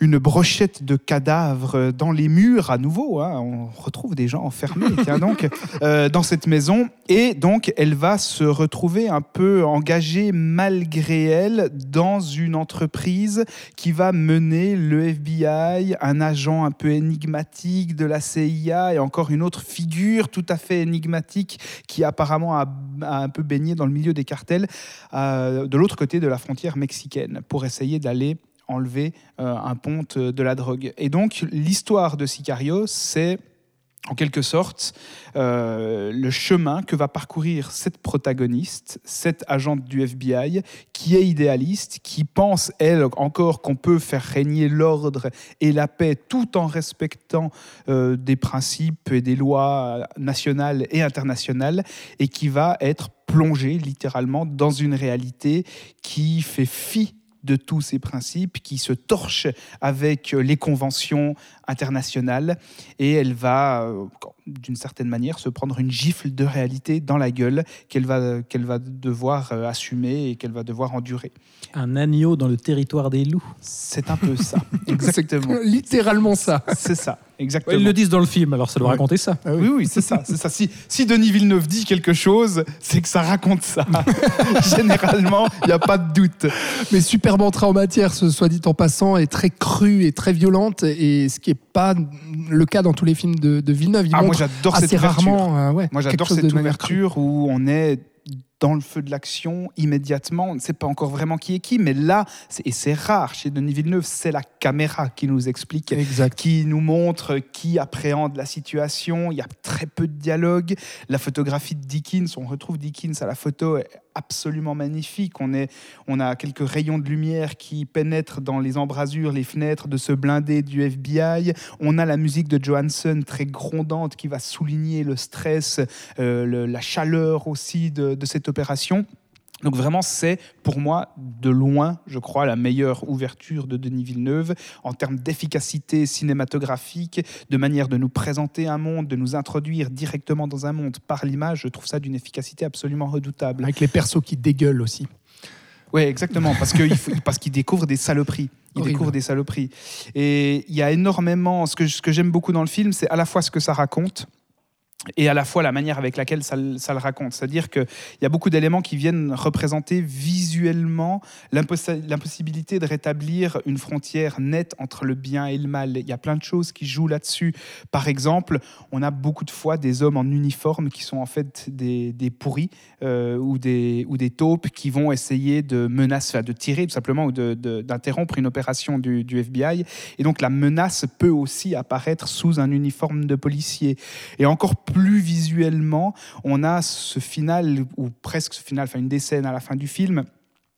une brochette de cadavres dans les murs à nouveau. hein. On retrouve des gens enfermés *laughs* tiens donc, euh, dans cette maison. Et donc, elle va se retrouver un peu engagée malgré elle dans une entreprise qui va mener le FBI, un agent un peu énigmatique de la CIA et encore une autre figure tout à fait énigmatique qui apparemment a, a un peu baigné dans le milieu des cartels euh, de l'autre côté de la frontière mexicaine pour essayer d'aller enlever euh, un ponte de la drogue. Et donc l'histoire de Sicario, c'est en quelque sorte euh, le chemin que va parcourir cette protagoniste, cette agente du FBI, qui est idéaliste, qui pense, elle, encore qu'on peut faire régner l'ordre et la paix tout en respectant euh, des principes et des lois nationales et internationales, et qui va être plongée littéralement dans une réalité qui fait fi de tous ces principes, qui se torche avec les conventions internationales, et elle va, euh, d'une certaine manière, se prendre une gifle de réalité dans la gueule qu'elle va, qu'elle va devoir euh, assumer et qu'elle va devoir endurer. Un agneau dans le territoire des loups. C'est un peu *laughs* ça, exactement. C'est *laughs* littéralement ça. C'est ça, exactement. Ils le disent dans le film, alors ça doit Ouais. raconter ça. Ah Oui, oui, c'est ça, c'est ça. Si, si Denis Villeneuve dit quelque chose, c'est que ça raconte ça. *laughs* Généralement, il n'y a pas de doute. Mais superbe entrée en matière, ce soit dit en passant, est très crue et très violente, et ce qui n'est pas le cas dans tous les films de, de Villeneuve. Il Ah, moi, montre j'adore cette assez ouverture. rarement. euh, ouais, Moi, j'adore cette ouverture où on est dans le feu de l'action immédiatement. On ne sait pas encore vraiment qui est qui, mais là, et c'est rare chez Denis Villeneuve, c'est la caméra qui nous explique Exact. qui nous montre qui appréhende la situation. Il y a très peu de dialogue. La photographie de Dickens, on retrouve Dickens à la photo, est absolument magnifique. On, est, on a quelques rayons de lumière qui pénètrent dans les embrasures, les fenêtres de ce blindé du FBI. On a la musique de Johansson très grondante qui va souligner le stress, euh, le- la chaleur aussi de, de cette opération. Donc vraiment, c'est pour moi de loin, je crois, la meilleure ouverture de Denis Villeneuve en termes d'efficacité cinématographique, de manière de nous présenter un monde, de nous introduire directement dans un monde par l'image. Je trouve ça d'une efficacité absolument redoutable. Avec les persos qui dégueulent aussi. Ouais, exactement, parce qu'il parce qu'il découvre des saloperies. Il Horrible. découvre des saloperies. Et il y a énormément. Ce que, ce que j'aime beaucoup dans le film, c'est à la fois ce que ça raconte et à la fois la manière avec laquelle ça, le- raconte. C'est-à-dire qu'il y a beaucoup d'éléments qui viennent représenter visuellement l'impossi- l'impossibilité de rétablir une frontière nette entre le bien et le mal. Il y a plein de choses qui jouent là-dessus. Par exemple, on a beaucoup de fois des hommes en uniforme qui sont en fait des, pourris euh, ou, des, ou taupes qui vont essayer de menacer, de tirer tout simplement ou d'interrompre une opération du, du FBI. Et donc la menace peut aussi apparaître sous un uniforme de policier. Et encore plus visuellement, on a ce final, ou presque ce final, enfin une des à la fin du film,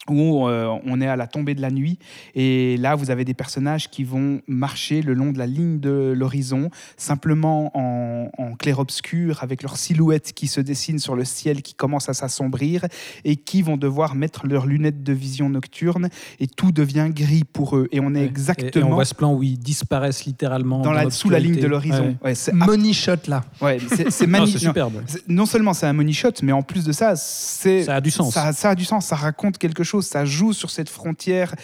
où euh, on est à la tombée de la nuit et là vous avez des personnages qui vont marcher le long de la ligne de l'horizon simplement en, en clair-obscur avec leurs silhouettes qui se dessinent sur le ciel qui commence à s'assombrir et qui vont devoir mettre leurs lunettes de vision nocturne et tout devient gris pour eux et on est Ouais. Et- Et, exactement on voit ce plan où ils disparaissent littéralement dans la, sous la ligne de l'horizon. Ouais, c'est Money shot là. ouais, c'est- *laughs* Non, magnifique. C'est superbe. Non seulement c'est un money shot, mais en plus de ça, c'est Ça a du sens. Ça, ça a du sens, ça raconte quelque chose, ça joue sur cette frontière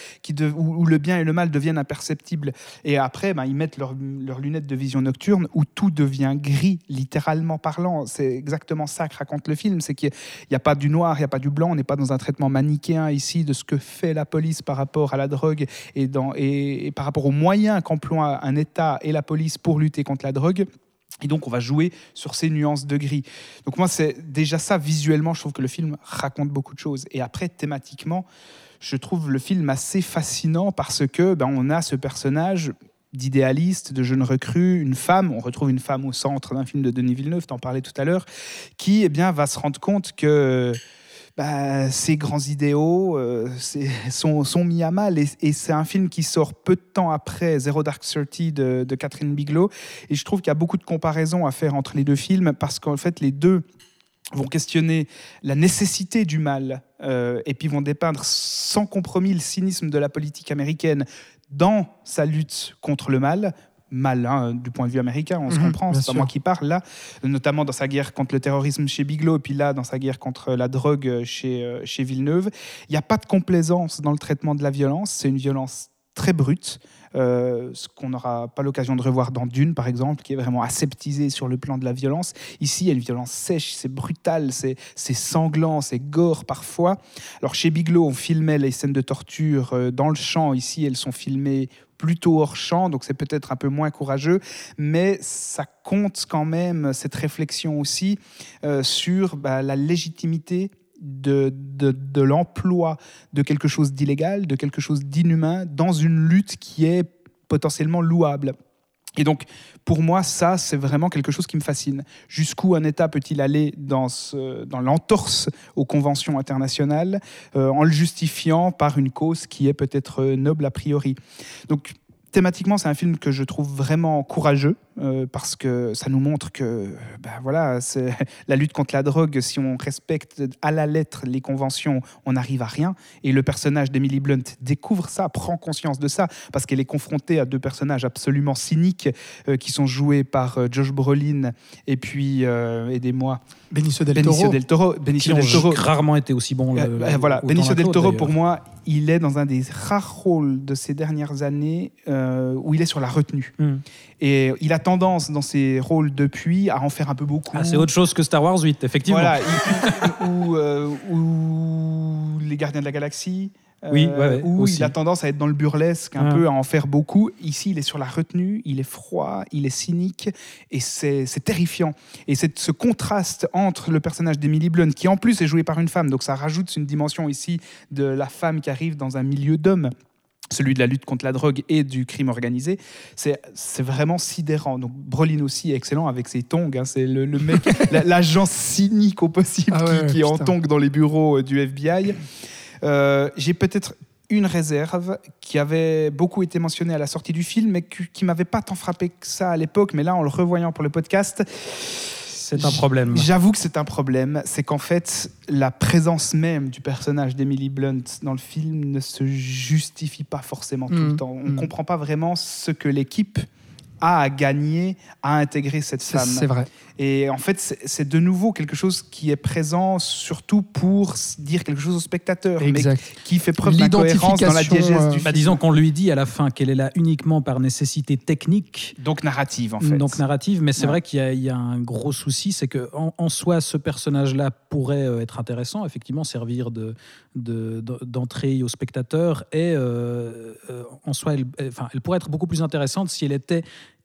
où, le bien et le mal deviennent imperceptibles. Et après, ben, ils mettent leurs leurs lunettes de vision nocturne où tout devient gris, littéralement parlant. C'est exactement ça que raconte le film, c'est qu'il n'y a pas du noir, il n'y a pas du blanc, on n'est pas dans un traitement manichéen ici de ce que fait la police par rapport à la drogue et, et par rapport aux moyens qu'emploie un État et la police pour lutter contre la drogue. Et donc, on va jouer sur ces nuances de gris. Donc, moi, c'est déjà ça, visuellement, je trouve que le film raconte beaucoup de choses. Et après, thématiquement, je trouve le film assez fascinant parce que ben, on a ce personnage d'idéaliste, de jeune recrue, une femme, on retrouve une femme au centre d'un film de Denis Villeneuve, t'en parlais tout à l'heure, qui eh bien, va se rendre compte que bah, ces grands idéaux euh, sont, mis à mal. Et, c'est un film qui sort peu de temps après Zero Dark Thirty de, de Catherine Bigelow. Et je trouve qu'il y a beaucoup de comparaisons à faire entre les deux films parce qu'en fait, les deux vont questionner la nécessité du mal euh, et puis vont dépeindre sans compromis le cynisme de la politique américaine dans sa lutte contre le mal. Mal hein, du point de vue américain, on se Mhm, comprend, c'est pas moi qui parle là, notamment dans sa guerre contre le terrorisme chez Bigelow, et puis là dans sa guerre contre la drogue chez, euh, chez Villeneuve. Il n'y a pas de complaisance dans le traitement de la violence, c'est une violence très brute, euh, ce qu'on n'aura pas l'occasion de revoir dans Dune, par exemple, qui est vraiment aseptisé sur le plan de la violence. Ici, il y a une violence sèche, c'est brutal, c'est sanglant, c'est gore parfois. Alors chez Bigelow, on filmait les scènes de torture euh, dans le champ. Ici, elles sont filmées plutôt hors champ, donc c'est peut-être un peu moins courageux, mais ça compte quand même cette réflexion aussi euh, sur bah, la légitimité de, de, l'emploi de quelque chose d'illégal, de quelque chose d'inhumain, dans une lutte qui est potentiellement louable. Et donc, pour moi, ça, c'est vraiment quelque chose qui me fascine. Jusqu'où un État peut-il aller dans, dans l'entorse aux conventions internationales euh, en le justifiant par une cause qui est peut-être euh, noble a priori Donc, thématiquement, c'est un film que je trouve vraiment courageux euh, parce que ça nous montre que ben voilà, c'est *laughs* la lutte contre la drogue, si on respecte à la lettre les conventions, on n'arrive à rien. Et le personnage d'Emily Blunt découvre ça, prend conscience de ça, parce qu'elle est confrontée à deux personnages absolument cyniques euh, qui sont joués par euh, Josh Brolin et puis, euh, aidez-moi, Benicio del Benicio Toro. del Toro. Qui Benicio ont del Toro. rarement été aussi bons. Euh, le- voilà, Benicio del Toro, pour moi, il est dans un des rares rôles de ces dernières années où il est sur la retenue. Hmm. Et il a tendance, dans ses rôles depuis, à en faire un peu beaucoup. Ah, c'est autre chose que Star Wars 8, effectivement. Voilà, il- ou, euh, ou Les Gardiens de la Galaxie. euh, Oui, ouais, ouais, où aussi. il a tendance à être dans le burlesque, un Ah. peu à en faire beaucoup. Ici, il est sur la retenue, il est froid, il est cynique, et c'est terrifiant. Et ce contraste entre le personnage d'Emily Blunt, qui en plus est joué par une femme, donc ça rajoute une dimension ici de la femme qui arrive dans un milieu d'hommes celui de la lutte contre la drogue et du crime organisé, c'est vraiment sidérant. Donc Brolin aussi est excellent avec ses tongs. hein. C'est le, le mec, *laughs* la- l'agent cynique au possible Ah ouais, qui, qui est en tongs dans les bureaux euh, du FBI. Euh, J'ai peut-être une réserve qui avait beaucoup été mentionnée à la sortie du film, mais qui, qui m'avait pas tant frappé que ça à l'époque. Mais là, en le revoyant pour le podcast, C'est un problème. J'avoue que c'est un problème. C'est qu'en fait, la présence même du personnage d'Emily Blunt dans le film ne se justifie pas forcément tout Mm. le temps. On ne Mm. comprend pas vraiment ce que l'équipe a à gagner à intégrer cette femme. c'est vrai. Et en fait, c'est de nouveau quelque chose qui est présent surtout pour dire quelque chose au spectateur, Exact. mais qui fait preuve d'incohérence dans la diégèse euh, du Bah, film. disons qu'on lui dit à la fin qu'elle est là uniquement par nécessité technique. Donc narrative, en fait. Donc narrative, mais c'est Ouais. vrai qu'il y, a- il y a un gros souci, c'est que en, en soi, ce personnage-là pourrait euh, être intéressant, effectivement, servir de de- de- d'entrée au spectateur, et euh, euh, en soi, elle, elle pourrait être beaucoup plus intéressante si elle était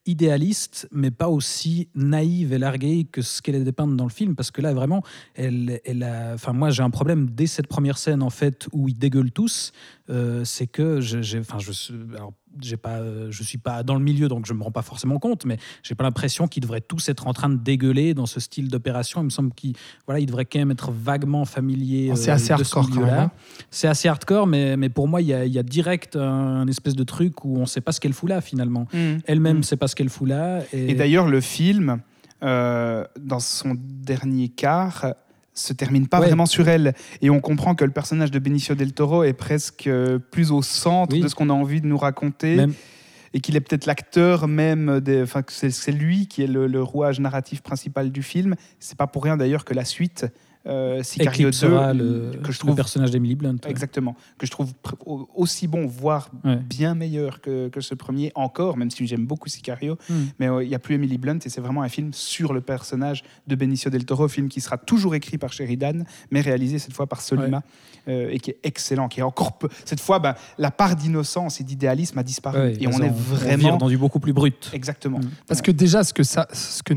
idéaliste, mais pas aussi naïve et larguée que ce qu'elle est dépeinte dans le film, parce que là, vraiment, elle, elle a... Enfin, moi, j'ai un problème dès cette première scène, en fait, où ils dégueulent tous, euh, c'est que j'ai- enfin, je, alors, j'ai pas, euh, je suis pas dans le milieu, donc je me rends pas forcément compte, mais j'ai pas l'impression qu'ils devraient tous être en train de dégueuler dans ce style d'opération. Il me semble qu'ils voilà, ils devraient quand même être vaguement familiers. Oh, c'est euh, assez de ce hardcore quand même, hein. C'est assez hardcore, mais, mais pour moi, il y a, il y a direct un, un espèce de truc où on sait pas ce qu'elle fout là, finalement. Mm. Elle-même Mm. ne sait pas ce qu'elle fout là. Et, Et d'ailleurs, le film, euh, dans son dernier quart, se termine pas Ouais. vraiment sur elle. Et on comprend que le personnage de Benicio del Toro est presque euh, plus au centre Oui. de ce qu'on a envie de nous raconter. Même- Et qu'il est peut-être l'acteur même, des, enfin, c'est lui qui est le, le rouage narratif principal du film. C'est pas pour rien d'ailleurs que la suite, euh, Sicario 2, éclipsera le, que je le trouve personnage d'Emily Blunt. ouais. Exactement. Que je trouve aussi bon, voire Ouais. bien meilleur que, que ce premier, encore, même si j'aime beaucoup Sicario. Mm. Mais euh, il n'y a plus Emily Blunt et c'est vraiment un film sur le personnage de Benicio del Toro, film qui sera toujours écrit par Sheridan, mais réalisé cette fois par Solima, euh, et qui est excellent. Qui est encore peu- Cette fois, ben, la part d'innocence et d'idéalisme a disparu. Ouais, et on est vraiment. dans du beaucoup plus brut. Exactement. Mm. Parce que déjà, ce que, ça, ce que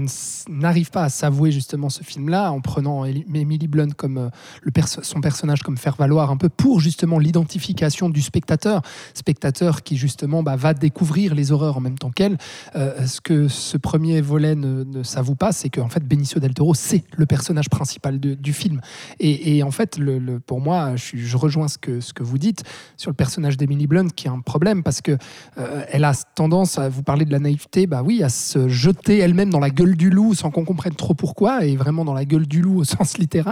n'arrive pas à s'avouer justement ce film-là, en prenant Eli- Emily Blunt comme euh, son personnage comme faire valoir un peu pour justement l'identification du spectateur, spectateur qui justement bah, va découvrir les horreurs en même temps qu'elle. euh, ce que ce premier volet ne, ne s'avoue pas, c'est qu'en fait Benicio del Toro c'est le personnage principal du film. Et, en fait, pour moi, je, rejoins ce que, vous dites sur le personnage d'Emily Blunt, qui est un problème parce que euh, elle a tendance à vous parler de la naïveté, bah oui, à se jeter elle-même dans la gueule du loup sans qu'on comprenne trop pourquoi, et vraiment dans la gueule du loup au sens littéral.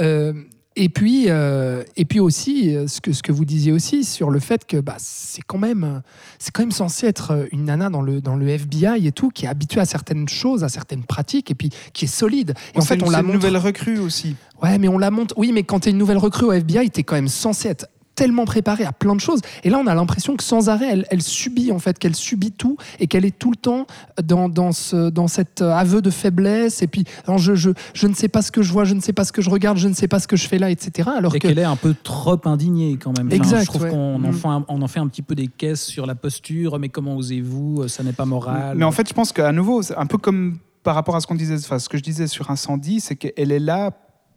Euh, et puis, euh, et puis aussi, euh, ce que, ce que vous disiez aussi sur le fait que bah, c'est quand même, c'est quand même censé être une nana dans le, dans le FBI et tout, qui est habituée à certaines choses, à certaines pratiques, et puis qui est solide. Et en fait, une- on la c'est une montre. nouvelle recrue aussi. Ouais, mais on la monte. Oui, mais quand t'es une nouvelle recrue au FBI, t'es quand même censé être tellement préparée à plein de choses. Et là, on a l'impression que sans arrêt, elle, elle subit en fait, qu'elle subit tout et qu'elle est tout le temps dans, dans, ce, dans cet aveu de faiblesse. Et puis, non, je, je, je ne sais pas ce que je vois, je ne sais pas ce que je regarde, je ne sais pas ce que je fais là, etc. Alors Et que qu'elle est un peu trop indignée quand même. Enfin, Exact, je trouve ouais. qu'on en, Mm. fait un, on en fait un petit peu des caisses sur la posture. Mais comment osez-vous? Ça n'est pas moral. Mais en fait, je pense qu'à nouveau, c'est un peu comme par rapport à ce qu'on disait, enfin, ce que je disais sur Incendie, c'est qu'elle est là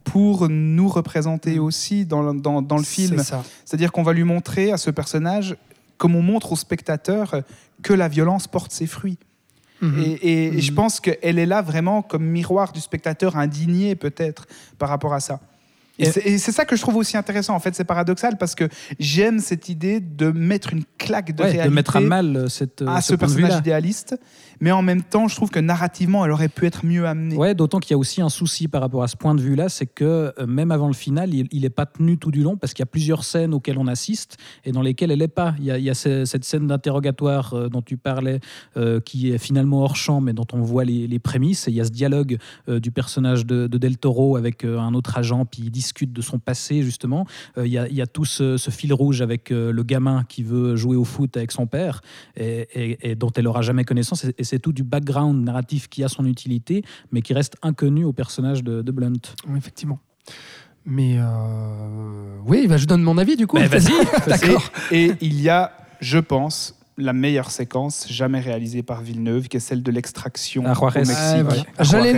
pour nous représenter aussi dans, le- dans, dans le film. C'est-à-dire qu'on va lui montrer à ce personnage, comme on montre au spectateur, que la violence porte ses fruits. Mhm. Et, je Mhm. pense qu'elle est là vraiment comme miroir du spectateur indigné peut-être par rapport à ça. Et Et- c'est- ça que je trouve aussi intéressant. En fait, c'est paradoxal parce que j'aime cette idée de mettre une claque de Ouais, réalité de mettre à mal euh, cette, euh, à ce personnage idéaliste, mais en même temps, je trouve que narrativement, elle aurait pu être mieux amenée. Ouais, d'autant qu'il y a aussi un souci par rapport à ce point de vue-là, c'est que euh, même avant le final, il n'est pas tenu tout du long parce qu'il y a plusieurs scènes auxquelles on assiste et dans lesquelles elle n'est pas. Il y a, cette scène d'interrogatoire euh, dont tu parlais euh, qui est finalement hors champ mais dont on voit les, prémices. Il y a ce dialogue du personnage de, de Del Toro avec un autre agent, puis il discute de son passé justement. Il, y a, tout ce, fil rouge avec le gamin qui veut jouer au foot avec son père et, dont elle aura jamais connaissance. Et c'est tout du background narratif qui a son utilité, mais qui reste inconnu au personnage de, de Blunt. Oui, effectivement. Mais euh, oui, bah, je donne mon avis du coup. Mais vas-y, *laughs* D'accord. Et, et il y a, je pense, la meilleure séquence jamais réalisée par Villeneuve, qui est celle de l'extraction au. Mexique. Ah, J'allais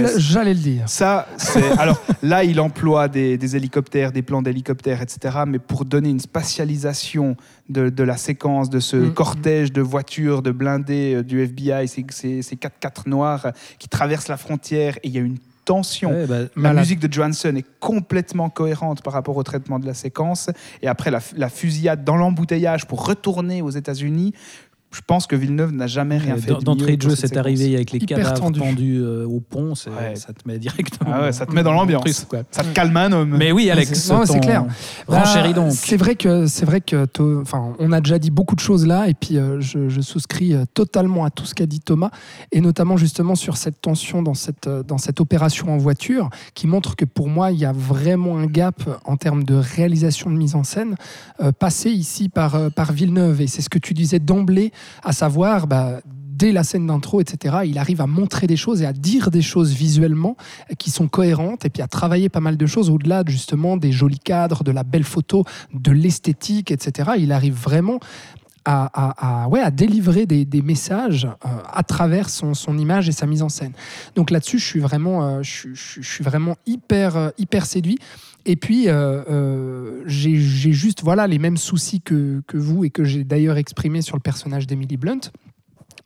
le- dire. Ça, c'est. *laughs* Alors là, il emploie des, des hélicoptères, des plans d'hélicoptères, etc. Mais pour donner une spatialisation de, de la séquence, de ce Mm. cortège de voitures, de blindés euh, du FBI, ces, ces, ces 4x4 noirs qui traversent la frontière, et il y a une tension. Ouais, bah, La Malade. musique de Johansson est complètement cohérente par rapport au traitement de la séquence. Et après, la, la fusillade dans l'embouteillage pour retourner aux États-Unis, je pense que Villeneuve n'a jamais rien fait. d'en- de D'entrée de jeu, c'est arrivé avec les Hyper cadavres tendu. tendus euh, au pont, Ouais. ça te met directement. Ah ouais, ça te met dans l'ambiance. Ça te calme un homme. Mais oui, Alex, c'est- non, c'est ton- clair. renchéris Bah, donc. C'est vrai que c'est vrai que enfin on a déjà dit beaucoup de choses là et puis euh, je, je souscris euh, totalement à tout ce qu'a dit Thomas et notamment justement sur cette tension dans cette dans cette opération en voiture qui montre que pour moi il y a vraiment un gap en termes de réalisation de mise en scène euh, passé ici par euh, par Villeneuve et c'est ce que tu disais d'emblée à savoir bah, Dès la scène d'intro, etc., il arrive à montrer des choses et à dire des choses visuellement qui sont cohérentes et puis à travailler pas mal de choses au-delà justement des jolis cadres, de la belle photo, de l'esthétique, etc. Il arrive vraiment à, ouais, à délivrer des, messages euh, à travers son, son image et sa mise en scène. Donc là-dessus, je suis vraiment, euh, je, je suis vraiment hyper, euh, hyper séduit. Et puis, euh, euh, j'ai juste voilà, les mêmes soucis que, que vous et que j'ai d'ailleurs exprimé sur le personnage d'Emily Blunt.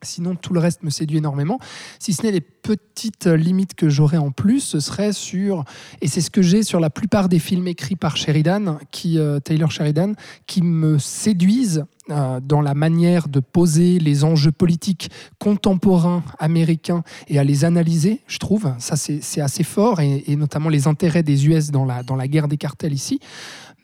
Sinon, tout le reste me séduit énormément. Si ce n'est les petites limites que j'aurais en plus, ce serait sur, et c'est ce que j'ai sur la plupart des films écrits par Sheridan, qui, euh, Taylor Sheridan, qui me séduisent euh, dans la manière de poser les enjeux politiques contemporains américains et à les analyser, je trouve. Ça, c'est assez fort, et, et notamment les intérêts des US dans la, dans la guerre des cartels ici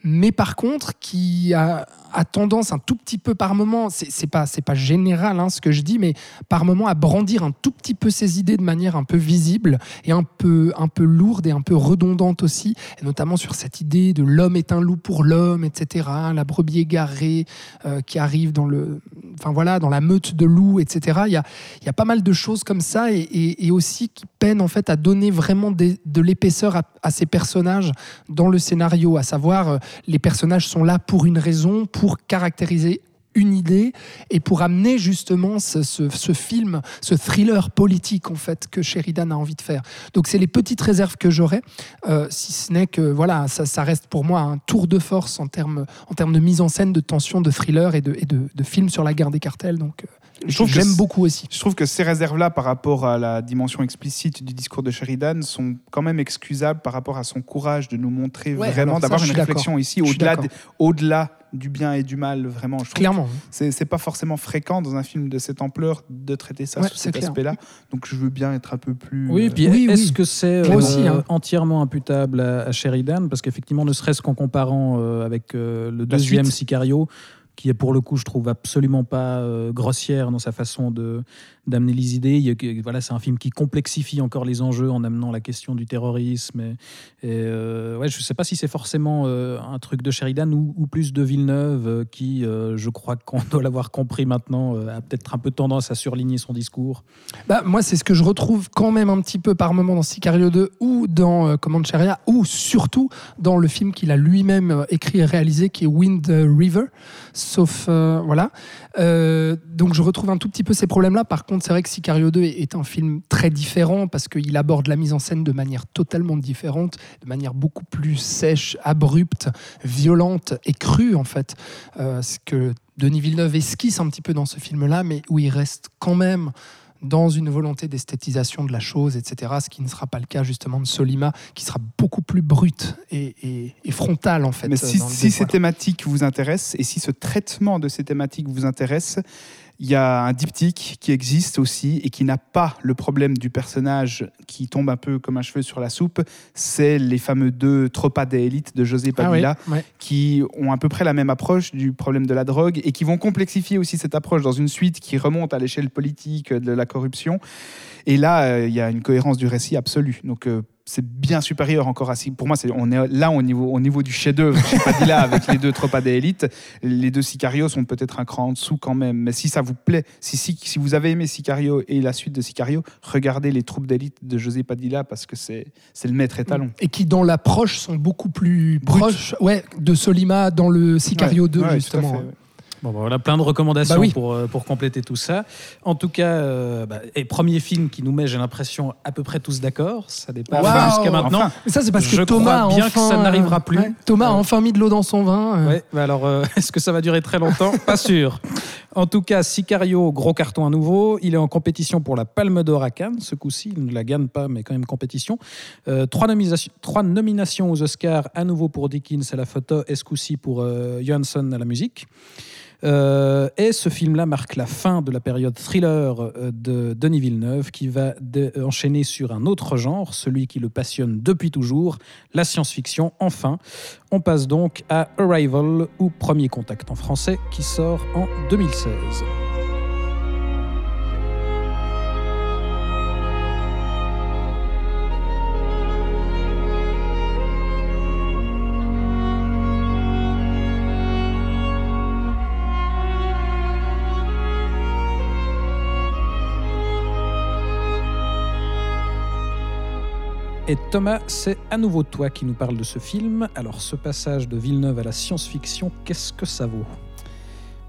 mais par contre qui a, a tendance un tout petit peu par moment, c'est pas c'est pas général hein, ce que je dis, mais par moment à brandir un tout petit peu ses idées de manière un peu visible et un peu un peu lourde et un peu redondante aussi, notamment sur cette idée de l'homme est un loup pour l'homme, etc. La brebis égarée euh, qui arrive dans le, enfin voilà, dans la meute de loups, etc. Il y a y a pas mal de choses comme ça et, aussi qui peinent en fait à donner vraiment de l'épaisseur à, à ces personnages dans le scénario, à savoir euh, les personnages sont là pour une raison, pour caractériser une idée et pour amener justement ce, film, ce thriller politique en fait que Sheridan a envie de faire. Donc c'est les petites réserves que j'aurais, euh, si ce n'est que voilà, ça, reste pour moi un tour de force en termes en de mise en scène, de tension, de thriller et de, de, film sur la guerre des cartels. Donc euh, j'aime beaucoup aussi. Je trouve que ces réserves-là, par rapport à la dimension explicite du discours de Sheridan, sont quand même excusables par rapport à son courage de nous montrer Ouais, vraiment, d'avoir une réflexion ici, au-delà, du bien et du mal, vraiment. Je Clairement. c'est pas forcément fréquent dans un film de cette ampleur de traiter ça Ouais, sous cet aspect-là. Donc je veux bien être un peu plus. Oui, euh, puis Oui, est-ce oui. que c'est Moi euh, aussi, hein. entièrement imputable à, à Sheridan? Parce qu'effectivement, ne serait-ce qu'en comparant euh, avec euh, le deuxième suite. Sicario, qui est pour le coup, je trouve, absolument pas euh, grossière dans sa façon de d'amener les idées. Voilà, c'est un film qui complexifie encore les enjeux en amenant la question du terrorisme. Euh, ouais, je ne sais pas si c'est forcément euh, un truc de Sheridan ou, plus de Villeneuve, euh, qui, je crois qu'on *laughs* doit l'avoir compris maintenant, a peut-être un peu tendance à surligner son discours. Bah, moi, c'est ce que je retrouve quand même un petit peu par moment dans Sicario 2 ou dans Command Sharia ou surtout dans le film qu'il a lui-même écrit et réalisé qui est Wind River. Sauf, voilà. Euh, donc, je retrouve un tout petit peu ces problèmes-là. Par contre, c'est vrai que Sicario 2 est, un film très différent parce qu'il aborde la mise en scène de manière totalement différente, de manière beaucoup plus sèche, abrupte, violente et crue, en fait. Euh, ce que Denis Villeneuve esquisse un petit peu dans ce film-là, mais où il reste quand même dans une volonté d'esthétisation de la chose, etc. Ce qui ne sera pas le cas justement de Solima, qui sera beaucoup plus brute et, et- et frontale en fait. Mais si, ces thématiques vous intéressent et si ce traitement de ces thématiques vous intéresse, il y a un diptyque qui existe aussi et qui n'a pas le problème du personnage qui tombe un peu comme un cheveu sur la soupe. C'est les fameux deux Tropa d'élite de José Ah oui, Padilla ouais. qui ont à peu près la même approche du problème de la drogue et qui vont complexifier aussi cette approche dans une suite qui remonte à l'échelle politique de la corruption. Et là, euh, il y a une cohérence du récit absolue. Donc, euh, c'est bien supérieur encore à. Pour moi, c'est, on est là au niveau, au niveau du chef-d'œuvre. Je pas dit là avec les deux Tropa d'élite. Les deux Sicario sont peut-être un cran en dessous quand même. Mais si ça vous plaît, si, si, si vous avez aimé Sicario et la suite de Sicario, regardez les troupes d'élite de José Padilla parce que c'est, c'est le maître étalon. Et qui dans l'approche sont beaucoup plus Brut. proches ouais, de Solima dans le Sicario Ouais, 2 ouais, tout à justement. fait, ouais. Bon, bah, voilà, plein de recommandations Bah oui. pour, euh, pour compléter tout ça. En tout cas, euh, bah, et premier film qui nous met, j'ai l'impression, à peu près tous d'accord. Ça dépasse Waouh. jusqu'à maintenant. Enfin. Mais ça c'est parce que Je Thomas crois a bien que enfin, ça n'arrivera plus. ouais, Thomas a Euh, enfin mis de l'eau dans son vin. euh. Ouais, bah alors, euh, *laughs* est-ce que ça va durer très longtemps? *laughs* Pas sûr. En tout cas, Sicario, gros carton à nouveau. Il est en compétition pour la Palme d'Or à Cannes. Ce coup-ci, il ne la gagne pas, mais quand même compétition. Euh, trois, nominations, trois nominations aux Oscars, à nouveau pour Dickens à la photo, et ce coup-ci pour euh, Johansson à la musique. Euh, et ce film-là marque la fin de la période thriller euh, de Denis Villeneuve, qui va euh, enchaîner sur un autre genre, celui qui le passionne depuis toujours, la science-fiction. Enfin, on passe donc à Arrival ou Premier Contact en français, qui sort en 2016. Et Thomas, c'est à nouveau toi qui nous parle de ce film. Alors, ce passage de Villeneuve à la science-fiction, qu'est-ce que ça vaut?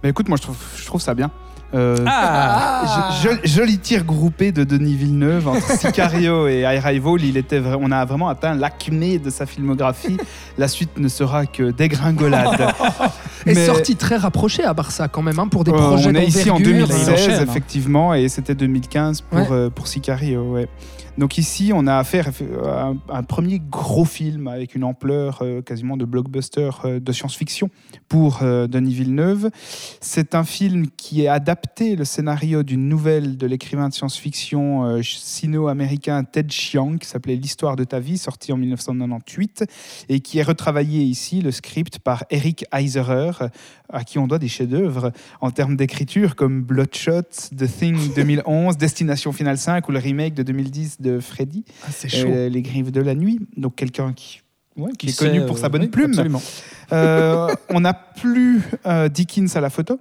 Mais écoute, moi je trouve, je trouve ça bien. Euh, Ah jo- jo- Joli tir groupé de Denis Villeneuve entre *laughs* Sicario et Arrival. Il était vra- on a vraiment atteint l'acmé de sa filmographie. La suite ne sera que dégringolade. Et Mais- sorti très rapproché à Barça quand même, hein, pour des Euh, projets on est ici en d'envergure. 2016, il enchaîne, hein. effectivement, et c'était 2015 pour, Ouais. euh, pour Sicario. Ouais. Donc ici, on a affaire à un, premier gros film avec une ampleur euh, quasiment de blockbuster euh, de science-fiction pour euh, Denis Villeneuve. C'est un film qui est adapté le scénario d'une nouvelle de l'écrivain de science-fiction sino-américain Ted Chiang qui s'appelait L'histoire de ta vie, sorti en 1998, et qui est retravaillé ici, le script, par Eric Heiserer, à qui on doit des chefs-d'œuvre en termes d'écriture comme Bloodshot, The Thing 2011, Destination Finale 5 ou le remake de 2010 de Freddy, Ah, chaud. euh, Les Griffes de la Nuit. Donc quelqu'un qui, ouais, qui est sait, connu pour sa euh, bonne oui, plume. Absolument. Euh, on n'a plus euh, Dickens à la photo.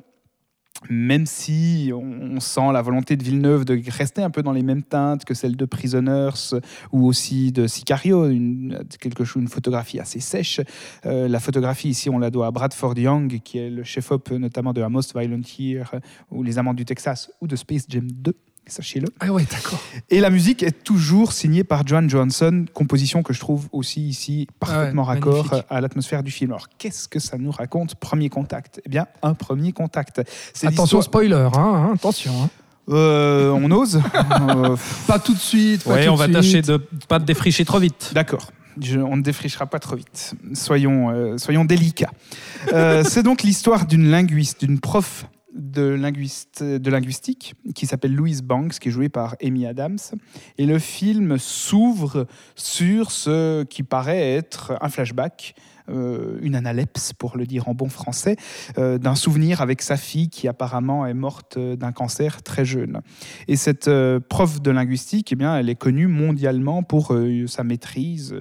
Même si on, on sent la volonté de Villeneuve de rester un peu dans les mêmes teintes que celle de Prisoners ou aussi de Sicario, une, quelque chose, une photographie assez sèche. Euh, la photographie ici, on la doit à Bradford Young, qui est le chef-op notamment de A Most Violent Year ou Les Amants du Texas ou de Space Jam 2, sachez-le. Ah ouais, d'accord. Et la musique est toujours signée par Joan Johansson, composition que je trouve aussi ici parfaitement Ah ouais, raccord magnifique. à l'atmosphère du film. Alors, qu'est-ce que ça nous raconte Premier contact? Eh bien, un premier contact. C'est Attention spoiler, hein, hein, attention. hein. Euh, on ose? Euh, *laughs* Pas tout de suite. Pas Ouais, tout on va suite. tâcher de pas te défricher trop vite. D'accord. Je- on ne défrichera pas trop vite. Soyons, euh, soyons délicats. Euh, c'est donc l'histoire d'une linguiste, d'une prof de, de linguistique qui s'appelle Louise Banks, qui est jouée par Amy Adams. Et le film s'ouvre sur ce qui paraît être un flashback. Euh, une analepse, pour le dire en bon français, euh, d'un souvenir avec sa fille qui apparemment est morte euh, d'un cancer très jeune. Et cette prof de linguistique, eh bien, elle est connue mondialement pour sa maîtrise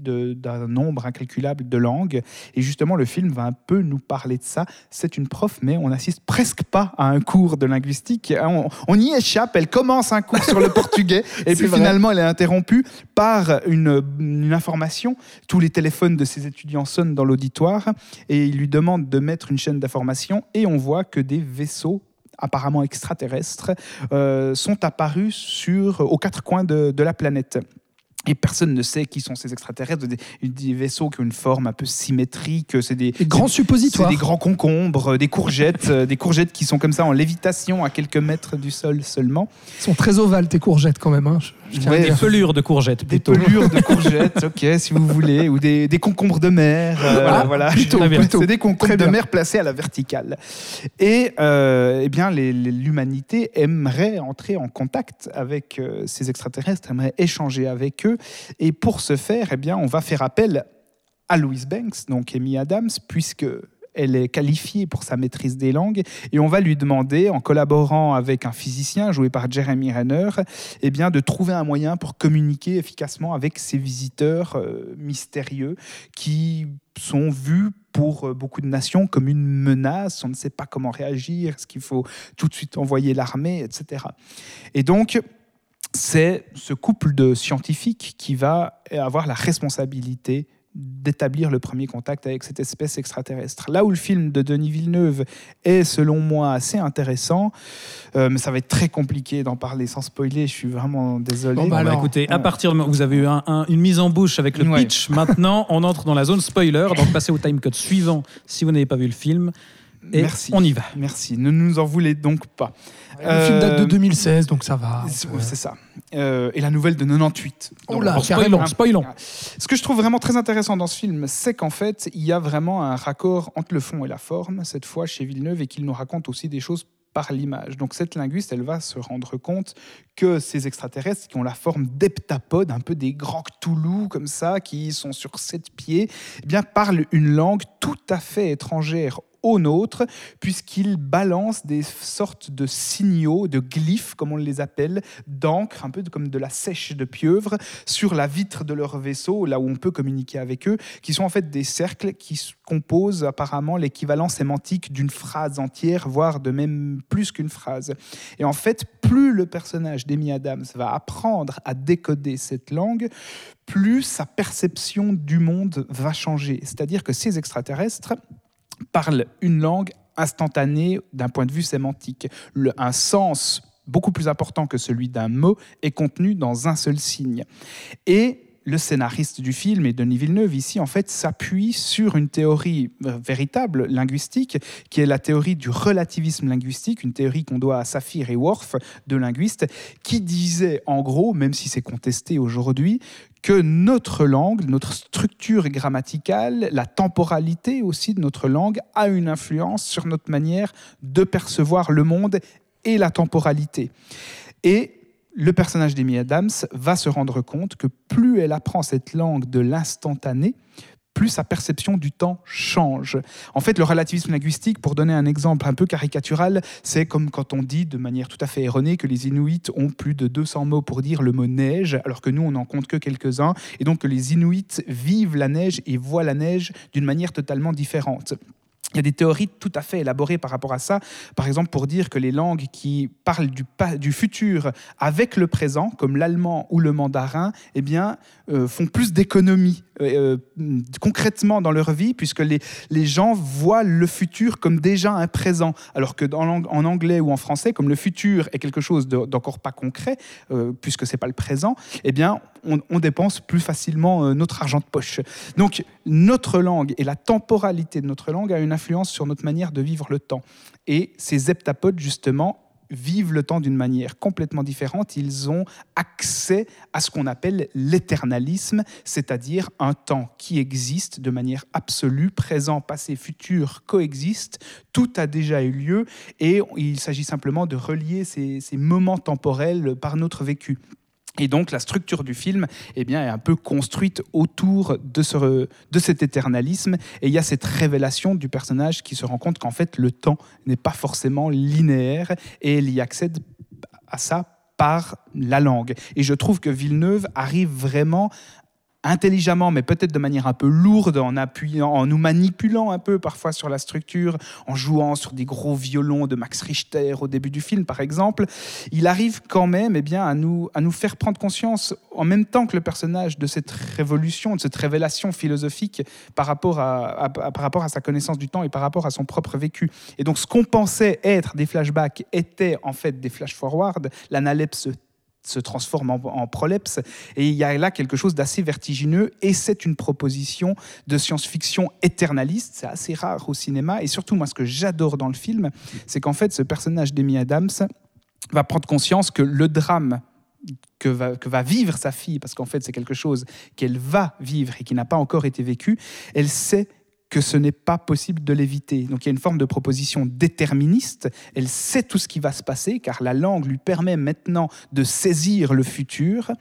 d'un nombre incalculable de langues. Et justement, le film va un peu nous parler de ça. C'est une prof, mais on n'assiste presque pas à un cours de linguistique. On, on y échappe. Elle commence un cours sur le portugais, *laughs* et puis vrai. finalement, elle est interrompue par une, une information. Tous les téléphones de ses étudiants sonnent dans l'auditoire, et il lui demande de mettre une chaîne d'information, et on voit que des vaisseaux apparemment extraterrestres euh, sont apparus sur, aux quatre coins de, de la planète. Et personne ne sait qui sont ces extraterrestres, des, des vaisseaux qui ont une forme un peu symétrique, c'est des, Des grands suppositoires. c'est des grands concombres, des courgettes, *laughs* des courgettes qui sont comme ça en lévitation à quelques mètres du sol seulement. Ils sont très ovales, tes courgettes, quand même. hein, Ouais. Des pelures de courgettes Des plutôt. pelures de courgettes, ok, si vous voulez, ou des, des concombres de mer. euh, Voilà, voilà, plutôt, plutôt. C'est des concombres de mer placés à la verticale. Et euh, eh bien, l'humanité aimerait entrer en contact avec euh, ces extraterrestres, aimerait échanger avec eux. Et pour ce faire, eh bien, on va faire appel à Louise Banks, donc Amy Adams, puisque elle est qualifiée pour sa maîtrise des langues, et on va lui demander, en collaborant avec un physicien joué par Jeremy Renner, eh bien, de trouver un moyen pour communiquer efficacement avec ces visiteurs euh, mystérieux qui sont vus pour euh, beaucoup de nations comme une menace. On ne sait pas comment réagir, est-ce qu'il faut tout de suite envoyer l'armée, etc. Et donc, c'est ce couple de scientifiques qui va avoir la responsabilité d'établir le premier contact avec cette espèce extraterrestre. Là où le film de Denis Villeneuve est, selon moi, assez intéressant, euh, mais ça va être très compliqué d'en parler sans spoiler, je suis vraiment désolé. Bon, bah Bon, bah, alors, écoutez, à partir de vous avez eu un- un- une mise en bouche avec le Ouais. pitch. Maintenant, on entre dans la zone spoiler. Donc, passez au timecode suivant si vous n'avez pas vu le film. Et Merci. on y va. Merci. Ne nous en voulez donc pas. Le film date de Euh, 2016, donc ça va. C'est ça. Euh, et la nouvelle de 98. Oh là, carrément. Spoilons. Ce que je trouve vraiment très intéressant dans ce film, c'est qu'en fait, il y a vraiment un raccord entre le fond et la forme, cette fois chez Villeneuve, et qu'il nous raconte aussi des choses par l'image. Donc cette linguiste, elle va se rendre compte que ces extraterrestres qui ont la forme d'heptapodes, un peu des grands Cthulhu comme ça, qui sont sur sept pieds, eh bien parlent une langue tout à fait étrangère au nôtre, puisqu'ils balancent des sortes de signaux, de glyphes, comme on les appelle, d'encre, un peu comme de la sèche de pieuvre, sur la vitre de leur vaisseau, là où on peut communiquer avec eux, qui sont en fait des cercles qui composent apparemment l'équivalent sémantique d'une phrase entière, voire de même plus qu'une phrase. Et en fait, plus le personnage d'Amy Adams va apprendre à décoder cette langue, plus sa perception du monde va changer. C'est-à-dire que ces extraterrestres parlent une langue instantanée d'un point de vue sémantique. Un sens beaucoup plus important que celui d'un mot est contenu dans un seul signe. Et le scénariste du film et Denis Villeneuve ici en fait s'appuie sur une théorie euh, véritable linguistique qui est la théorie du relativisme linguistique, une théorie qu'on doit à Saphir et Worf, deux linguistes, qui disait en gros, même si c'est contesté aujourd'hui, que notre langue, notre structure grammaticale, la temporalité aussi de notre langue a une influence sur notre manière de percevoir le monde et la temporalité. Et le personnage d'Amy Adams va se rendre compte que plus elle apprend cette langue de l'instantané, plus sa perception du temps change. En fait, le relativisme linguistique, pour donner un exemple un peu caricatural, c'est comme quand on dit de manière tout à fait erronée que les Inuits ont plus de 200 mots pour dire le mot neige, alors que nous, on n'en compte que quelques-uns, et donc que les Inuits vivent la neige et voient la neige d'une manière totalement différente. Il y a des théories tout à fait élaborées par rapport à ça. Par exemple, pour dire que les langues qui parlent du, futur avec le présent, comme l'allemand ou le mandarin, eh bien, euh, font plus d'économies euh, euh, concrètement dans leur vie, puisque les, les gens voient le futur comme déjà un présent, alors que en anglais ou en français, comme le futur est quelque chose de- d'encore pas concret, euh, puisque c'est pas le présent, eh bien, on, on dépense plus facilement euh, notre argent de poche. Donc, notre langue et la temporalité de notre langue a une influence sur notre manière de vivre le temps. Et ces heptapodes, justement, vivent le temps d'une manière complètement différente. Ils ont accès à ce qu'on appelle l'éternalisme, c'est-à-dire un temps qui existe de manière absolue, présent, passé, futur, coexiste. Tout a déjà eu lieu et il s'agit simplement de relier ces, ces moments temporels par notre vécu. Et donc la structure du film eh bien, est un peu construite autour de, ce, de cet éternalisme. Et il y a cette révélation du personnage qui se rend compte qu'en fait le temps n'est pas forcément linéaire et elle y accède à ça par la langue. Et je trouve que Villeneuve arrive vraiment intelligemment, mais peut-être de manière un peu lourde, en appuyant, en nous manipulant un peu parfois sur la structure, en jouant sur des gros violons de Max Richter au début du film, par exemple, il arrive quand même eh bien, à, nous, à nous faire prendre conscience, en même temps que le personnage, de cette révolution, de cette révélation philosophique par rapport à, par rapport à sa connaissance du temps et par rapport à son propre vécu. Et donc, ce qu'on pensait être des flashbacks était en fait des flash-forward. L'analepse se transforme en, en. Et il y a là quelque chose d'assez vertigineux. Et c'est une proposition de science-fiction éternaliste. C'est assez rare au cinéma. Et surtout, moi, ce que j'adore dans le film, c'est qu'en fait, ce personnage d'Amy Adams va prendre conscience que le drame que va vivre sa fille, parce qu'en fait, c'est quelque chose qu'elle va vivre et qui n'a pas encore été vécu, elle sait que ce n'est pas possible de l'éviter. Donc il y a une forme de proposition déterministe. Elle sait tout ce qui va se passer, car la langue lui permet maintenant de saisir le futur,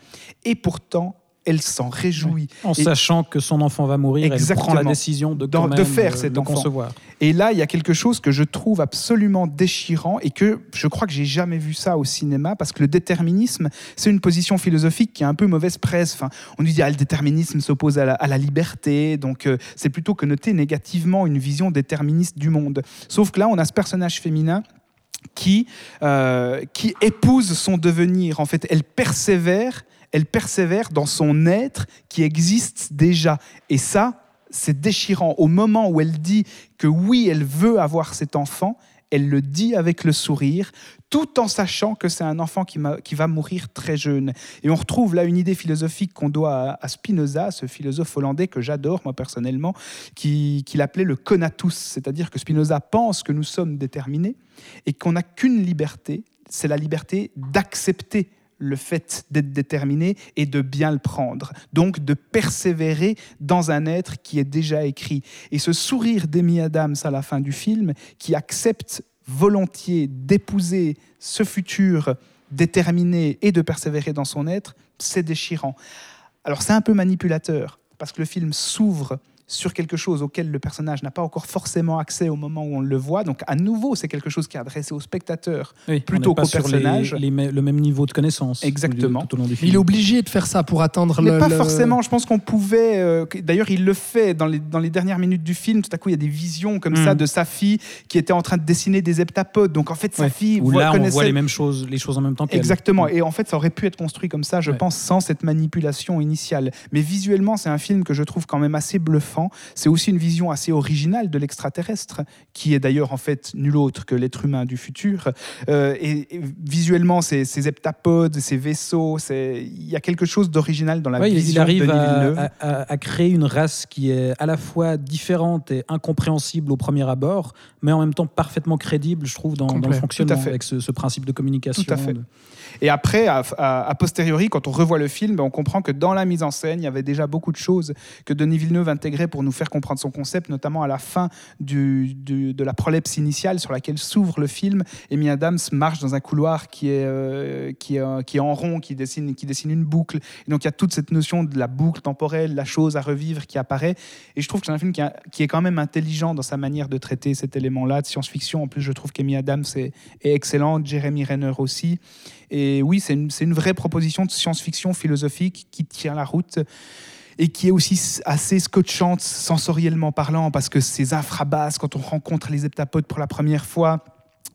et pourtant, elle s'en réjouit. En Et- sachant que son enfant va mourir, elle prend la Exactement. décision de, Dans- de faire euh, cet le enfant. concevoir. Et là, il y a quelque chose que je trouve absolument déchirant et que je crois que j'ai jamais vu ça au cinéma parce que le déterminisme, c'est une position philosophique qui a un peu mauvaise presse. Enfin, on nous dit ah, le déterminisme s'oppose à la, à la liberté, donc euh, c'est plutôt que noter négativement une vision déterministe du monde. Sauf que là, on a ce personnage féminin qui, euh, qui épouse son devenir. En fait, elle persévère, elle persévère dans son être qui existe déjà. Et ça, c'est déchirant. Au moment où elle dit que oui, elle veut avoir cet enfant, elle le dit avec le sourire, tout en sachant que c'est un enfant qui, va mourir très jeune. Et on retrouve là une idée philosophique qu'on doit à, à Spinoza, ce philosophe hollandais que j'adore moi personnellement, qui, qui l'appelait le conatus, c'est-à-dire que Spinoza pense que nous sommes déterminés et qu'on n'a qu'une liberté, c'est la liberté d'accepter le fait d'être déterminé et de bien le prendre. Donc de persévérer dans un être qui est déjà écrit. Et ce sourire d'Amy Adams à la fin du film, qui accepte volontiers d'épouser ce futur déterminé et de persévérer dans son être, c'est déchirant. Alors c'est un peu manipulateur, parce que le film s'ouvre sur quelque chose auquel le personnage n'a pas encore forcément accès au moment où on le voit. Donc à nouveau, c'est quelque chose qui est adressé au spectateur Oui, plutôt qu'au les- personnage. les me- le même niveau de connaissance Exactement. tout au long du Il film. est obligé de faire ça pour atteindre Mais le. pas le- forcément. Je pense qu'on pouvait. euh, D'ailleurs, il le fait dans les, dans les dernières minutes du film. Tout à coup, il y a des visions comme Mm. ça de sa fille qui était en train de dessiner des heptapodes. Donc, en fait, sa Ouais. fille Où voit- là, on voit les mêmes choses, les choses en même temps. Exactement. Et en fait, ça aurait pu être construit comme ça, je Ouais. pense, sans cette manipulation initiale. Mais visuellement, c'est un film que je trouve quand même assez bluffant. C'est aussi une vision assez originale de l'extraterrestre, qui est d'ailleurs en fait nul autre que l'être humain du futur. Euh, et, et visuellement, ces, ces heptapodes, ces vaisseaux, il y a quelque chose d'original dans la Ouais, vision il arrive de à, à- à- créer une race qui est à la fois différente et incompréhensible au premier abord, mais en même temps parfaitement crédible, je trouve, dans, le fonctionnement, avec ce, ce principe de communication. Tout à fait. de- Et après, a posteriori, quand on revoit le film, on comprend que dans la mise en scène, il y avait déjà beaucoup de choses que Denis Villeneuve intégrait pour nous faire comprendre son concept, notamment à la fin de la prolepse initiale sur laquelle s'ouvre le film. Amy Adams marche dans un couloir qui est, euh, euh, en rond, qui dessine, une boucle. Et donc il y a toute cette notion de la boucle temporelle, la chose à revivre qui apparaît. Et je trouve que c'est un film qui est quand même intelligent dans sa manière de traiter cet élément-là de science-fiction. En plus, je trouve qu'Amy Adams est, est excellente, Jeremy Renner aussi. Et oui, c'est une, vraie proposition de science-fiction philosophique qui tient la route et qui est aussi assez scotchante sensoriellement parlant parce que ces infrabasses, quand on rencontre les heptapodes pour la première fois,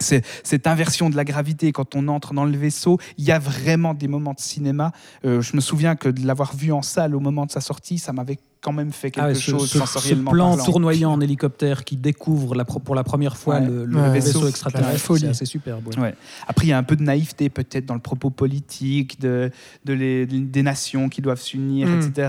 cette inversion de la gravité quand on entre dans le vaisseau, il y a vraiment des moments de cinéma. Euh, je me souviens que de l'avoir vu en salle au moment de sa sortie, ça m'avait quand même fait quelque Ah ouais, ce, chose ce- ce sensoriellement plan parlant. tournoyant en hélicoptère qui découvre la pour la première fois Ouais. le, le Ouais, vaisseau, extraterrestre, folie. c'est assez superbe. ouais. Ouais. Après, il y a un peu de naïveté peut-être dans le propos politique de, de les- des nations qui doivent s'unir, Mm. etc.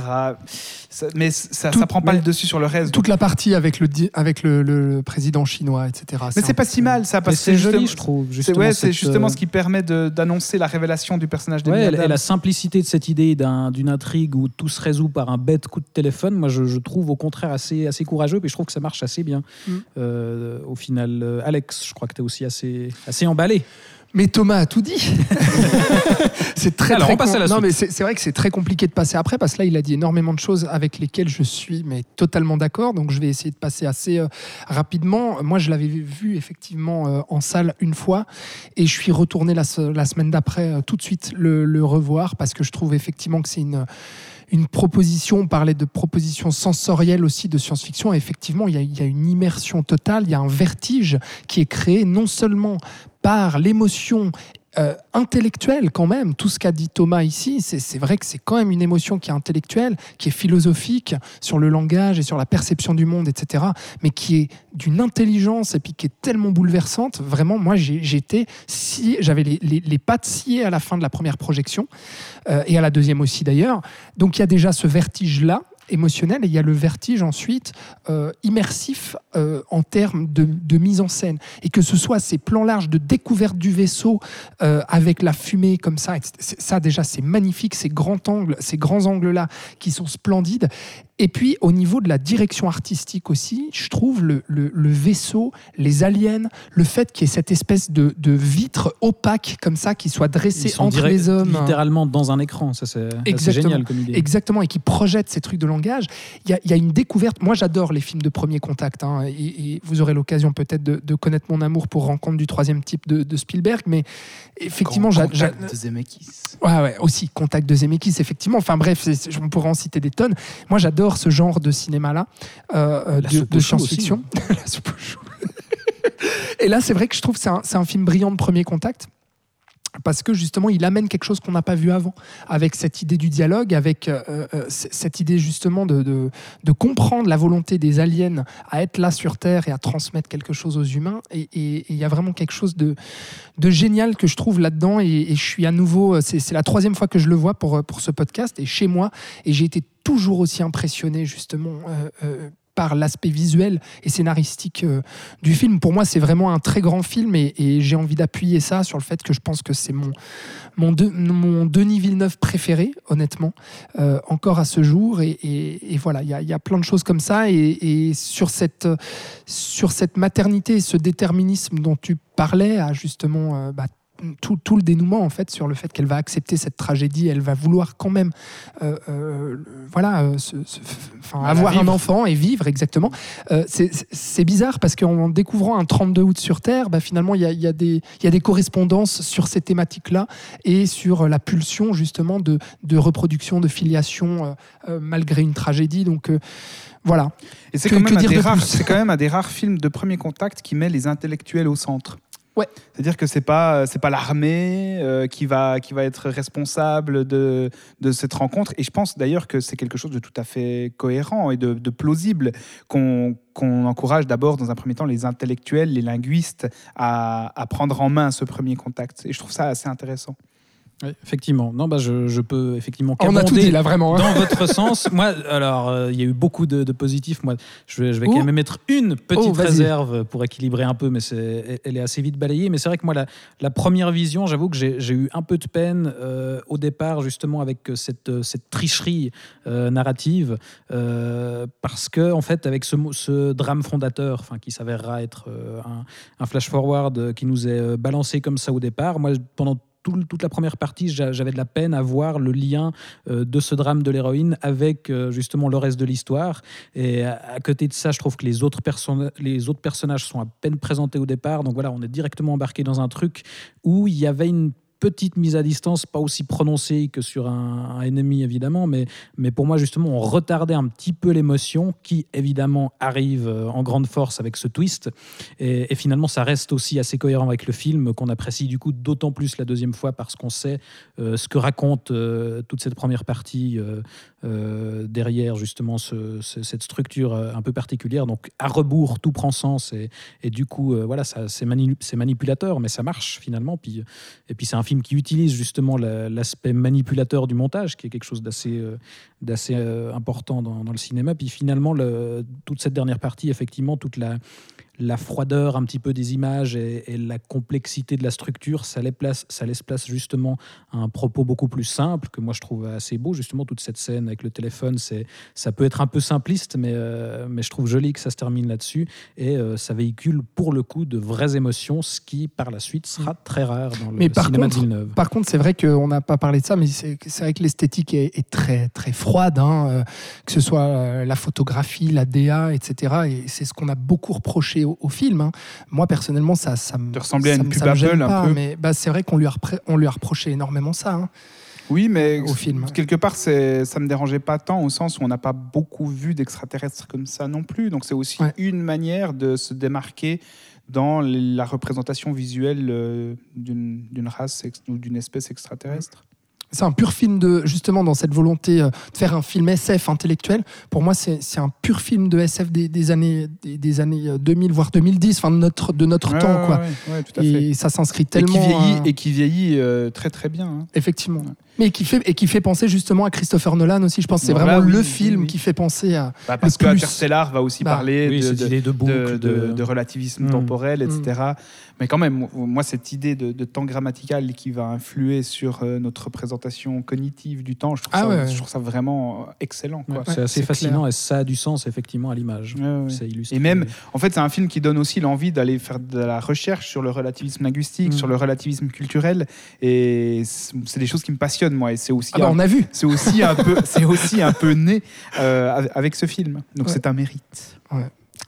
Ça- mais ça ne prend pas le dessus sur le reste. Toute la partie avec le, di- avec le, le président chinois, etc. Mais c'est pas si mal ça, parce que c'est joli, je trouve. C'est Justement, ouais, c'est cette, justement euh, ce qui permet de- d'annoncer la révélation du personnage de et, la simplicité de cette idée d'un- d'une intrigue où tout se résout par un bête coup de téléphone, moi je, je trouve au contraire assez, assez courageux, et je trouve que ça marche assez bien. Mm. Euh, au final, Euh, Alex, je crois que tu es aussi assez, assez emballé. Mais Thomas a tout dit. *laughs* c'est très Alors, très on passe à la non suite. mais c'est c'est vrai que c'est très compliqué de passer après parce que là il a dit énormément de choses avec lesquelles je suis mais totalement d'accord donc je vais essayer de passer assez euh, rapidement. Moi je l'avais vu effectivement euh, en salle une fois et je suis retourné la, la semaine d'après euh, tout de suite le, le revoir parce que je trouve effectivement que c'est une une proposition, on parlait de proposition sensorielle aussi de science-fiction, effectivement, il y, a, il y a une immersion totale, il y a un vertige qui est créé non seulement par l'émotion euh, intellectuelle quand même, tout ce qu'a dit Thomas ici, c'est vrai que c'est quand même une émotion qui est intellectuelle, qui est philosophique sur le langage et sur la perception du monde, etc., mais qui est d'une intelligence et puis qui est tellement bouleversante. Vraiment, moi, j'étais scié- j'avais les, les- les pattes sciées à la fin de la première projection euh, et à la deuxième aussi d'ailleurs. Donc il y a déjà ce vertige-là émotionnel et il y a le vertige ensuite euh, immersif euh, en termes de, mise en scène. Et que ce soit ces plans larges de découverte du vaisseau euh, avec la fumée comme ça ça déjà c'est magnifique ces grands angles ces grands angles là qui sont splendides et puis au niveau de la direction artistique aussi je trouve le, le- le vaisseau les aliens le fait qu'il y ait cette espèce de, de vitre opaque comme ça qui soit Ils dressée sont entre direct- les hommes littéralement dans un écran, ça c'est génial comme idée. Exactement, et qui projette ces trucs de langage. Il y a, il y a une découverte. Moi, j'adore les films de premier contact. hein, et, et vous aurez l'occasion peut-être de, de connaître mon amour pour Rencontre du troisième type de, de Spielberg. Mais effectivement, Contact de Zemeckis. Ouais, ouais, aussi, Contact de Zemeckis, effectivement. Enfin bref, on pourrait en citer des tonnes. Moi, j'adore ce genre de cinéma-là, euh, euh, de, science-fiction. *laughs* Et là, c'est vrai que je trouve que c'est un, film brillant de premier contact. parce que justement il amène quelque chose qu'on n'a pas vu avant, avec cette idée du dialogue, avec euh, euh, c- cette idée justement de, de, de comprendre la volonté des aliens à être là sur Terre et à transmettre quelque chose aux humains. Et il y a vraiment quelque chose de, de génial que je trouve là-dedans. Et, et je suis à nouveau, c'est c'est la troisième fois que je le vois pour, pour ce podcast et chez moi. Et j'ai été toujours aussi impressionné justement. euh, euh, par l'aspect visuel et scénaristique euh, du film. Pour moi, c'est vraiment un très grand film et, j'ai envie d'appuyer ça sur le fait que je pense que c'est mon, mon, De- mon Denis Villeneuve préféré, honnêtement, encore à ce jour. Et, voilà, il y a, plein de choses comme ça. Et, sur, cette, sur cette maternité et ce déterminisme dont tu parlais, justement. bah, tout, tout le dénouement en fait sur le fait qu'elle va accepter cette tragédie, elle va vouloir quand même euh, euh, voilà euh, se- se- avoir un enfant et vivre exactement. C'est- bizarre parce qu'en découvrant un 32 août sur Terre, bah, finalement il y a, y a y a des correspondances sur ces thématiques-là et sur la pulsion justement de, de reproduction, de filiation malgré une tragédie. Donc voilà. Et c'est quand, quand même un des rares films de premier contact qui met les intellectuels au centre. C'est-à-dire que c'est pas pas l'armée euh, qui va qui va être responsable de de cette rencontre. Et je pense d'ailleurs que c'est quelque chose de tout à fait cohérent et de, plausible qu'on qu'on encourage d'abord dans un premier temps les intellectuels, les linguistes à, à prendre en main ce premier contact. Et je trouve ça assez intéressant. Oui, effectivement. Non, bah, je, je peux effectivement On a tout dit là vraiment. hein. dans votre *laughs* sens. Moi, alors, euh, il y a eu beaucoup de, de positifs. Moi, je vais, je vais quand Oh. même mettre une petite Oh, réserve pour équilibrer un peu, mais c'est, elle est assez vite balayée. Mais c'est vrai que moi, la, la première vision, j'avoue que j'ai, j'ai eu un peu de peine euh, au départ, justement, avec euh, cette, cette tricherie euh, narrative, parce que, en fait, avec ce, drame fondateur, enfin, qui s'avérera être un, un flash forward qui nous est balancé comme ça au départ, moi, pendant toute la première partie, j'a- j'avais de la peine à voir le lien euh, de ce drame de l'héroïne avec euh, justement le reste de l'histoire. Et à, côté de ça, je trouve que les autres, les autres personnages sont à peine présentés au départ. Donc voilà, on est directement embarqué dans un truc où il y avait une petite mise à distance, pas aussi prononcée que sur un, ennemi évidemment, mais, mais pour moi justement on retardait un petit peu l'émotion qui évidemment arrive euh, en grande force avec ce twist. Et, et finalement ça reste aussi assez cohérent avec le film qu'on apprécie du coup d'autant plus la deuxième fois parce qu'on sait euh, ce que raconte euh, toute cette première partie euh, derrière justement ce- ce- cette structure euh, un peu particulière. Donc à rebours, tout prend sens et, du coup, euh, voilà, c'est, mani- c'est manipulateur, mais ça marche finalement. Puis, et puis c'est un film qui utilise justement la- l'aspect manipulateur du montage, qui est quelque chose d'assez, important dans, le cinéma. Puis finalement, le- toute cette dernière partie, effectivement, toute la la froideur un petit peu des images et, et la complexité de la structure, ça laisse, place, ça laisse place justement à un propos beaucoup plus simple que moi je trouve assez beau. Justement, toute cette scène avec le téléphone, c'est, ça peut être un peu simpliste, mais, euh, mais je trouve joli que ça se termine là-dessus. Et euh, ça véhicule pour le coup de vraies émotions, ce qui par la suite sera très rare dans le Mais par cinéma contre- de Villeneuve. Par contre, c'est vrai qu'on n'a pas parlé de ça, mais c'est c'est vrai que l'esthétique est, est très, très froide, hein, euh, que ce soit la photographie, la DA, etc. Et c'est ce qu'on a beaucoup reproché au, au film. hein. Moi, personnellement, ça, ça me De ressembler à une pub Apple, un pas, peu. Mais bah, c'est vrai qu'on lui, a on lui a reproché énormément ça. hein. Oui, mais Au film. quelque part, ça me dérangeait pas tant au sens où on n'a pas beaucoup vu d'extraterrestres comme ça non plus. Donc c'est aussi Ouais. une manière de se démarquer dans la représentation visuelle euh, d'une race ou d'une espèce extraterrestre. C'est un pur film de, justement, dans cette volonté euh, de faire un film SF intellectuel. Pour moi, c'est c'est un pur film de SF des, des années, des, des années euh, 2000, voire 2010, enfin de notre, de notre Ouais, temps. quoi. ouais, ouais, tout à fait. Et ça s'inscrit Et tellement. qui vieillit, euh, et qui vieillit euh, très très bien. hein. Effectivement. Mais qui fait, et qui fait penser justement à Christopher Nolan aussi. Je pense que c'est Voilà, vraiment oui, le oui, film oui. qui fait penser à. Bah, parce Le que plus. Interstellar va aussi Bah, parler Oui, de, de- idée de boucle, de, de- de- de relativisme Mm. temporel, etc. Mais quand même, moi, cette idée de, de temps grammatical qui va influer sur euh, notre représentation cognitive du temps, je trouve, Ah ça, ouais, ouais. je trouve ça vraiment euh, excellent. Ouais, c'est Ouais, assez fascinant clair. et ça a du sens effectivement à l'image. Ouais, ouais. Ça illustre. Et même, en fait, c'est un film qui donne aussi l'envie d'aller faire de la recherche sur le relativisme linguistique, Mm. sur le relativisme culturel. Et c'est des choses qui me passionnent, moi. Et c'est aussi, Ah bah, un, on a vu. c'est aussi un peu, c'est *laughs* aussi un peu né euh, avec ce film. Donc Ouais. c'est un mérite.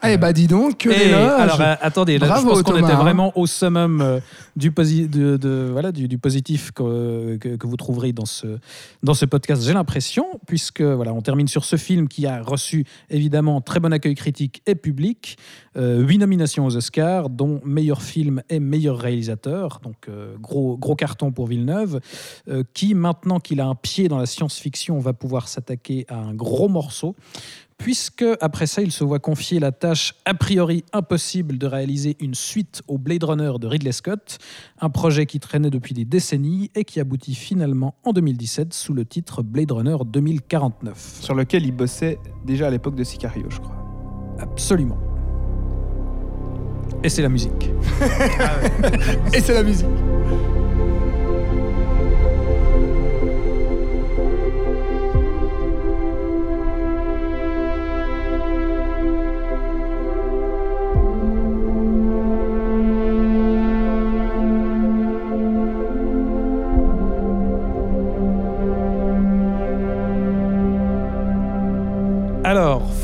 Eh bah dis donc, que Et d'éloges. alors euh, attendez, là, Bravo, je pense qu'on était hein. vraiment au summum euh, du, posi- de, de- voilà, du, du positif que, que, que vous trouverez dans ce, dans ce podcast, j'ai l'impression, puisque voilà, on termine sur ce film qui a reçu évidemment très bon accueil critique et public, euh, huit nominations aux Oscars, dont meilleur film et meilleur réalisateur, donc euh, gros, gros carton pour Villeneuve, qui maintenant qu'il a un pied dans la science-fiction va pouvoir s'attaquer à un gros morceau puisque après ça, il se voit confier la tâche a priori impossible de réaliser une suite au Blade Runner de Ridley Scott, un projet qui traînait depuis des décennies et qui aboutit finalement en 2017 sous le titre Blade Runner 2049. Sur lequel il bossait déjà à l'époque de Sicario, je crois. Absolument. Et c'est la musique. *laughs* Et c'est la musique.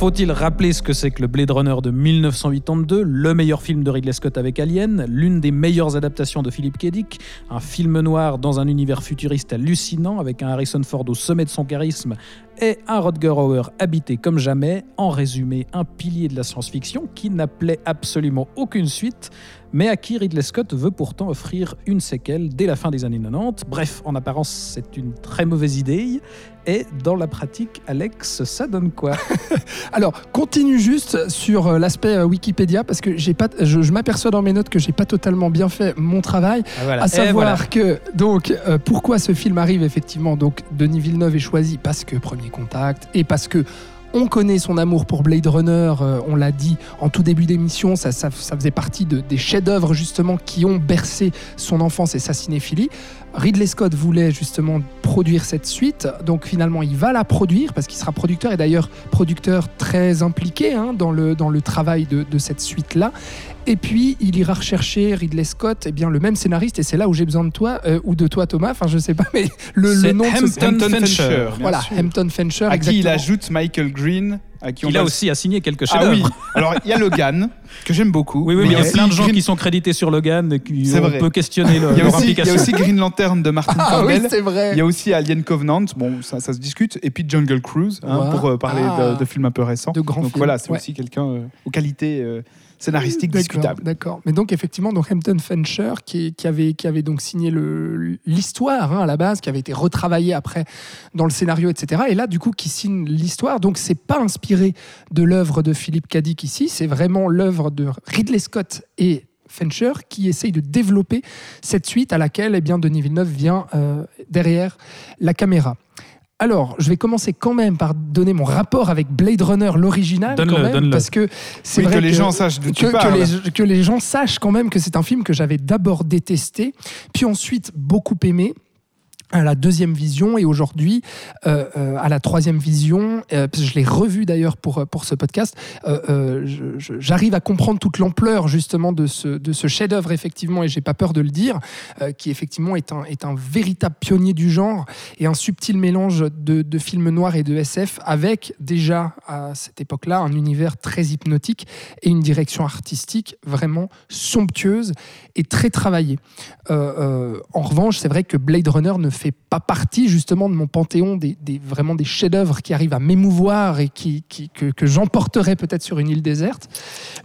Faut-il rappeler ce que c'est que le Blade Runner de 1982, le meilleur film de Ridley Scott avec Alien, l'une des meilleures adaptations de Philip K. Un film noir dans un univers futuriste hallucinant avec un Harrison Ford au sommet de son charisme et un Rodger Hauer habité comme jamais, en résumé un pilier de la science-fiction qui n'appelait absolument aucune suite, mais à qui Ridley Scott veut pourtant offrir une séquelle dès la fin des années 90. Bref, en apparence, c'est une très mauvaise idée. Et dans la pratique, Alex, ça donne quoi? *laughs* Alors, continue juste sur euh, l'aspect euh, Wikipédia parce que j'ai pas, je, je m'aperçois dans mes notes que j'ai pas totalement bien fait mon travail. Ah, voilà. À Et savoir voilà. que donc euh, pourquoi ce film arrive effectivement donc Denis Villeneuve est choisi parce que Premier Contact et parce que on connaît son amour pour Blade Runner, euh, on l'a dit en tout début d'émission, ça, faisait partie de- des chefs-d'œuvre justement qui ont bercé son enfance et sa cinéphilie. Ridley Scott voulait justement produire cette suite, donc finalement il va la produire parce qu'il sera producteur et d'ailleurs producteur très impliqué hein, dans, le, travail de, de cette suite-là. Et puis il ira rechercher Ridley Scott, eh bien le même scénariste, et c'est là où j'ai besoin de toi euh, ou de toi Thomas, enfin je sais pas, *laughs* mais le, nom de ce Hampton Fancher. bien voilà, sûr. Hampton Fancher. À qui il ajoute Michael Green, à qui on Il a aussi assigné quelques Ah oui, *laughs* alors il y a Logan, que j'aime beaucoup. Oui, oui, mais il y a plein de gens Green- qui sont crédités sur Logan et qui on vrai. peut questionner le- Il y, a leur aussi, il y a implication. aussi Green Lantern de Martin *laughs* Ah oui, Campbell. c'est vrai. Il y a aussi Alien Covenant, bon, ça, ça se discute. Et puis Jungle Cruise, hein, pour euh, parler Ah. de, de films un peu récents. De grands Donc films, voilà, c'est ouais. aussi quelqu'un euh, aux qualités euh, scénaristiques D'accord, discutables. D'accord. Mais donc effectivement, donc Hampton Fancher qui, qui avait qui avait donc signé l'histoire hein, à la base, qui avait été retravaillé après dans le scénario, etc. Et là, du coup, qui signe l'histoire. Donc c'est pas inspiré de l'œuvre de Philippe. Dick ici, c'est vraiment l'œuvre de Ridley Scott et Fincher qui essaye de développer cette suite à laquelle eh bien, Denis Villeneuve vient euh, derrière la caméra. Alors, je vais commencer quand même par donner mon rapport avec Blade Runner, l'original, quand même, donne-le. parce que c'est Oui, vrai que les gens sachent les, que les gens sachent quand même que c'est un film que j'avais d'abord détesté, puis ensuite beaucoup aimé à la deuxième vision et aujourd'hui euh, euh, à la troisième vision, euh, je l'ai revu d'ailleurs pour, euh, pour ce podcast, j'arrive à comprendre toute l'ampleur justement de ce, de ce chef-d'œuvre effectivement, et j'ai pas peur de le dire, qui effectivement est un, est un véritable pionnier du genre et un subtil mélange de, de films noirs et de SF avec déjà à cette époque-là un univers très hypnotique et une direction artistique vraiment somptueuse et très travaillée. En revanche, c'est vrai que Blade Runner ne fait pas partie justement de mon panthéon des, vraiment des chefs-d'œuvre qui arrivent à m'émouvoir et qui, que, que j'emporterais peut-être sur une île déserte.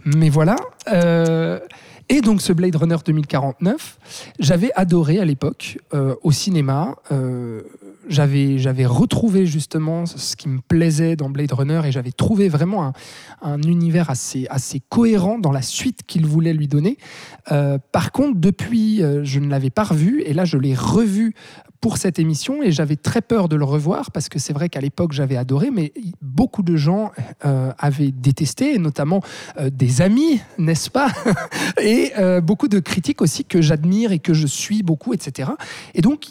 Mais voilà. Euh, et donc ce Blade Runner 2049, j'avais adoré à l'époque euh, au cinéma. Euh, j'avais j'avais retrouvé justement ce qui me plaisait dans Blade Runner et j'avais trouvé vraiment un, un univers assez, assez cohérent dans la suite qu'il voulait lui donner. Par contre, depuis, je ne l'avais pas revu et là, je l'ai revu pour cette émission et j'avais très peur de le revoir parce que c'est vrai qu'à l'époque, j'avais adoré, mais beaucoup de gens euh, avaient détesté, notamment euh, des amis, n'est-ce pas? *laughs* Et euh, beaucoup de critiques aussi que j'admire et que je suis beaucoup, etc. Et donc,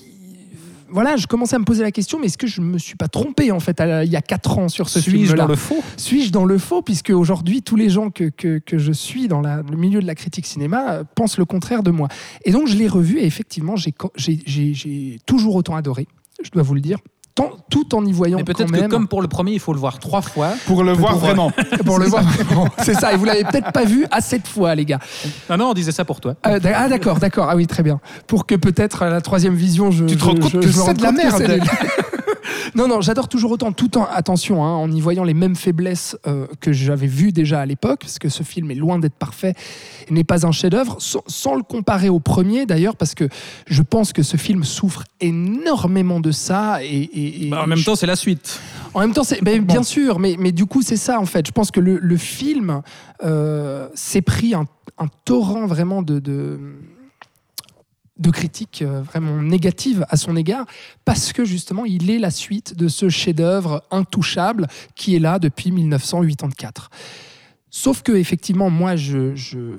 voilà, je commençais à me poser la question, mais est-ce que je me suis pas trompé en fait à- il y a quatre ans sur ce Suis-je film-là dans le faux? Suis-je dans le faux? Puisque aujourd'hui, tous les gens que, que, que je suis dans la- le milieu de la critique cinéma euh, pensent le contraire de moi. Et donc, je l'ai revu et effectivement, j'ai co- j'ai- j'ai j'ai toujours autant adoré, je dois vous le dire. Tant- tout en y voyant Mais peut-être quand que comme pour le premier, il faut le voir trois fois. Pour le voir pour- vraiment. *laughs* pour le voir. *laughs* C'est ça. Et vous l'avez peut-être pas vu à cette fois, les gars. Non, non, on disait ça pour toi. Ah, d'ac- ah, d'accord, d'accord. Ah oui, très bien. Pour que peut-être à la troisième vision, je. Tu te rends compte je- que c'est de la merde. *laughs* Non, non, j'adore toujours autant, tout en attention, hein, en y voyant les mêmes faiblesses euh, que j'avais vues déjà à l'époque, parce que ce film est loin d'être parfait, n'est pas un chef-d'œuvre, sans, sans le comparer au premier d'ailleurs, parce que je pense que ce film souffre énormément de ça. Et, et- et Bah, en même je- temps, c'est la suite. en même temps, c'est ben, bien sûr, mais, mais du coup, c'est ça en fait. Je pense que le, le film euh, s'est pris un, un torrent vraiment de, de, de critiques euh, vraiment négatives à son égard, parce que justement, il est la suite de ce chef-d'œuvre intouchable qui est là depuis 1984. Sauf que effectivement, moi,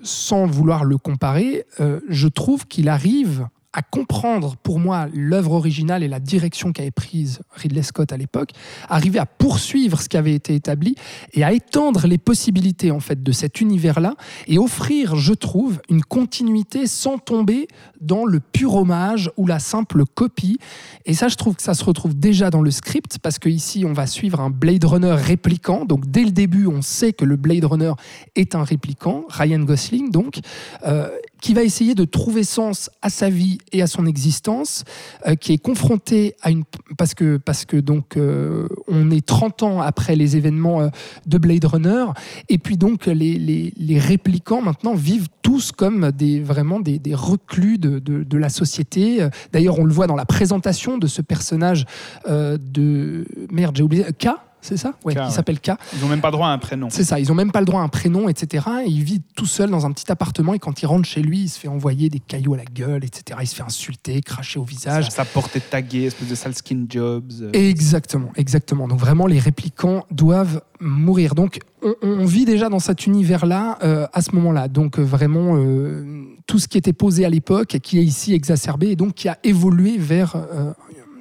sans vouloir le comparer, euh, je trouve qu'il arrive à comprendre pour moi l'œuvre originale et la direction qu'avait prise Ridley Scott à l'époque, arriver à poursuivre ce qui avait été établi et à étendre les possibilités en fait de cet univers-là et offrir, je trouve, une continuité sans tomber dans le pur hommage ou la simple copie. Et ça, je trouve que ça se retrouve déjà dans le script parce que ici, on va suivre un Blade Runner répliquant. Donc dès le début, on sait que le Blade Runner est un répliquant, Ryan Gosling donc, euh, qui va essayer de trouver sens à sa vie et à son existence, euh, qui est confronté à une parce que parce que donc euh, on est 30 ans après les événements euh, de Blade Runner et puis donc les, les, les réplicants maintenant vivent tous comme des vraiment des, des reclus de, de, de la société. D'ailleurs, on le voit dans la présentation de ce personnage de merde, j'ai oublié K. C'est ça Qui ouais. s'appelle K. Ils n'ont même pas droit à un prénom. C'est ça, ils ont même pas le droit à un prénom, etc. Et il vit tout seul dans un petit appartement et quand il rentre chez lui, il se fait envoyer des cailloux à la gueule, etc. Il se fait insulter, cracher au visage. Sa, est taguée, espèce de sale skin jobs. euh. Exactement, exactement. Donc vraiment, les réplicants doivent mourir. Donc on, on vit déjà dans cet univers-là euh, à ce moment-là. Donc euh, vraiment, euh, tout ce qui était posé à l'époque, qui est ici exacerbé et donc qui a évolué vers euh,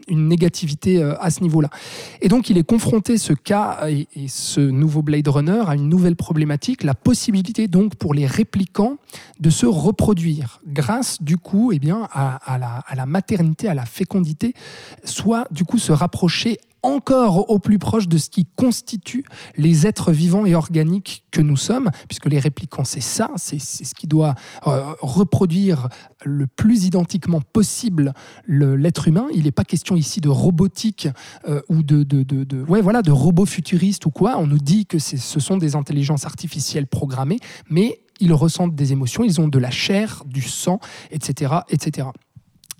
une négativité euh, à ce niveau-là. Et donc il est confronté, ce cas et, ce nouveau Blade Runner, à une nouvelle problématique, la possibilité donc pour les réplicants de se reproduire grâce du coup eh bien, à la, à la maternité, à la fécondité, soit du coup se rapprocher encore au plus proche de ce qui constitue les êtres vivants et organiques que nous sommes, puisque les réplicants, c'est ça, c'est ce qui doit euh, reproduire le plus identiquement possible le- l'être humain. Il n'est pas question ici de robotique euh, ou de, de, ouais, voilà, de robots futuristes ou quoi. On nous dit que ce sont des intelligences artificielles programmées, mais ils ressentent des émotions, ils ont de la chair, du sang, etc. etc.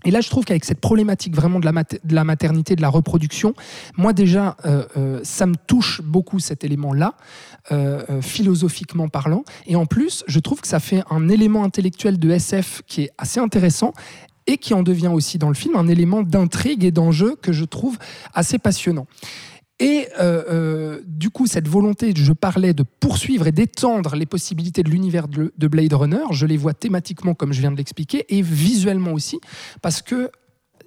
Et là, je trouve qu'avec cette problématique vraiment de la, maternité, de la reproduction, moi déjà, euh, euh, ça me touche beaucoup cet élément-là, euh, philosophiquement parlant. Et en plus, je trouve que ça fait un élément intellectuel de SF qui est assez intéressant et qui en devient aussi dans le film un élément d'intrigue et d'enjeu que je trouve assez passionnant. Et euh, euh, du coup, cette volonté, je parlais de poursuivre et d'étendre les possibilités de l'univers de, de Blade Runner, je les vois thématiquement comme je viens de l'expliquer, et visuellement aussi, parce que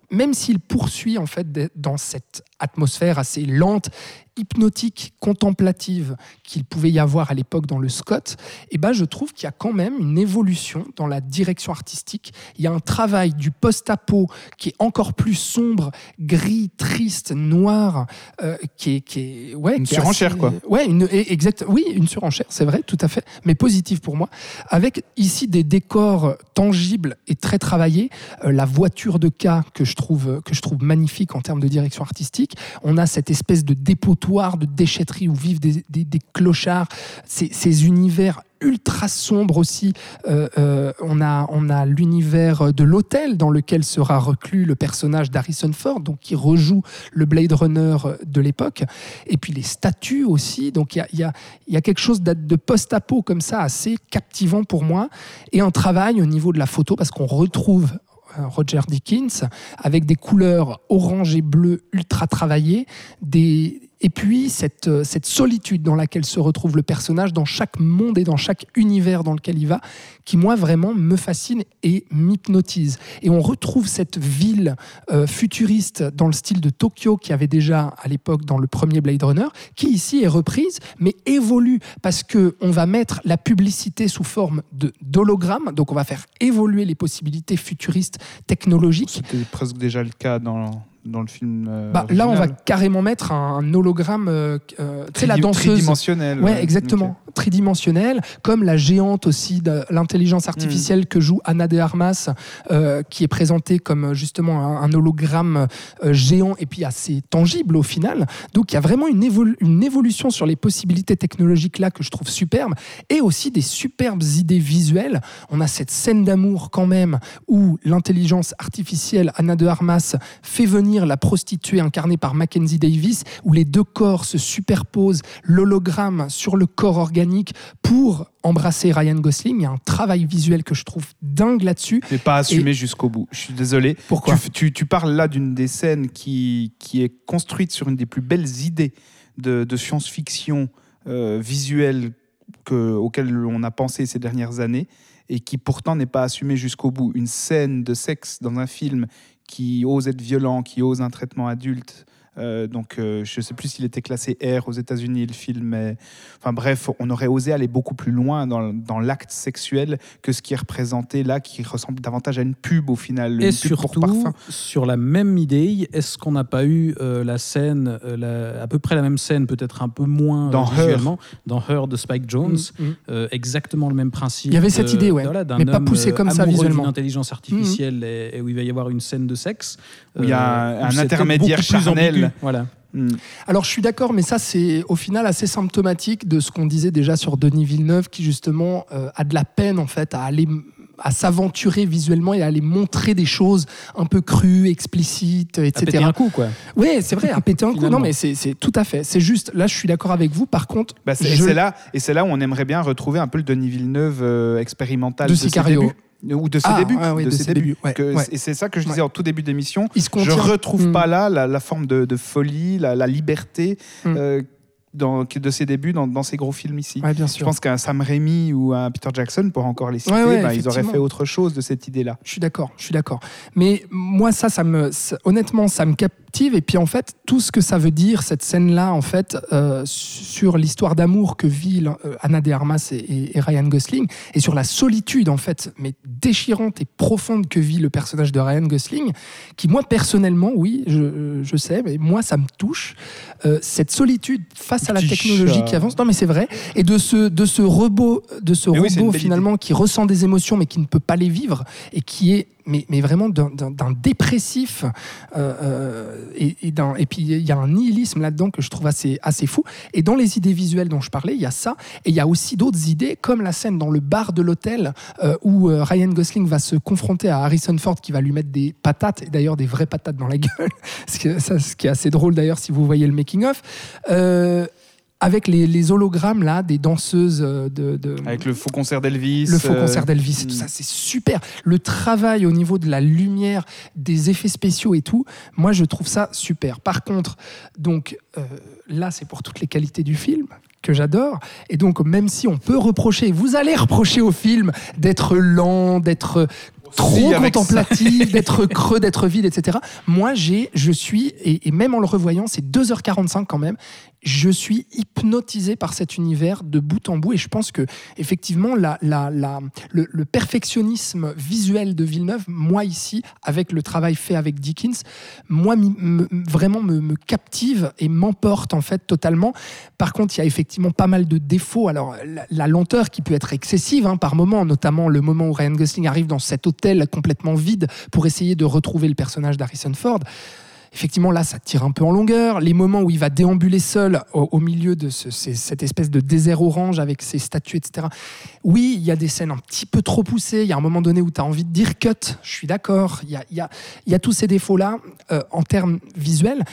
même s'il poursuit en fait dans cette atmosphère assez lente, hypnotique, contemplative qu'il pouvait y avoir à l'époque dans le Scott, eh ben je trouve qu'il y a quand même une évolution dans la direction artistique. Il y a un travail du post-apo qui est encore plus sombre, gris, triste, noir, euh, qui est, qui est ouais, Une qui surenchère, assez- quoi. Ouais, une, exact. Oui, une surenchère, c'est vrai, tout à fait, mais positive pour moi. Avec ici des décors tangibles et très travaillés. Euh, la voiture de cas que je trouve que je trouve magnifique en termes de direction artistique. On a cette espèce de dépotoir de déchetterie où vivent des, clochards. Ces, univers ultra sombres aussi. Euh, euh, on a, on a l'univers de l'hôtel dans lequel sera reclus le personnage d'Harrison Ford, donc qui rejoue le Blade Runner de l'époque. Et puis les statues aussi. Donc il y a, y a- quelque chose de post-apo comme ça, assez captivant pour moi. Et un travail au niveau de la photo, parce qu'on retrouve Roger Dickens avec des couleurs orange et bleu ultra travaillées, des et puis cette, euh, cette solitude dans laquelle se retrouve le personnage dans chaque monde et dans chaque univers dans lequel il va, qui moi vraiment me fascine et m'hypnotise. Et on retrouve cette ville euh, futuriste dans le style de Tokyo qui avait déjà à l'époque dans le premier Blade Runner, qui ici est reprise, mais évolue parce que on va mettre la publicité sous forme de d'hologramme, donc on va faire évoluer les possibilités futuristes technologiques. C'était presque déjà le cas dans, dans le film. euh, Bah, là, on va carrément mettre un, un hologramme, euh, euh, tu sais, la danseuse. Tridimensionnel. Ouais, exactement. Tridimensionnelle, comme la géante aussi de l'intelligence Mm. artificielle que joue Anna de Armas, euh, qui est présentée comme justement un, un hologramme géant et puis assez tangible au final. Donc il y a vraiment une, évolu- une évolution sur les possibilités technologiques là que je trouve superbe et aussi des superbes idées visuelles. On a cette scène d'amour quand même où l'intelligence artificielle Anna de Armas fait venir la prostituée incarnée par Mackenzie Davis, où les deux corps se superposent, l'hologramme sur le corps organique pour embrasser Ryan Gosling. Il y a un travail visuel que je trouve dingue là-dessus. Mais pas assumé jusqu'au bout. Je suis désolé. Pourquoi tu, tu- tu parles là d'une des scènes qui, qui est construite sur une des plus belles idées de, de science-fiction euh, visuelle que, auxquelles on a pensé ces dernières années et qui pourtant n'est pas assumée jusqu'au bout. Une scène de sexe dans un film qui ose être violent, qui ose un traitement adulte. Euh, donc, euh, je ne sais plus s'il était classé R aux États-Unis, le film. Mais... Enfin bref, on aurait osé aller beaucoup plus loin dans, dans l'acte sexuel que ce qui est représenté là, qui ressemble davantage à une pub au final. Et une pub pour surtout, parfum. sur la même idée, est-ce qu'on n'a pas eu euh, la scène, euh, la- à peu près la même scène, peut-être un peu moins Dans visuellement, dans Her de Spike Jones, Mm, mm. euh, exactement le même principe. Il y avait cette idée, ouais, voilà, d'un mais pas homme, poussé euh, comme ça amoureux visuellement. d'une intelligence artificielle et, et où il va y avoir une scène de sexe. Où il y a euh, un- intermédiaire charnel. Voilà. Hmm. Alors je suis d'accord, mais ça c'est au final assez symptomatique de ce qu'on disait déjà sur Denis Villeneuve, qui justement euh, a de la peine en fait à aller à s'aventurer visuellement et à aller montrer des choses un peu crues, explicites, À péter etc. un coup, quoi. Oui, c'est vrai, à péter un coup. Non, mais c'est tout à fait. C'est juste, là, je suis d'accord avec vous. Par contre, Bah, et je- c'est là, et c'est là où on aimerait bien retrouver un peu le Denis Villeneuve euh, expérimental De de, ses Sicario. débuts. Ou de ses Ah, débuts. ouais, de de ses ses débuts. débuts, ouais, Que- ouais. Et c'est ça que je disais Ouais. en tout début d'émission. Je retrouve Mm. pas là la, la forme de, de folie, la, la liberté Mm. euh, dans, de ses débuts dans, dans ces gros films ici. Ouais, bien Je pense qu'un Sam Raimi ou un Peter Jackson, pour encore les citer, Ouais, ouais, bah, ils auraient fait autre chose de cette idée-là. Je suis d'accord, je suis d'accord. Mais moi, ça, ça me, ça- honnêtement, ça me captive. Et puis, en fait, tout ce que ça veut dire, cette scène-là, en fait, euh, sur l'histoire d'amour que vit euh, Anna de Armas et, Ryan Gosling, et sur la solitude, en fait, mais déchirante et profonde que vit le personnage de Ryan Gosling, qui, moi, personnellement, oui, je, je sais, mais moi, ça me touche. Euh, cette solitude face à la technologie chat. qui avance, non, mais c'est vrai, et de ce, de ce robot, de ce Mais robot finalement qui ressent des émotions mais qui ne peut pas les vivre et qui est mais, vraiment d'un- dépressif euh, euh, et, puis il y a un nihilisme là-dedans que je trouve assez, assez fou. Et dans les idées visuelles dont je parlais il y a ça et il y a aussi d'autres idées comme la scène dans le bar de l'hôtel euh, où Ryan Gosling va se confronter à Harrison Ford qui va lui mettre des patates et d'ailleurs des vraies patates dans la gueule. *laughs* Ce qui est, assez drôle d'ailleurs si vous voyez le making of Euh, avec les, les hologrammes là des danseuses euh, de, de- Avec le faux concert d'Elvis. le faux euh, concert d'Elvis et tout hmm. ça, c'est super. Le travail au niveau de la lumière, des effets spéciaux et tout, moi je trouve ça super. Par contre, donc euh, là c'est pour toutes les qualités du film que j'adore. Et donc même si on peut reprocher, vous allez reprocher au film d'être lent, d'être trop contemplatif, *laughs* d'être creux, d'être vide, etc. Moi, j'ai, je suis, et, et même en le revoyant, c'est 2h45 quand même, je suis hypnotisé par cet univers de bout en bout et je pense que effectivement le, perfectionnisme visuel de Villeneuve, moi ici, avec le travail fait avec Dickens, moi vraiment me, captive et m'emporte en fait totalement. Par contre, il y a effectivement pas mal de défauts. Alors la, la lenteur qui peut être excessive hein, par moment, notamment le moment où Ryan Gosling arrive dans cet hôtel complètement vide pour essayer de retrouver le personnage d'Harrison Ford. Effectivement, là, ça tire un peu en longueur. Les moments où il va déambuler seul au, milieu de cette espèce de désert orange avec ses statues, etc. Oui, il y a des scènes un petit peu trop poussées. Il y a un moment donné où tu as envie de dire cut. Je suis d'accord. Il y a tous ces défauts-là euh, en termes visuels.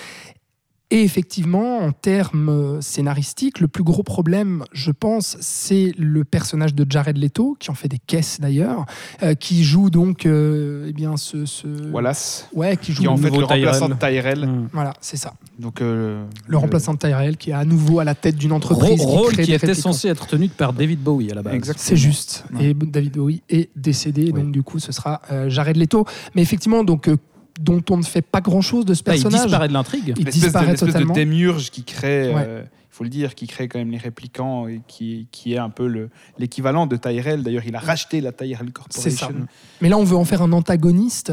Et effectivement, en termes euh, scénaristiques, le plus gros problème, je pense, c'est le personnage de Jared Leto, qui en fait des caisses d'ailleurs, euh, qui joue donc, euh, eh bien, ce, ce- Wallace. ouais, qui joue Qui en fait nouveau le remplaçant Tyrell. de Tyrell. Mm. voilà, c'est ça. Donc, euh, Le remplaçant de Tyrell qui est à nouveau à la tête d'une entreprise Rôle qui crée qui des était censé être tenu par David Bowie à la base. Exactement. C'est juste. Ouais. Et David Bowie est décédé, Oui. donc du coup, ce sera euh, Jared Leto. Mais effectivement, donc euh, dont on ne fait pas grand-chose de ce Ah, il personnage. disparaît de l'intrigue. Il L'espèce de, disparaît l'espèce de totalement. démiurge qui crée, Ouais. euh, il faut le dire, qui crée quand même les réplicants et qui, qui est un peu le- l'équivalent de Tyrell. D'ailleurs, il a racheté la Tyrell C'est ça. Corporation. Mais là, on veut en faire un antagoniste.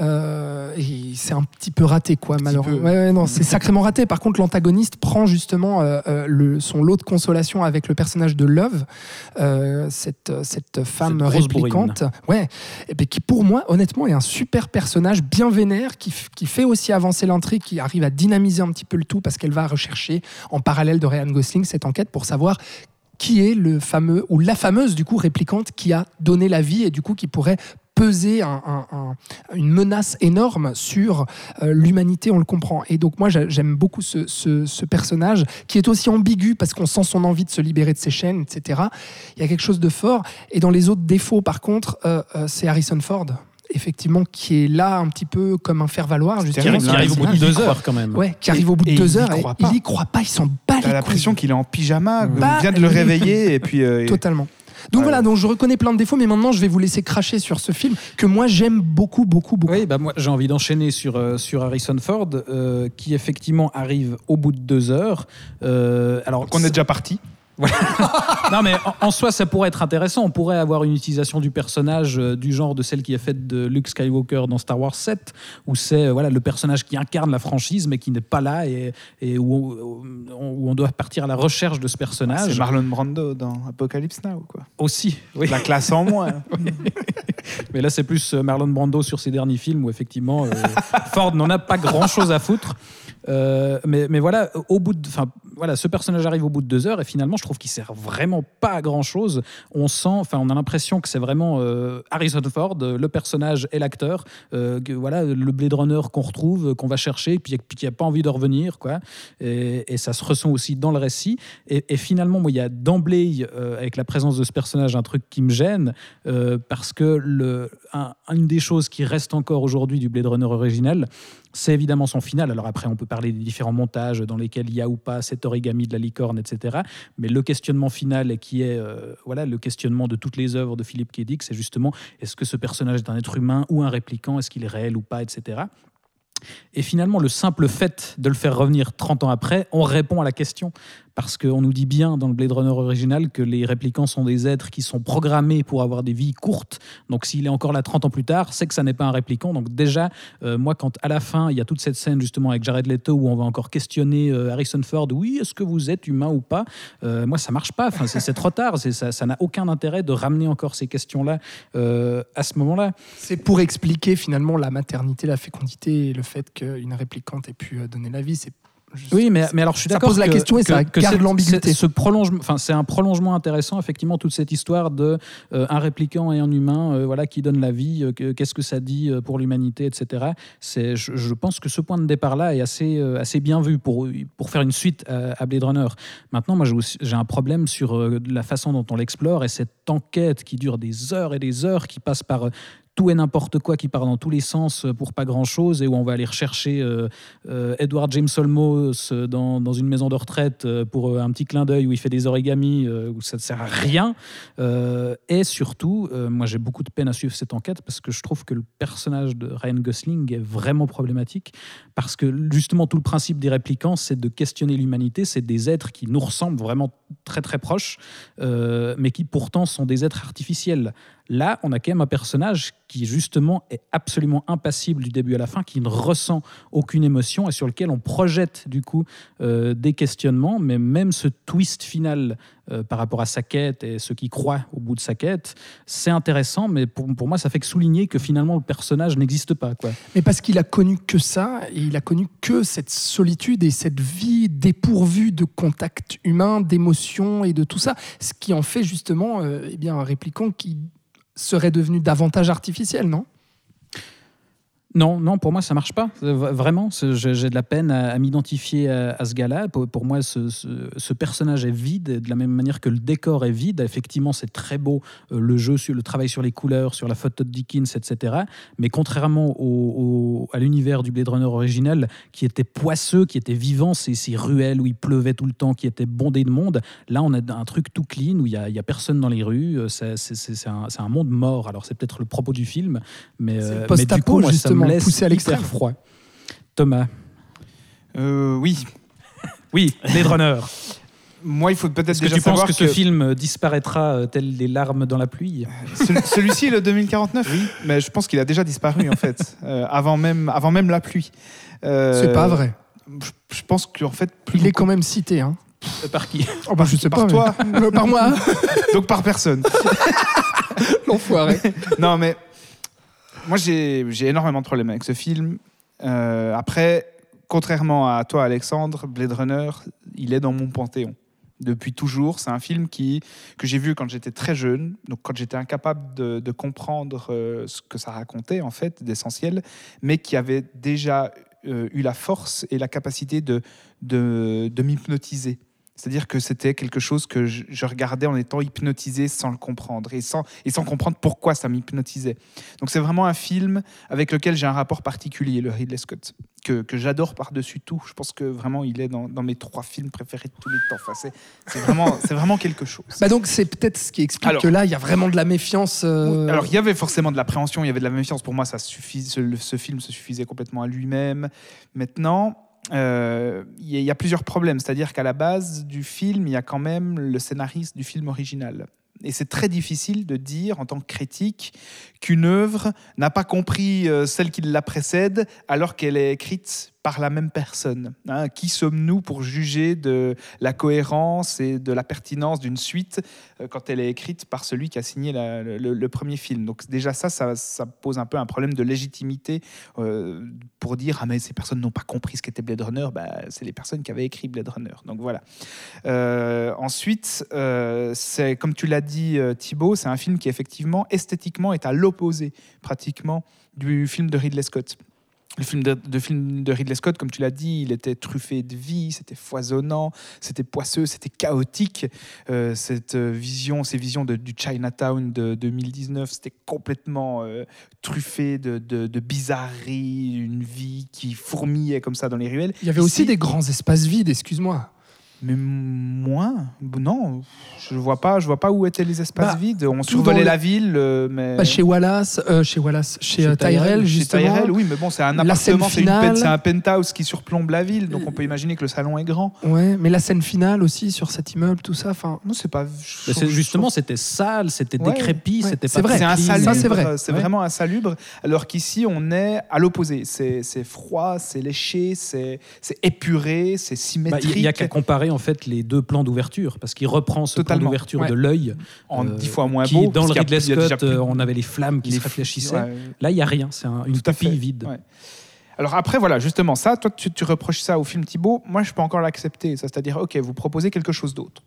Euh, et c'est un petit peu raté, quoi, malheureusement. peu. Ouais, ouais, non, c'est *laughs* sacrément raté. Par contre, l'antagoniste prend justement euh, euh, le, son lot de consolation avec le personnage de Love, euh, cette, cette femme Cette réplicante. Ouais, et puis qui, pour moi, honnêtement, est un super personnage bien vénère qui fait aussi avancer l'intrigue, qui arrive à dynamiser un petit peu le tout parce qu'elle va rechercher en parallèle de Ryan Gosling cette enquête pour savoir qui est le fameux ou la fameuse du coup réplicante qui a donné la vie et du coup qui pourrait peser un- un- un- une menace énorme sur euh, l'humanité, on le comprend. Et donc moi j'a- j'aime beaucoup ce, ce- ce personnage qui est aussi ambigu parce qu'on sent son envie de se libérer de ses chaînes, etc. Il y a quelque chose de fort. Et dans les autres défauts, par contre, euh, euh, c'est Harrison Ford, effectivement, qui est là un petit peu comme un faire-valoir. justement, Qui arrive au bout de deux heures quand même. Ouais, qui arrive au bout de deux heures. il y croit pas, il s'en bat les T'as l'impression qu'il est en pyjama, qu'on Bah, vient de le réveiller et puis. euh, *laughs* Totalement. Donc Ouais. voilà, donc je reconnais plein de défauts, mais maintenant je vais vous laisser cracher sur ce film que moi j'aime beaucoup, beaucoup, beaucoup. Oui, bah moi j'ai envie d'enchaîner sur, euh, sur Harrison Ford, euh, qui effectivement arrive au bout de deux heures. Euh, alors, Donc on est déjà parti. Non mais en, en soi ça pourrait être intéressant. On pourrait avoir une utilisation du personnage euh, du genre de celle qui est faite de Luke Skywalker dans Star Wars 7, où c'est euh, voilà le personnage qui incarne la franchise mais qui n'est pas là et, et où, on, où on doit partir à la recherche de ce C'est personnage. Marlon Brando dans Apocalypse Now, quoi. Aussi, oui. La classe en moins. *laughs* Mais là, c'est plus euh, Marlon Brando sur ses derniers films où effectivement euh, Ford n'en a pas grand chose à foutre. Euh, mais, mais voilà, au bout de, voilà, ce personnage arrive au bout de deux heures et finalement, je trouve qu'il sert vraiment pas à grand chose. On sent, enfin, on a l'impression que c'est vraiment euh, Harrison Ford, euh, le personnage et l'acteur, euh, voilà, le Blade Runner qu'on retrouve, euh, qu'on va chercher, puis, puis qui a pas envie de revenir, quoi. Et, et ça se ressent aussi dans le récit. Et, et finalement, moi, il y a d'emblée, avec la présence de ce personnage, un truc qui me gêne parce que une des choses qui reste encore aujourd'hui du Blade Runner original, c'est évidemment son final. Alors après, on peut parler des différents montages dans lesquels il y a ou pas cet origami de la licorne, etc. Mais le questionnement final, qui est euh, voilà le questionnement de toutes les œuvres de Philippe K. Dick, c'est justement est-ce que ce personnage est un être humain ou un répliquant? Est-ce qu'il est réel ou pas, etc. Et finalement, le simple fait de le faire revenir 30 ans après, on répond à la question. Parce qu'on nous dit bien dans le Blade Runner original que les réplicants sont des êtres qui sont programmés pour avoir des vies courtes. Donc s'il est encore là 30 ans plus tard, c'est que ça n'est pas un répliquant. Donc déjà, euh, moi, quand à la fin, il y a toute cette scène justement avec Jared Leto où on va encore questionner euh, Harrison Ford, oui, est-ce que vous êtes humain ou pas? Euh, Moi, ça marche pas. Enfin, c'est trop tard. Ça n'a aucun intérêt de ramener encore ces questions-là à ce moment-là. C'est pour expliquer finalement la maternité, la fécondité et le fait qu'une réplicante ait pu donner la vie. Oui, mais, mais alors je suis Ça d'accord. pose la que- question et ça garde c'est- l'ambiguïté. c'est- Ce prolongement, enfin, c'est un prolongement intéressant, effectivement, toute cette histoire de euh, un répliquant et un humain, euh, voilà, qui donne la vie. euh, que- Qu'est-ce que ça dit euh, pour l'humanité, etc. C'est, je, je pense que ce point de départ-là est assez, assez bien vu pour pour faire une suite à, à Blade Runner. Maintenant, moi, j'ai un problème sur la façon dont on l'explore et cette enquête qui dure des heures et des heures, qui passe par tout et n'importe quoi qui part dans tous les sens euh, pour pas grand chose et où on va aller rechercher euh, euh, Edward James Olmos dans, dans une maison de retraite pour un petit clin d'œil où il fait des origamis où ça ne sert à rien. Et surtout, moi j'ai beaucoup de peine à suivre cette enquête parce que je trouve que le personnage de Ryan Gosling est vraiment problématique parce que justement tout le principe des réplicants c'est de questionner l'humanité, c'est des êtres qui nous ressemblent vraiment très très proches euh, mais qui pourtant sont des êtres artificiels. Là, on a quand même un personnage qui justement est absolument impassible du début à la fin, qui ne ressent aucune émotion et sur lequel on projette du coup euh, des questionnements, mais même ce twist final euh, par rapport à sa quête et ceux qui croient au bout de sa quête, c'est intéressant, mais pour, pour moi, ça fait que souligner que finalement le personnage n'existe pas. Mais parce qu'il a connu que ça, et il a connu que cette solitude et cette vie dépourvue de contact humain, d'émotions et de tout ça, ce qui en fait justement euh, eh bien, un répliquant qui serait devenu davantage artificiel, non? Non, non, pour moi, ça marche pas. Euh, Vraiment, j'ai de la peine à, à m'identifier à, à ce gars-là. Pour, pour moi, ce, ce- ce personnage est vide, de la même manière que le décor est vide. Effectivement, c'est très beau, euh, le jeu, sur le travail sur les couleurs, sur la photo de Dickens, etc. Mais contrairement au- au- à l'univers du Blade Runner original, qui était poisseux, qui était vivant, ces, ces ruelles où il pleuvait tout le temps, qui était bondé de monde, là, on a un truc tout clean, où il n'y a, il y a personne dans les rues. Euh, c'est- un, monde mort. Alors, c'est peut-être le propos du film, mais, euh, mais du coup, moi, ça justement, me laisse poussé à l'extrême. froid. Thomas. Euh, oui. *laughs* Oui, Blade Runner. moi, il faut peut-être Est-ce que tu penses savoir que ce film euh, disparaîtra euh, tel des larmes dans la pluie? Celui- Celui-ci, le 2049, oui. Mais je pense qu'il a déjà disparu, en fait, *laughs* euh, avant, même, avant même la pluie. Euh, C'est pas vrai. Je, je pense qu'en fait, plus Il est quand même cité. Hein. Euh, Par qui? Oh, bah, je sais par pas. toi, mais- *laughs* Euh, par moi, donc par personne. l'enfoiré. non, mais moi, j'ai énormément de problèmes avec ce film. Euh, après, contrairement à toi, Alexandre, Blade Runner, il est dans mon panthéon. Depuis toujours, c'est un film qui, que j'ai vu quand j'étais très jeune, donc quand j'étais incapable de, de comprendre euh, ce que ça racontait, en fait, d'essentiel, mais qui avait déjà euh, eu la force et la capacité de, de, de m'hypnotiser. C'est-à-dire que c'était quelque chose que je, je regardais en étant hypnotisé sans le comprendre et sans, et sans comprendre pourquoi ça m'hypnotisait. Donc c'est vraiment un film avec lequel j'ai un rapport particulier, le Ridley Scott, que, que j'adore par-dessus tout. Je pense que vraiment il est dans, dans mes trois films préférés de tous les temps. Enfin, c'est, vraiment, c'est vraiment quelque chose. Bah donc c'est peut-être ce qui explique Alors- que là il y a vraiment de la méfiance. euh, Alors, il y avait forcément de l'appréhension, il y avait de la méfiance. Pour moi, ça suffit, ce, ce film se suffisait complètement à lui-même. Maintenant, euh, il y, y a plusieurs problèmes. C'est-à-dire qu'à la base du film, il y a quand même le scénariste du film original. Et c'est très difficile de dire en tant que critique qu'une œuvre n'a pas compris euh, celle qui la précède alors qu'elle est écrite par la même personne. hein. qui sommes-nous pour juger de la cohérence et de la pertinence d'une suite euh, quand elle est écrite par celui qui a signé le, premier film? Donc déjà ça, ça, pose un peu un problème de légitimité euh, pour dire ah mais ces personnes n'ont pas compris ce qu'était Blade Runner. Bah, c'est les personnes qui avaient écrit Blade Runner. Donc voilà. Euh, ensuite, c'est comme tu l'as dit Thibaut, c'est un film qui effectivement esthétiquement est à l'opposé pratiquement du film de Ridley Scott. Le film de, de film de Ridley Scott, comme tu l'as dit, il était truffé de vie, c'était foisonnant, c'était poisseux, c'était chaotique. Euh, cette euh, vision, ces visions de- du Chinatown de 2019, c'était complètement euh, truffé de, de, bizarreries, une vie qui fourmillait comme ça dans les ruelles. Il y avait aussi des grands espaces vides, excuse-moi. Mais moins Non, je vois pas, je vois pas où étaient les espaces Bah, vides. On survolait la ville, euh, mais Bah, chez Wallace, euh, chez Wallace, chez, euh, Tyrell, Chez justement. Tyrell, oui, mais bon, c'est un appartement, c'est finale. un penthouse qui surplombe la ville, donc on peut imaginer que le salon est grand. Ouais, mais la scène finale aussi sur cet immeuble, tout ça. Enfin, Non, c'est pas. Bah, Justement, c'était sale, c'était Ouais, décrépit, ouais, c'était c'est pas vrai. C'est. Ça, c'est vrai. C'est Ouais. vraiment insalubre. Alors qu'ici, on est à l'opposé. C'est froid, c'est léché, c'est épuré, c'est Bah, symétrique. Il n'y a qu'à comparer en fait les deux plans d'ouverture, parce qu'il reprend ce plan d'ouverture Ouais. de l'œil. en euh, dix fois moins qui, beau. dans le y Ridley y Scott, plus- euh, on avait les flammes qui les se fl- réfléchissaient. ouais. Là, il n'y a rien, c'est un- une fait. vide. Ouais. Alors après, voilà, justement, ça, toi, tu, tu reproches ça au film Thibaut. Moi, je peux encore l'accepter. C'est-à-dire, OK, vous proposez quelque chose d'autre.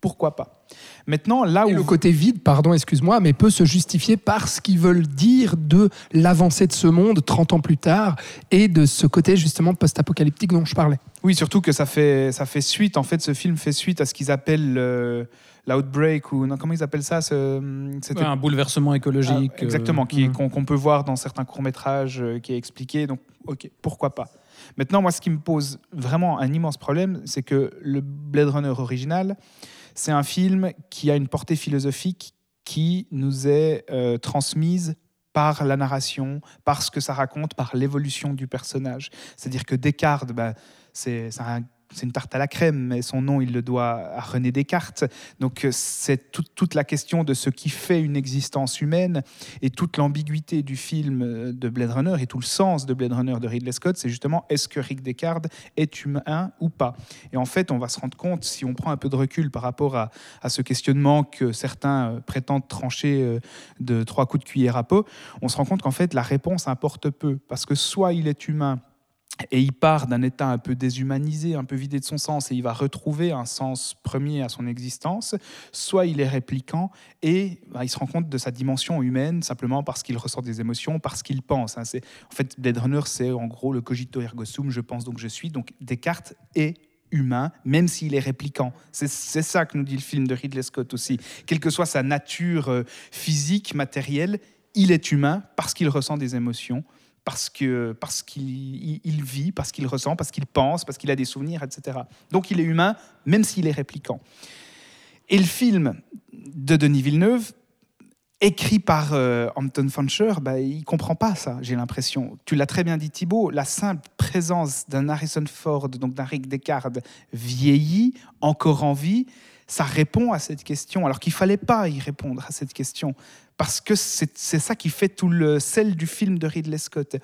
Pourquoi pas? Maintenant, là où... Et le côté vide, pardon, excuse-moi, mais peut se justifier par ce qu'ils veulent dire de l'avancée de ce monde 30 ans plus tard et de ce côté justement post-apocalyptique dont je parlais. Oui, surtout que ça fait, ça fait suite, en fait, ce film fait suite à ce qu'ils appellent euh, l'outbreak, ou non, comment ils appellent ça ce, c'était- Un bouleversement écologique. Ah, exactement, euh, qui- mm. qu'on peut voir dans certains courts-métrages, euh, qui est expliqué. Donc, ok, pourquoi pas. Maintenant, moi, ce qui me pose vraiment un immense problème, c'est que le Blade Runner original, c'est un film qui a une portée philosophique qui nous est euh, transmise par la narration, par ce que ça raconte, par l'évolution du personnage. C'est-à-dire que Descartes, bah, c'est un- c'est une tarte à la crème, mais son nom, il le doit à René Descartes. Donc, euh, c'est tout- toute la question de ce qui fait une existence humaine et toute l'ambiguïté du film euh, de Blade Runner et tout le sens de Blade Runner de Ridley Scott, c'est justement est-ce que Rick Descartes est humain ou pas? Et en fait, on va se rendre compte, si on prend un peu de recul par rapport à, à ce questionnement que certains euh, prétendent trancher de trois coups de cuillère à peau, on se rend compte qu'en fait, la réponse importe peu. Parce que soit il est humain et il part d'un état un peu déshumanisé, un peu vidé de son sens, et il va retrouver un sens premier à son existence, soit il est répliquant et bah, il se rend compte de sa dimension humaine simplement parce qu'il ressent des émotions, parce qu'il pense. hein. En fait, Blade Runner, c'est en gros le cogito ergo sum, je pense donc je suis. Donc Descartes est humain, même s'il est répliquant. C'est c'est ça que nous dit le film de Ridley Scott aussi. Quelle que soit sa nature euh, physique, matérielle, il est humain parce qu'il ressent des émotions, parce parce qu'il il- il vit, parce qu'il ressent, parce qu'il pense, parce qu'il a des souvenirs, etc. Donc il est humain, même s'il est répliquant. Et le film de Denis Villeneuve écrit par euh, Hampton Fancher, bah, il comprend pas ça, j'ai l'impression. Tu l'as très bien dit Thibault, la simple présence d'un Harrison Ford, donc d'un Rick Deckard vieilli, encore en vie, ça répond à cette question, alors qu'il fallait pas y répondre à cette question, parce que c'est c'est ça qui fait tout le sel du film de Ridley Scott.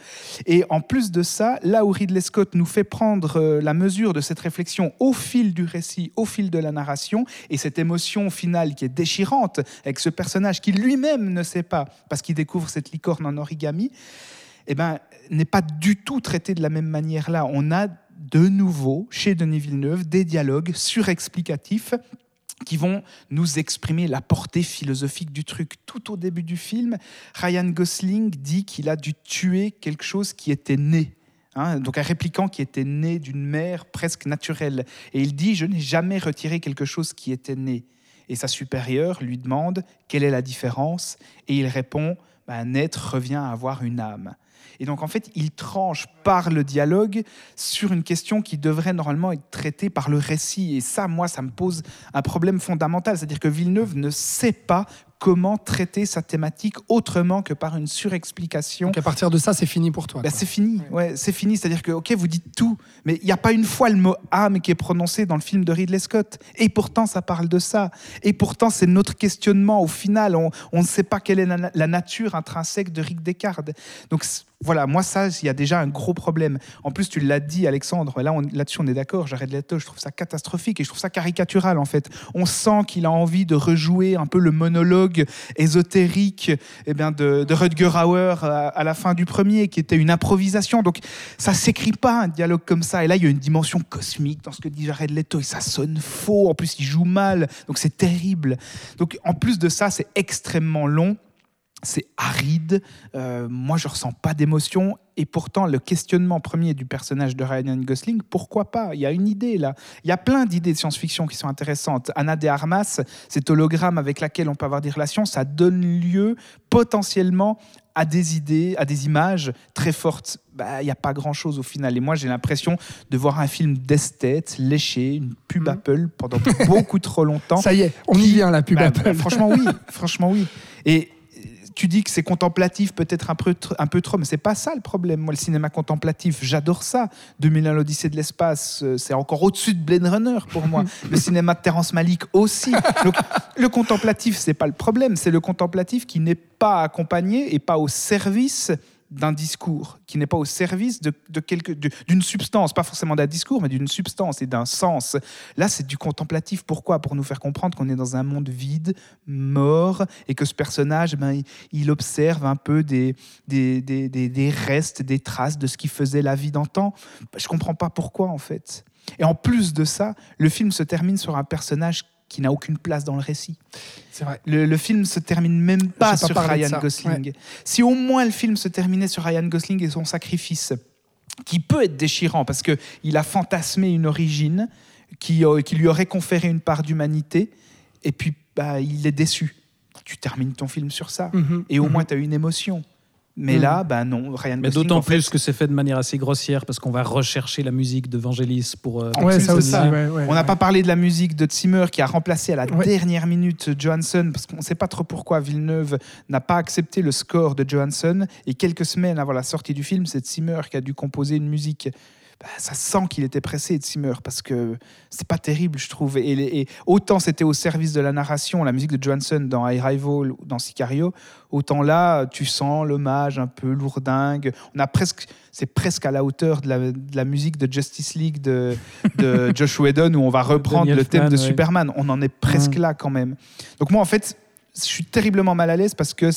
Et en plus de ça, là où Ridley Scott nous fait prendre euh, la mesure de cette réflexion au fil du récit, au fil de la narration, et cette émotion finale qui est déchirante, avec ce personnage qui lui-même ne sait pas, parce qu'il découvre cette licorne en origami, eh ben, n'est pas du tout traité de la même manière là. On a de nouveau, chez Denis Villeneuve, des dialogues surexplicatifs qui vont nous exprimer la portée philosophique du truc. Tout au début du film, Ryan Gosling dit qu'il a dû tuer quelque chose qui était né. Hein, donc un répliquant qui était né d'une mère presque naturelle. Et il dit, je n'ai jamais retiré quelque chose qui était né. Et sa supérieure lui demande quelle est la différence? Et il répond, Ben, un être revient à avoir une âme. Et donc, en fait, il tranche par le dialogue sur une question qui devrait normalement être traitée par le récit. Et ça, moi, ça me pose un problème fondamental. C'est-à-dire que Villeneuve ne sait pas comment traiter sa thématique autrement que par une surexplication. Donc à partir de ça, c'est fini pour toi. Quoi. c'est fini, ouais, c'est fini. C'est-à-dire que, ok, vous dites tout, mais il n'y a pas une fois le mot âme qui est prononcé dans le film de Ridley Scott. Et pourtant, ça parle de ça. Et pourtant, c'est notre questionnement. Au final, on, on ne sait pas quelle est la, la nature intrinsèque de Rick Deckard. Donc voilà, moi, ça, il y a déjà un gros problème. En plus, tu l'as dit, Alexandre, là, là-dessus, on est d'accord. Jared Leto, je trouve ça catastrophique et je trouve ça caricatural, en fait. On sent qu'il a envie de rejouer un peu le monologue ésotérique eh bien, de, de Rutger Hauer à, à la fin du premier, qui était une improvisation. Donc, ça s'écrit pas un dialogue comme ça. Et là, il y a une dimension cosmique dans ce que dit Jared Leto et ça sonne faux. En plus, il joue mal, donc c'est terrible. Donc, en plus de ça, c'est extrêmement long. C'est aride. Euh, moi, je ressens pas d'émotion. Et pourtant, le questionnement premier du personnage de Ryan Gosling, pourquoi pas? Il y a une idée là. Il y a plein d'idées de science-fiction qui sont intéressantes. Anna de Armas, cet hologramme avec laquelle on peut avoir des relations, ça donne lieu potentiellement à des idées, à des images très fortes. Bah, Il n'y a pas grand-chose au final. Et moi, j'ai l'impression de voir un film d'esthète, léché, une pub Mhm. Apple pendant *laughs* beaucoup trop longtemps. Ça y est, on y vient la pub Bah, Apple. bah, franchement, oui. *laughs* franchement, oui. Et tu dis que c'est contemplatif, peut-être un peu, un peu trop, mais c'est pas ça le problème. Moi, le cinéma contemplatif, j'adore ça. 2001, l'Odyssée de l'espace, euh, c'est encore au-dessus de Blade Runner pour moi. *laughs* le cinéma de Terrence Malick aussi. Donc, le contemplatif, c'est pas le problème. C'est le contemplatif qui n'est pas accompagné et pas au service d'un discours, qui n'est pas au service de, de quelque- d'une substance, pas forcément d'un discours, mais d'une substance et d'un sens. Là, c'est du contemplatif. Pourquoi? Pour nous faire comprendre qu'on est dans un monde vide, mort, et que ce personnage, ben, il, observe un peu des, des, des, des- des restes, des traces de ce qui faisait la vie d'antan. Je comprends pas pourquoi, en fait. Et en plus de ça, le film se termine sur un personnage qui n'a aucune place dans le récit. C'est vrai. Le, le film se termine même pas sur Ryan Gosling. Si au moins le film se terminait sur Ryan Gosling et son sacrifice, qui peut être déchirant parce que il a fantasmé une origine qui, euh, qui lui aurait conféré une part d'humanité, et puis bah, il est déçu. Tu termines ton film sur ça, Mhm, et au mhm. moins tu as une émotion. Mais Mhm. là, bah non, Ryan Mais d'autant en fait, plus que c'est fait de manière assez grossière parce qu'on va rechercher la musique de Vangelis pour. euh, Ouais, ça aussi. ça, ouais, ouais, On n'a ouais. pas parlé de la musique de Zimmer qui a remplacé à la Ouais. dernière minute Johansson parce qu'on ne sait pas trop pourquoi Villeneuve n'a pas accepté le score de Johansson et quelques semaines avant la sortie du film, c'est Zimmer qui a dû composer une musique. Bah, ça sent qu'il était pressé de Zimmer parce que c'est pas terrible, je trouve. Et, et autant c'était au service de la narration, la musique de Johansson dans Arrival ou dans Sicario, autant là, tu sens l'hommage un peu lourdingue. On a presque, c'est presque à la hauteur de la, de la musique de Justice League de, de *laughs* Josh Whedon où on va reprendre Daniel le thème de ouais. Superman. On en est presque Mm. là quand même. Donc moi, en fait, je suis terriblement mal à l'aise parce que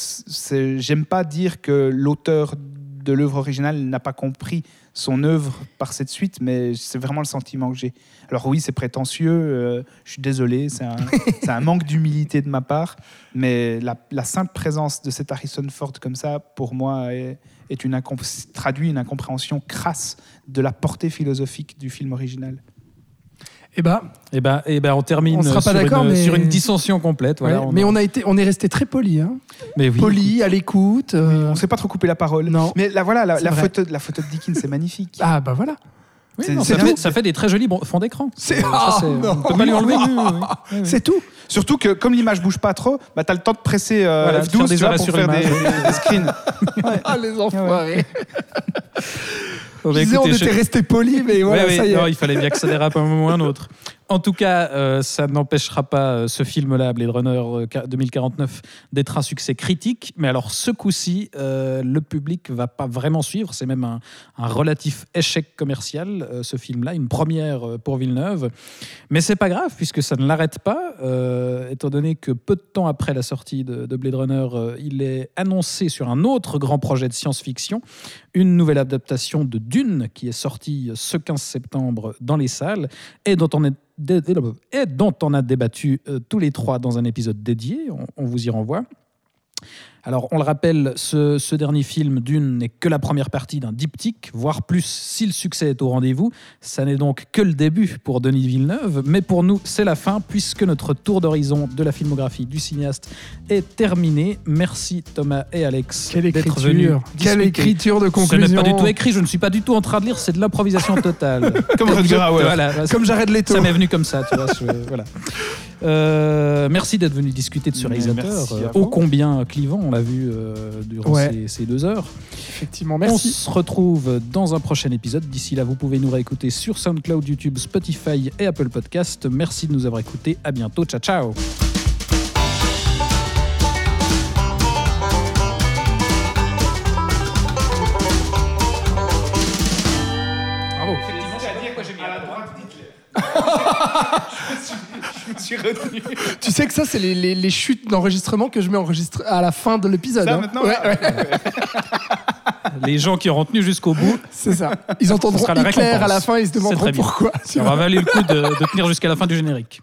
j'aime pas dire que l'auteur de l'œuvre originale n'a pas compris son œuvre par cette suite, mais c'est vraiment le sentiment que j'ai. Alors oui, c'est prétentieux, euh, je suis désolé, *laughs* c'est un, manque d'humilité de ma part, mais la, la simple présence de cet Harrison Ford comme ça, pour moi, est, est une traduit une incompréhension crasse de la portée philosophique du film original. Eh ben, Et ben, et ben, on termine On sera pas sur, d'accord, une, mais- sur une dissension complète. Voilà, ouais, on mais en- on a été, on est resté très poli, hein. mais oui, poli, à l'écoute. euh, On ne s'est pas trop coupé la parole. Non. Mais là, voilà, la, la photo, la photo de Dickens, c'est magnifique. Ah bah voilà. Oui, C'est- non, ça, tout. fait, ça fait des très jolis fonds d'écran. C'est- ça, Ah, c'est- non. on ne peut pas lui enlever. Oui, oui, oui. Oui, oui. C'est tout. Surtout que comme l'image bouge pas trop, bah, tu as le temps de presser euh, Voilà, de faire F12 des tu vois, arrêts pour sur faire des screens. *laughs* Ah, les enfoirés. *laughs* *laughs* Bon, bah, on je- était resté poli, mais voilà, Ouais, ouais, ça y est. non, il fallait bien que ça dérape à un moment ou à un autre. En tout cas, euh, ça n'empêchera pas euh, ce film-là, Blade Runner euh, 2049, d'être un succès critique. Mais alors, ce coup-ci, euh, le public va pas vraiment suivre. C'est même un, un relatif échec commercial, euh, ce film-là, une première euh, pour Villeneuve. Mais c'est pas grave, puisque ça ne l'arrête pas, euh, étant donné que peu de temps après la sortie de, de Blade Runner, euh, il est annoncé sur un autre grand projet de science-fiction, une nouvelle adaptation de Dune qui est sortie ce 15 septembre dans les salles et dont on, a débattu euh, tous les trois dans un épisode dédié. On vous y renvoie. Alors, on le rappelle, ce, ce dernier film, Dune, n'est que la première partie d'un diptyque, voire plus si le succès est au rendez-vous. Ça n'est donc que le début pour Denis Villeneuve, mais pour nous, c'est la fin, puisque notre tour d'horizon de la filmographie du cinéaste est terminé. Merci Thomas et Alex Quelle d'être venus écriture. Quelle écriture de Ce conclusion. n'est pas du tout écrit, je ne suis pas du tout en train de lire, c'est de l'improvisation totale. *laughs* Comme Rutger Hauer. Voilà, Comme Jared Leto. ça m'est venu comme ça, tu vois. je- voilà. Euh, merci d'être venu discuter de ce réalisateur, euh, ô combien clivant, on l'a vu euh, durant Ouais. ces, ces deux heures. Effectivement, On merci. se retrouve dans un prochain épisode. D'ici là, vous pouvez nous réécouter sur SoundCloud, YouTube, Spotify et Apple Podcast. Merci de nous avoir écoutés. À bientôt. Ciao, ciao. Tu sais que ça, c'est les, les- les chutes d'enregistrement que je mets enregistre à la fin de l'épisode. Ça, hein. maintenant, Ouais, là. ouais, *laughs* Les gens qui auront tenu jusqu'au bout, c'est ça. Ils entendront sera la Hitler à la fin, ils se C'est demanderont très bien. pourquoi. ça aura valu le coup de, de tenir jusqu'à la fin du générique.